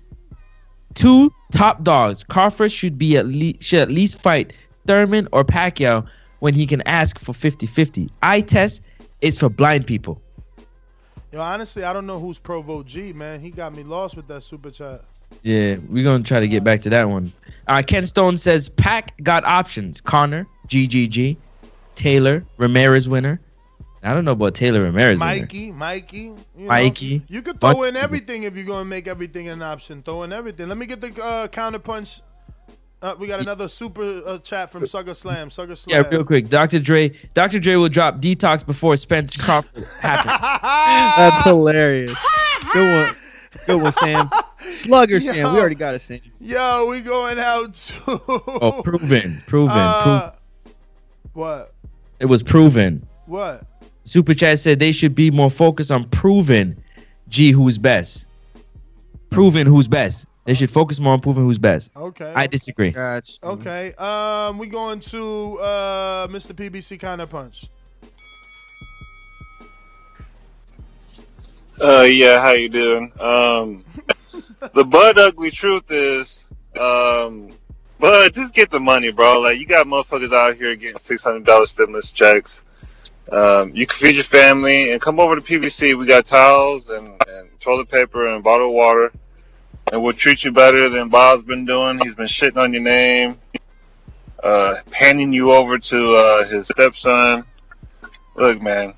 two top dogs. Crawford should be at least should at least fight Thurman or Pacquiao when he can ask for 50-50. Eye test is for blind people." Yo, honestly, I don't know who's Provo G, man. He got me lost with that super chat. Yeah, we're gonna try to get back to that one. Uh, Ken Stone says Pack got options: Conor, GGG, Taylor, Ramirez winner. I don't know about Taylor Ramirez. winner. Mikey, Mikey. You know, Mikey. You could throw in everything if you're gonna make everything an option. Throw in everything. Let me get the uh, counter punch. Uh, we got another super uh, chat from Sugar Slam. Sugar Slam. Yeah, real quick. Dr. Dre. Dr. Dre will drop detox before Spence Crawford happens. That's hilarious. Good one. Good one, Sam. Slugger Sam. We already got a Sam. Yo, we going out to. oh, proven, proven, Uh, proven. What? It was proven. What? Super Chat said they should be more focused on proving G who's best. Proving who's best. They should focus more on proving who's best. Okay. I disagree. Okay. Um, we going to uh, Mr. PBC kind of Punch. Uh, yeah, how you doing? Um, the Bud Ugly truth is, um, Bud, just get the money, bro. Like, you got motherfuckers out here getting $600 stimulus checks. Um, you can feed your family and come over to PBC. We got towels and, and toilet paper and a bottle of water. And we'll treat you better than Bob's been doing. He's been shitting on your name, uh, handing you over to uh, his stepson. Look, man,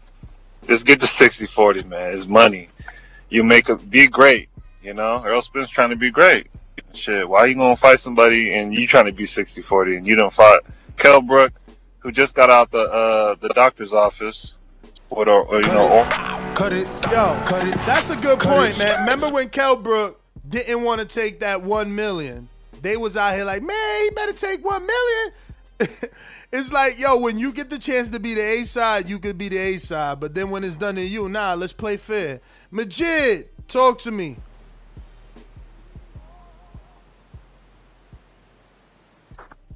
just get to 60-40, man. It's money. You make it be great. You know, Earl Spence trying to be great. Shit, why you gonna fight somebody and you trying to be 60-40 and you don't fight Kell Brook, who just got out the uh, the doctor's office with, or, or you know, or, Cut it, yo, cut it. That's a good point, man. Remember when Kell Brook didn't want to take that one million? They was out here like, man, he better take one million. it's like, yo, when you get the chance to be the A side, you could be the A side. But then when it's done to you, nah, let's play fair. Majid, talk to me.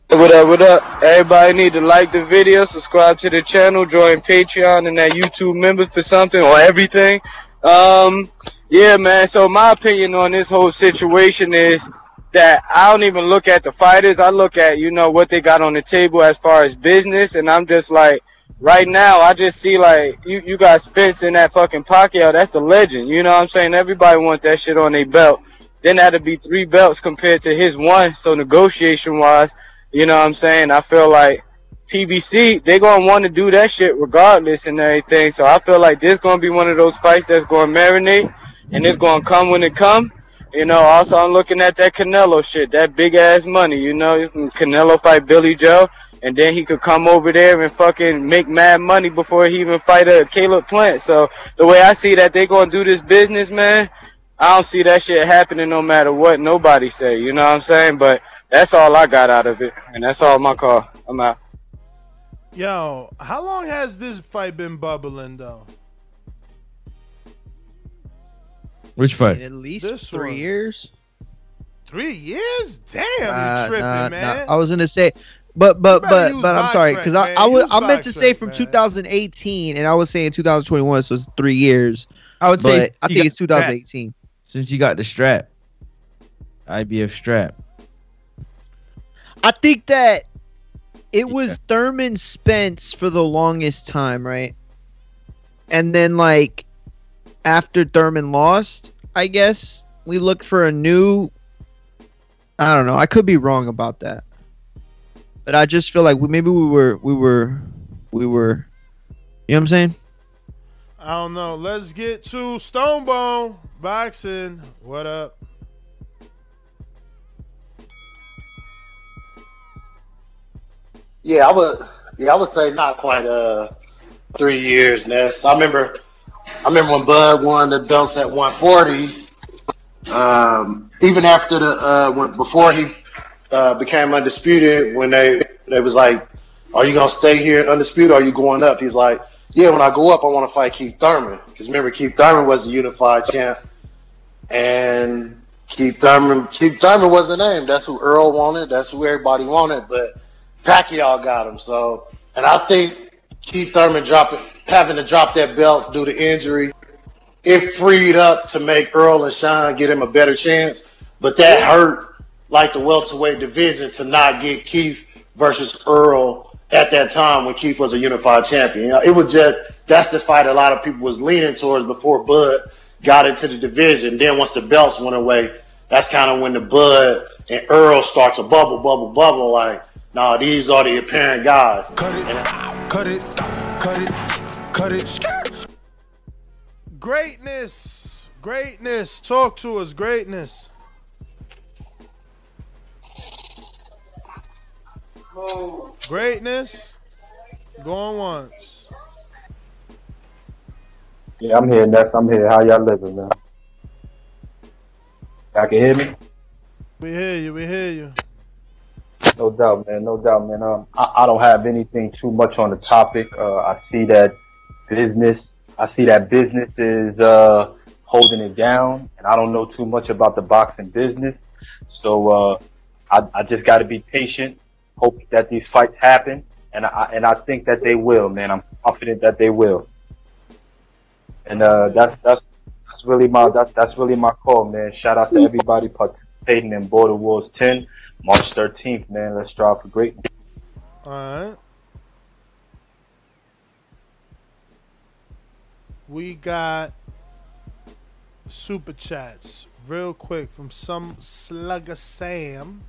What up, what up? Everybody need to like the video, subscribe to the channel, join Patreon and that YouTube member for something or everything. Um, yeah, man. So my opinion on this whole situation is that I don't even look at the fighters. I look at, you know, what they got on the table as far as business. And I'm just like, right now, I just see like, you, you got Spence in that fucking Pacquiao. That's the legend. You know what I'm saying? Everybody wants that shit on their belt. Then that'd be three belts compared to his one. So negotiation wise, you know what I'm saying? I feel like PBC, they gonna want to do that shit regardless and everything. So I feel like this gonna be one of those fights that's gonna marinate and it's gonna come when it come. You know, also I'm looking at that Canelo shit, that big ass money, you know, Canelo fight Billy Joe and then he could come over there and fucking make mad money before he even fight a Caleb Plant. So the way I see that they gonna do this business, man, I don't see that shit happening no matter what nobody say, you know what I'm saying? But that's all I got out of it. And that's all my call. I'm out. Yo, how long has this fight been bubbling though? Which fight? At least This three one. years. Three years? Damn, Uh, you tripping, nah, nah. man. I was gonna say, but but better but but I'm sorry because I. I was I meant to say rec, from man. 2018 and I was saying 2021, so it's three years. I would say I think it's 2018. Since you got the strap, IBF strap. I think that it was Thurman Spence for the longest time, right? And then like after Thurman lost, I guess we looked for a new I don't know. I could be wrong about that. But I just feel like we, maybe we were we were we were you know what I'm saying? I don't know. Let's get to Stonebone boxing. What up? Yeah, I would. Yeah, I would say not quite uh three years. Ness. I remember. I remember when Bud won the belts at 140. Um, even after the uh, when, before he uh, became undisputed, when they they was like, "Are you gonna stay here undisputed? Or are you going up?" He's like, "Yeah, when I go up, I want to fight Keith Thurman." Because remember, Keith Thurman was the unified champ, and Keith Thurman Keith Thurman was the name. That's who Earl wanted. That's who everybody wanted. But Pacquiao got him. So, and I think Keith Thurman dropping, having to drop that belt due to injury, it freed up to make Earl and Sean get him a better chance. But that hurt like the welterweight division to not get Keith versus Earl at that time when Keith was a unified champion. You know, it was just that's the fight a lot of people was leaning towards before Bud got into the division. Then once the belts went away, that's kind of when the Bud and Earl starts a bubble, bubble, bubble. Like, nah, these are the apparent guys. Cut it, cut it, cut it, cut it. Greatness, greatness. Talk to us, greatness. Greatness. Going once. Yeah, I'm here, Ness. I'm here. How y'all living, man? Y'all can hear me? We hear you. We hear you. No doubt, man. No doubt, man. Um, I, I don't have anything too much on the topic. Uh, I see that business. I see that business is uh, holding it down, and I don't know too much about the boxing business. So uh, I, I just got to be patient. Hope that these fights happen, and I and I think that they will, man. I'm confident that they will. And uh, that's that's that's really my that's that's really my call, man. Shout out to everybody participating in Border Wars 10, March 13th, man. Let's strive for greatness. All right. We got super chats. real quick from some Slugger Sam.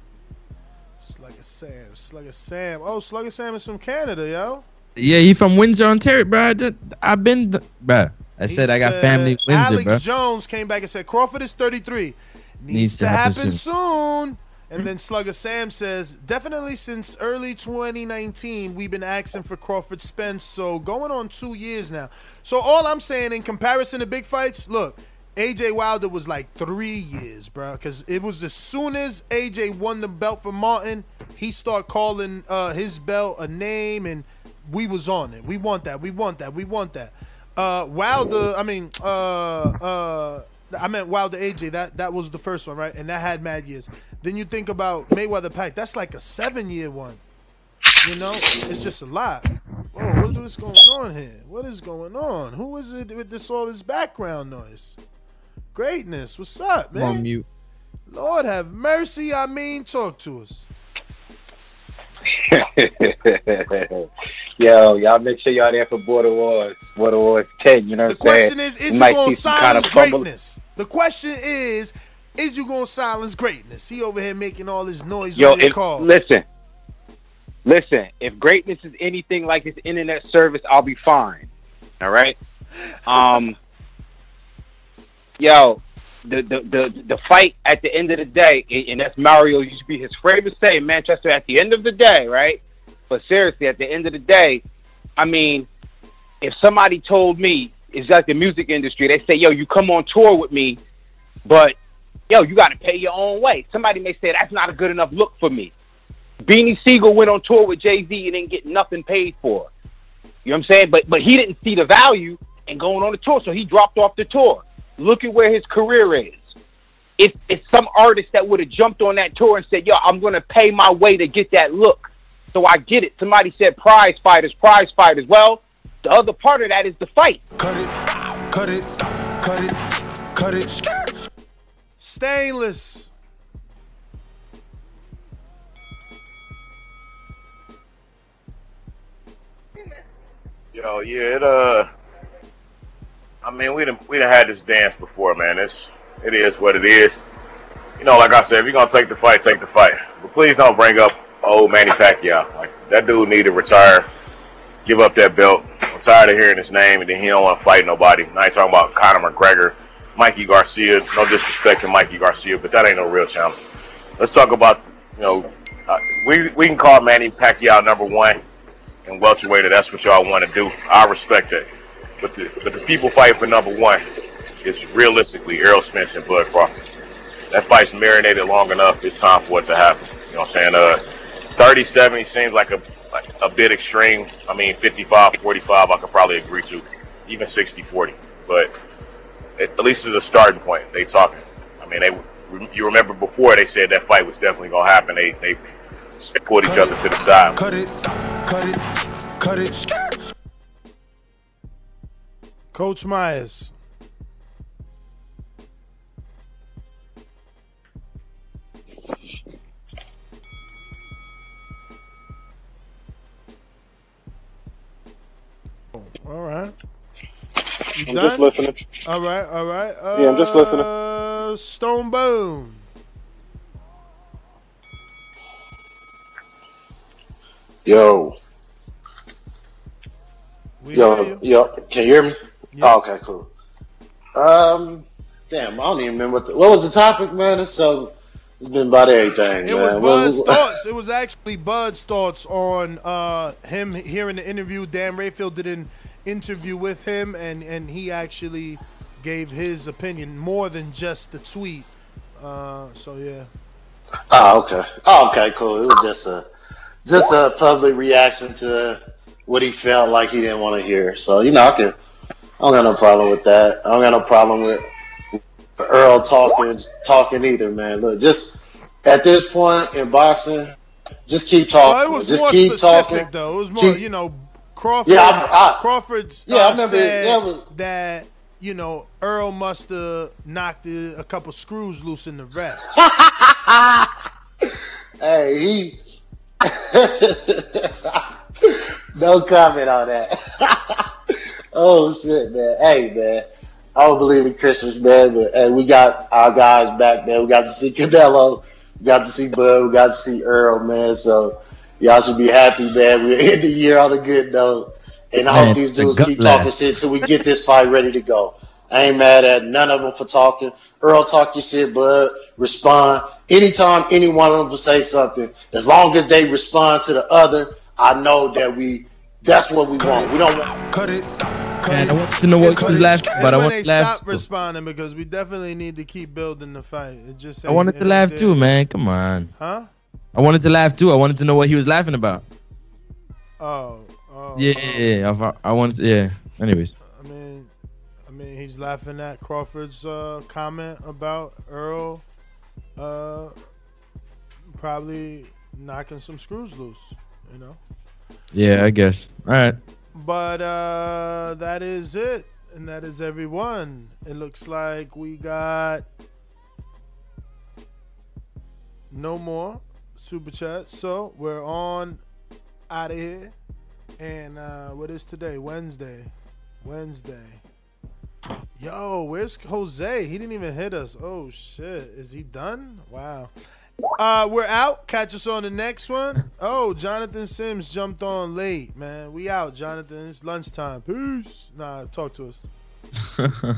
Slugger Sam, Slugger Sam. Oh, Slugger Sam is from Canada, yo. Yeah, he from Windsor, Ontario, bro. I, I've been, bro. I said I got family in Windsor, Alex bro. Jones came back and said Crawford is 33. Needs, to, happen, soon. And then Slugger Sam says, definitely since early 2019, we've been asking for Crawford Spence. So going on two years now. So all I'm saying in comparison to big fights, look, AJ Wilder was like three years, bro. Because it was as soon as AJ won the belt for Martin, he started calling uh, his belt a name, and we was on it. We want that. We want that. We want that. Uh, Wilder, I mean, uh, uh, I meant Wilder AJ. That that was the first one, right? And that had mad years. Then you think about Mayweather Pack. That's like a seven year one. You know, it's just a lot. Oh, what is going on here? What is going on? Who is it with this all this background noise? Greatness, what's up, man? mute. Lord have mercy. I mean, talk to us. Yo, y'all make sure y'all there for Border Wars. Border Wars 10, you know The what I'm saying? question is, is You you might gonna see some silence kinda fumble- greatness? The question is, is you gonna silence greatness? He over here making all this noise Yo, on your if, call. listen, listen. If greatness is anything like this internet service, I'll be fine. All right. Um. Yo, the the the fight at the end of the day, and and that's Mario used to be his favorite say in Manchester. At the end of the day, right? But seriously, at the end of the day, I mean, if somebody told me it's like the music industry, they say, "Yo, you come on tour with me, but yo, you got to pay your own way." Somebody may say that's not a good enough look for me. Beanie Sigel went on tour with Jay Z and didn't get nothing paid for. You know what I'm saying? But but he didn't see the value in going on the tour, so he dropped off the tour. Look at where his career is. If it's some artist that would have jumped on that tour and said, "Yo, I'm going to pay my way to get that look," so I get it. Somebody said prize fighters, prize fighters. Well, the other part of that is the fight. Cut it, cut it, cut it, cut it. Stainless. Yo, yeah, it uh, I mean, we done we done had this dance before, man. It's it is what it is. You know, like I said, if you're gonna take the fight, take the fight. But please don't bring up old Manny Pacquiao. Like that dude need to retire, give up that belt. I'm tired of hearing his name, and then he don't want to fight nobody. Now he's talking about Conor McGregor, Mikey Garcia. No disrespect to Mikey Garcia, but that ain't no real challenge. Let's talk about you know, uh, we we can call Manny Pacquiao number one in welterweight. That's what y'all want to do. I respect that. But the, but the people fighting for number one is realistically Errol Spence and Bud Crawford. That fight's marinated long enough. It's time for it to happen. You know what I'm saying? Uh, 30 70 seems like a like a bit extreme. I mean, 55 45, I could probably agree to. Even 60 40. But at least it's a starting point, they talking. I mean, they you remember before they said that fight was definitely going to happen. They, they pulled each other to the side. Cut it, cut it, cut it. Coach Myers. All right. You I'm done? just listening. All right, all right. Uh, Yeah, I'm just listening. Stone Bone. Yo. We yo, hear you. yo, can you hear me? Oh, okay, cool. Um, damn, I don't even remember what, the, what was the topic, man. It's so it's been about everything. It man. was Bud's what- thoughts. It was actually Bud's thoughts on uh, him hearing the interview. Dan Rafael did an interview with him, and and he actually gave his opinion more than just the tweet. Uh, so yeah. Oh, okay. Oh, okay, cool. It was just a just a public reaction to what he felt like he didn't want to hear. So you know, I can. I don't got no problem with that. I don't got no problem with Earl talking talking either, man. Look, just at this point in boxing, just keep talking. Well, it was just more keep specific talking. though. It was more, Keep- you know, Crawford. Yeah, I- I- Crawford Yeah, I uh, remember- said yeah, was- that you know Earl must have knocked a, a couple screws loose in the rat. hey, he. no comment on that. oh shit, man. Hey, man. I don't believe in Christmas, man. But and we got our guys back, man. We got to see Canelo, we got to see Bud, we got to see Earl, man. So y'all should be happy, man. We're in the year on a good note, and I Man, hope these dudes gut keep talking laugh. shit till we get this fight ready to go. I ain't mad at none of them for talking. Earl, talk your shit, Bud. Respond anytime any one of them will say something. As long as they respond to the other, I know that we. That's what we want. We don't want. Cut it. Man, I want to know what was left, It's but I want to laugh. stop responding because we definitely need to keep building the fight. It just I wanted to laugh too, man. Come on. Huh? I wanted to laugh too. I wanted to know what he was laughing about. Oh, oh. Yeah, yeah, yeah. I, I wanted. To, yeah. Anyways. I mean, I mean, he's laughing at Crawford's uh, comment about Earl, uh, probably knocking some screws loose. You know. Yeah, I guess. All right. But uh that is it. And that is everyone. It looks like we got no more super chat. So we're on out of here. And uh what is today? Wednesday. Wednesday. Yo, where's Jose? He didn't even hit us. Oh shit. Is he done? Wow. Uh, we're out. Catch us on the next one. Oh, Jonathan Sims jumped on late, man. We out, Jonathan. It's lunchtime. Peace. Nah, talk to us.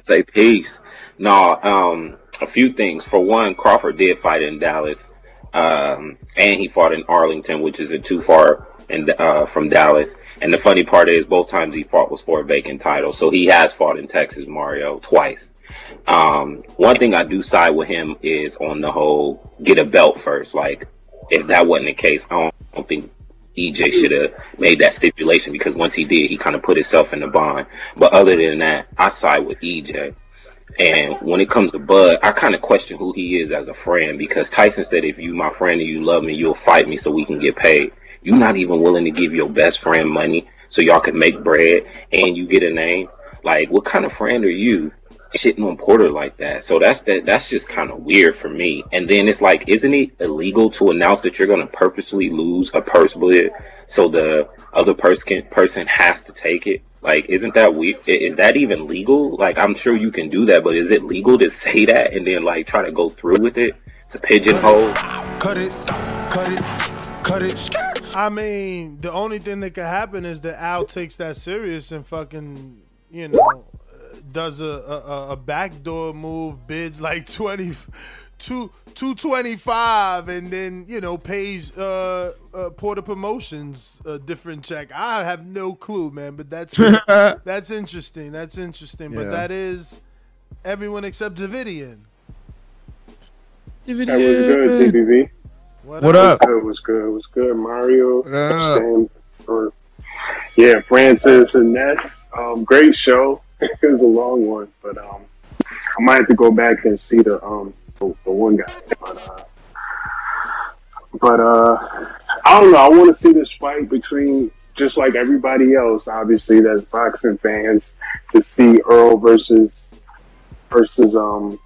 say peace. No, um, a few things. For one, Crawford did fight in Dallas, um, and he fought in Arlington, which isn't too far in, uh, from Dallas. And the funny part is, both times he fought was for a vacant title, so he has fought in Texas, Mario, twice. Um, one thing I do side with him is on the whole get a belt first. Like, if that wasn't the case, I don't, I don't think EJ should have made that stipulation because once he did, he kind of put himself in the bond. But other than that, I side with EJ. And when it comes to Bud, I kind of question who he is as a friend because Tyson said, if you my friend and you love me, you'll fight me so we can get paid. You're not even willing to give your best friend money so y'all can make bread and you get a name. Like, what kind of friend are you shitting on Porter like that? So that's that, that's just kind of weird for me. And then it's like, isn't it illegal to announce that you're going to purposely lose a purse bid so the other person person has to take it? Like, isn't that weird? Is that even legal? Like, I'm sure you can do that, but is it legal to say that and then like try to go through with it to pigeonhole? Cut it. Cut it. Cut it. I mean, the only thing that could happen is that Al takes that serious and fucking, you know, does a a, a- a backdoor move, bids like 20, two, 225 and then, you know, pays uh, uh Porter Promotions a different check. I have no clue, man, but that's that's interesting. That's interesting. But that is everyone except Davidian. That was good, DBV. What, What up? Good was good. Was good. Mario. What up? Stan, or, yeah, Francis and Ness. Um, great show. It was a long one, but um, I might have to go back and see the um the, the one guy. But uh, but uh, I don't know. I want to see this fight between just like everybody else. Obviously, that's boxing fans to see Earl versus versus um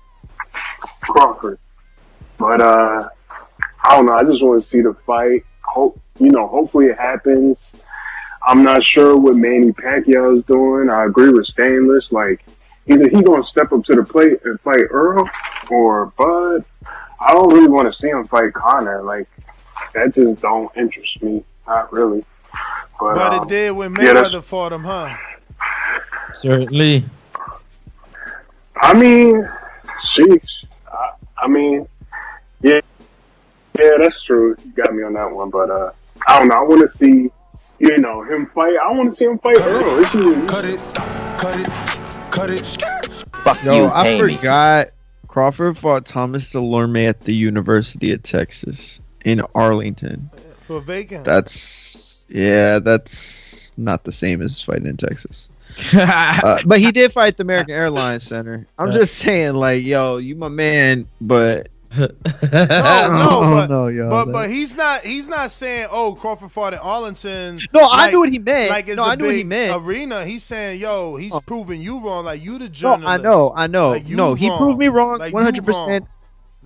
Crawford. But uh, I don't know. I just want to see the fight. Hope you know. Hopefully, it happens. I'm not sure what Manny Pacquiao is doing. I agree with Stainless. Like, either he gonna step up to the plate and fight Earl or Bud. I don't really want to see him fight Conor. Like, that just don't interest me. Not really. But, But um, it did when yeah, that's- Mayweather fought him, huh? Certainly. I mean, sheesh. I, I mean, yeah, yeah, that's true. You got me on that one, but uh, I don't know. I want to see, you know, him fight. I want to see him fight Earl. This is cut it, cut it, cut it. Fuck Yo, I forgot Crawford fought Thomas Dulorme at the University of Texas in Arlington. For vacant. That's yeah, that's not the same as fighting in Texas. uh, but he did fight the American Airlines Center. I'm just saying, like, yo, you my man, but no, no, oh, but, no, yo, but but he's not he's not saying oh Crawford fought at Arlington. No, I knew what he meant. Like it's No, a I knew what he meant. Oh. arena. He's saying yo, he's oh. proving you wrong. Like you the no. I know, I know. Like, you no, he proved me wrong, 100. percent wrong.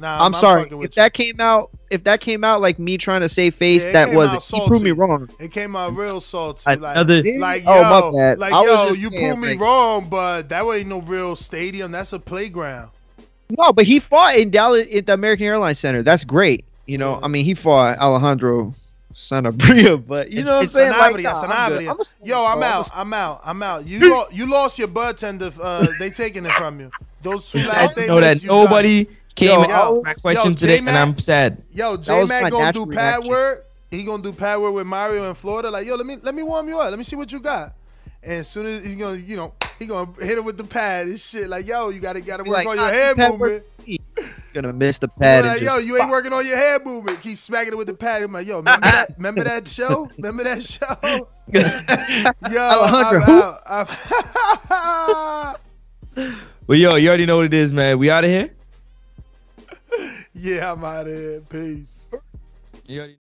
Nah, I'm I'm sorry. If with that came out if that came out like me trying to save face, Yeah, that was out it. He proved me wrong. It came out real salty. Another- like, like Oh, my yo, bad. like I yo, you proved me wrong, but that ain't no real stadium. That's a playground. No, but he fought in Dallas at the American Airlines Center. That's great. You know, I mean, he fought Alejandro Sanabria, but you know what I'm saying? Like, Sanabria, nah, I'm. I'm Yo, I'm out. I'm out. I'm out. You lo- you lost your bud tender. Uh, they taking it from you. Those two last know that statements. you got. nobody came Yo, asked my question yo, today, and I'm sad. Yo, J Mac gonna do pad reaction. work. He gonna do pad work with Mario in Florida. Like, yo, let me let me warm you up. Let me see what you got. And as soon as he gonna, you know, he gonna hit him with the pad and shit. Like, yo, you gotta gotta work like, on your "Ah, head pad movement. Gonna miss the pad. Like, yo, just- you ain't working on your head movement. Keep smacking it with the pad. I'm like, yo, remember that? Remember that show? Remember that show? yo, Alejandro, I'm who? out. I'm- Well, yo, you already know what it is, man. We out of here. yeah, I'm out of here. Peace. You already-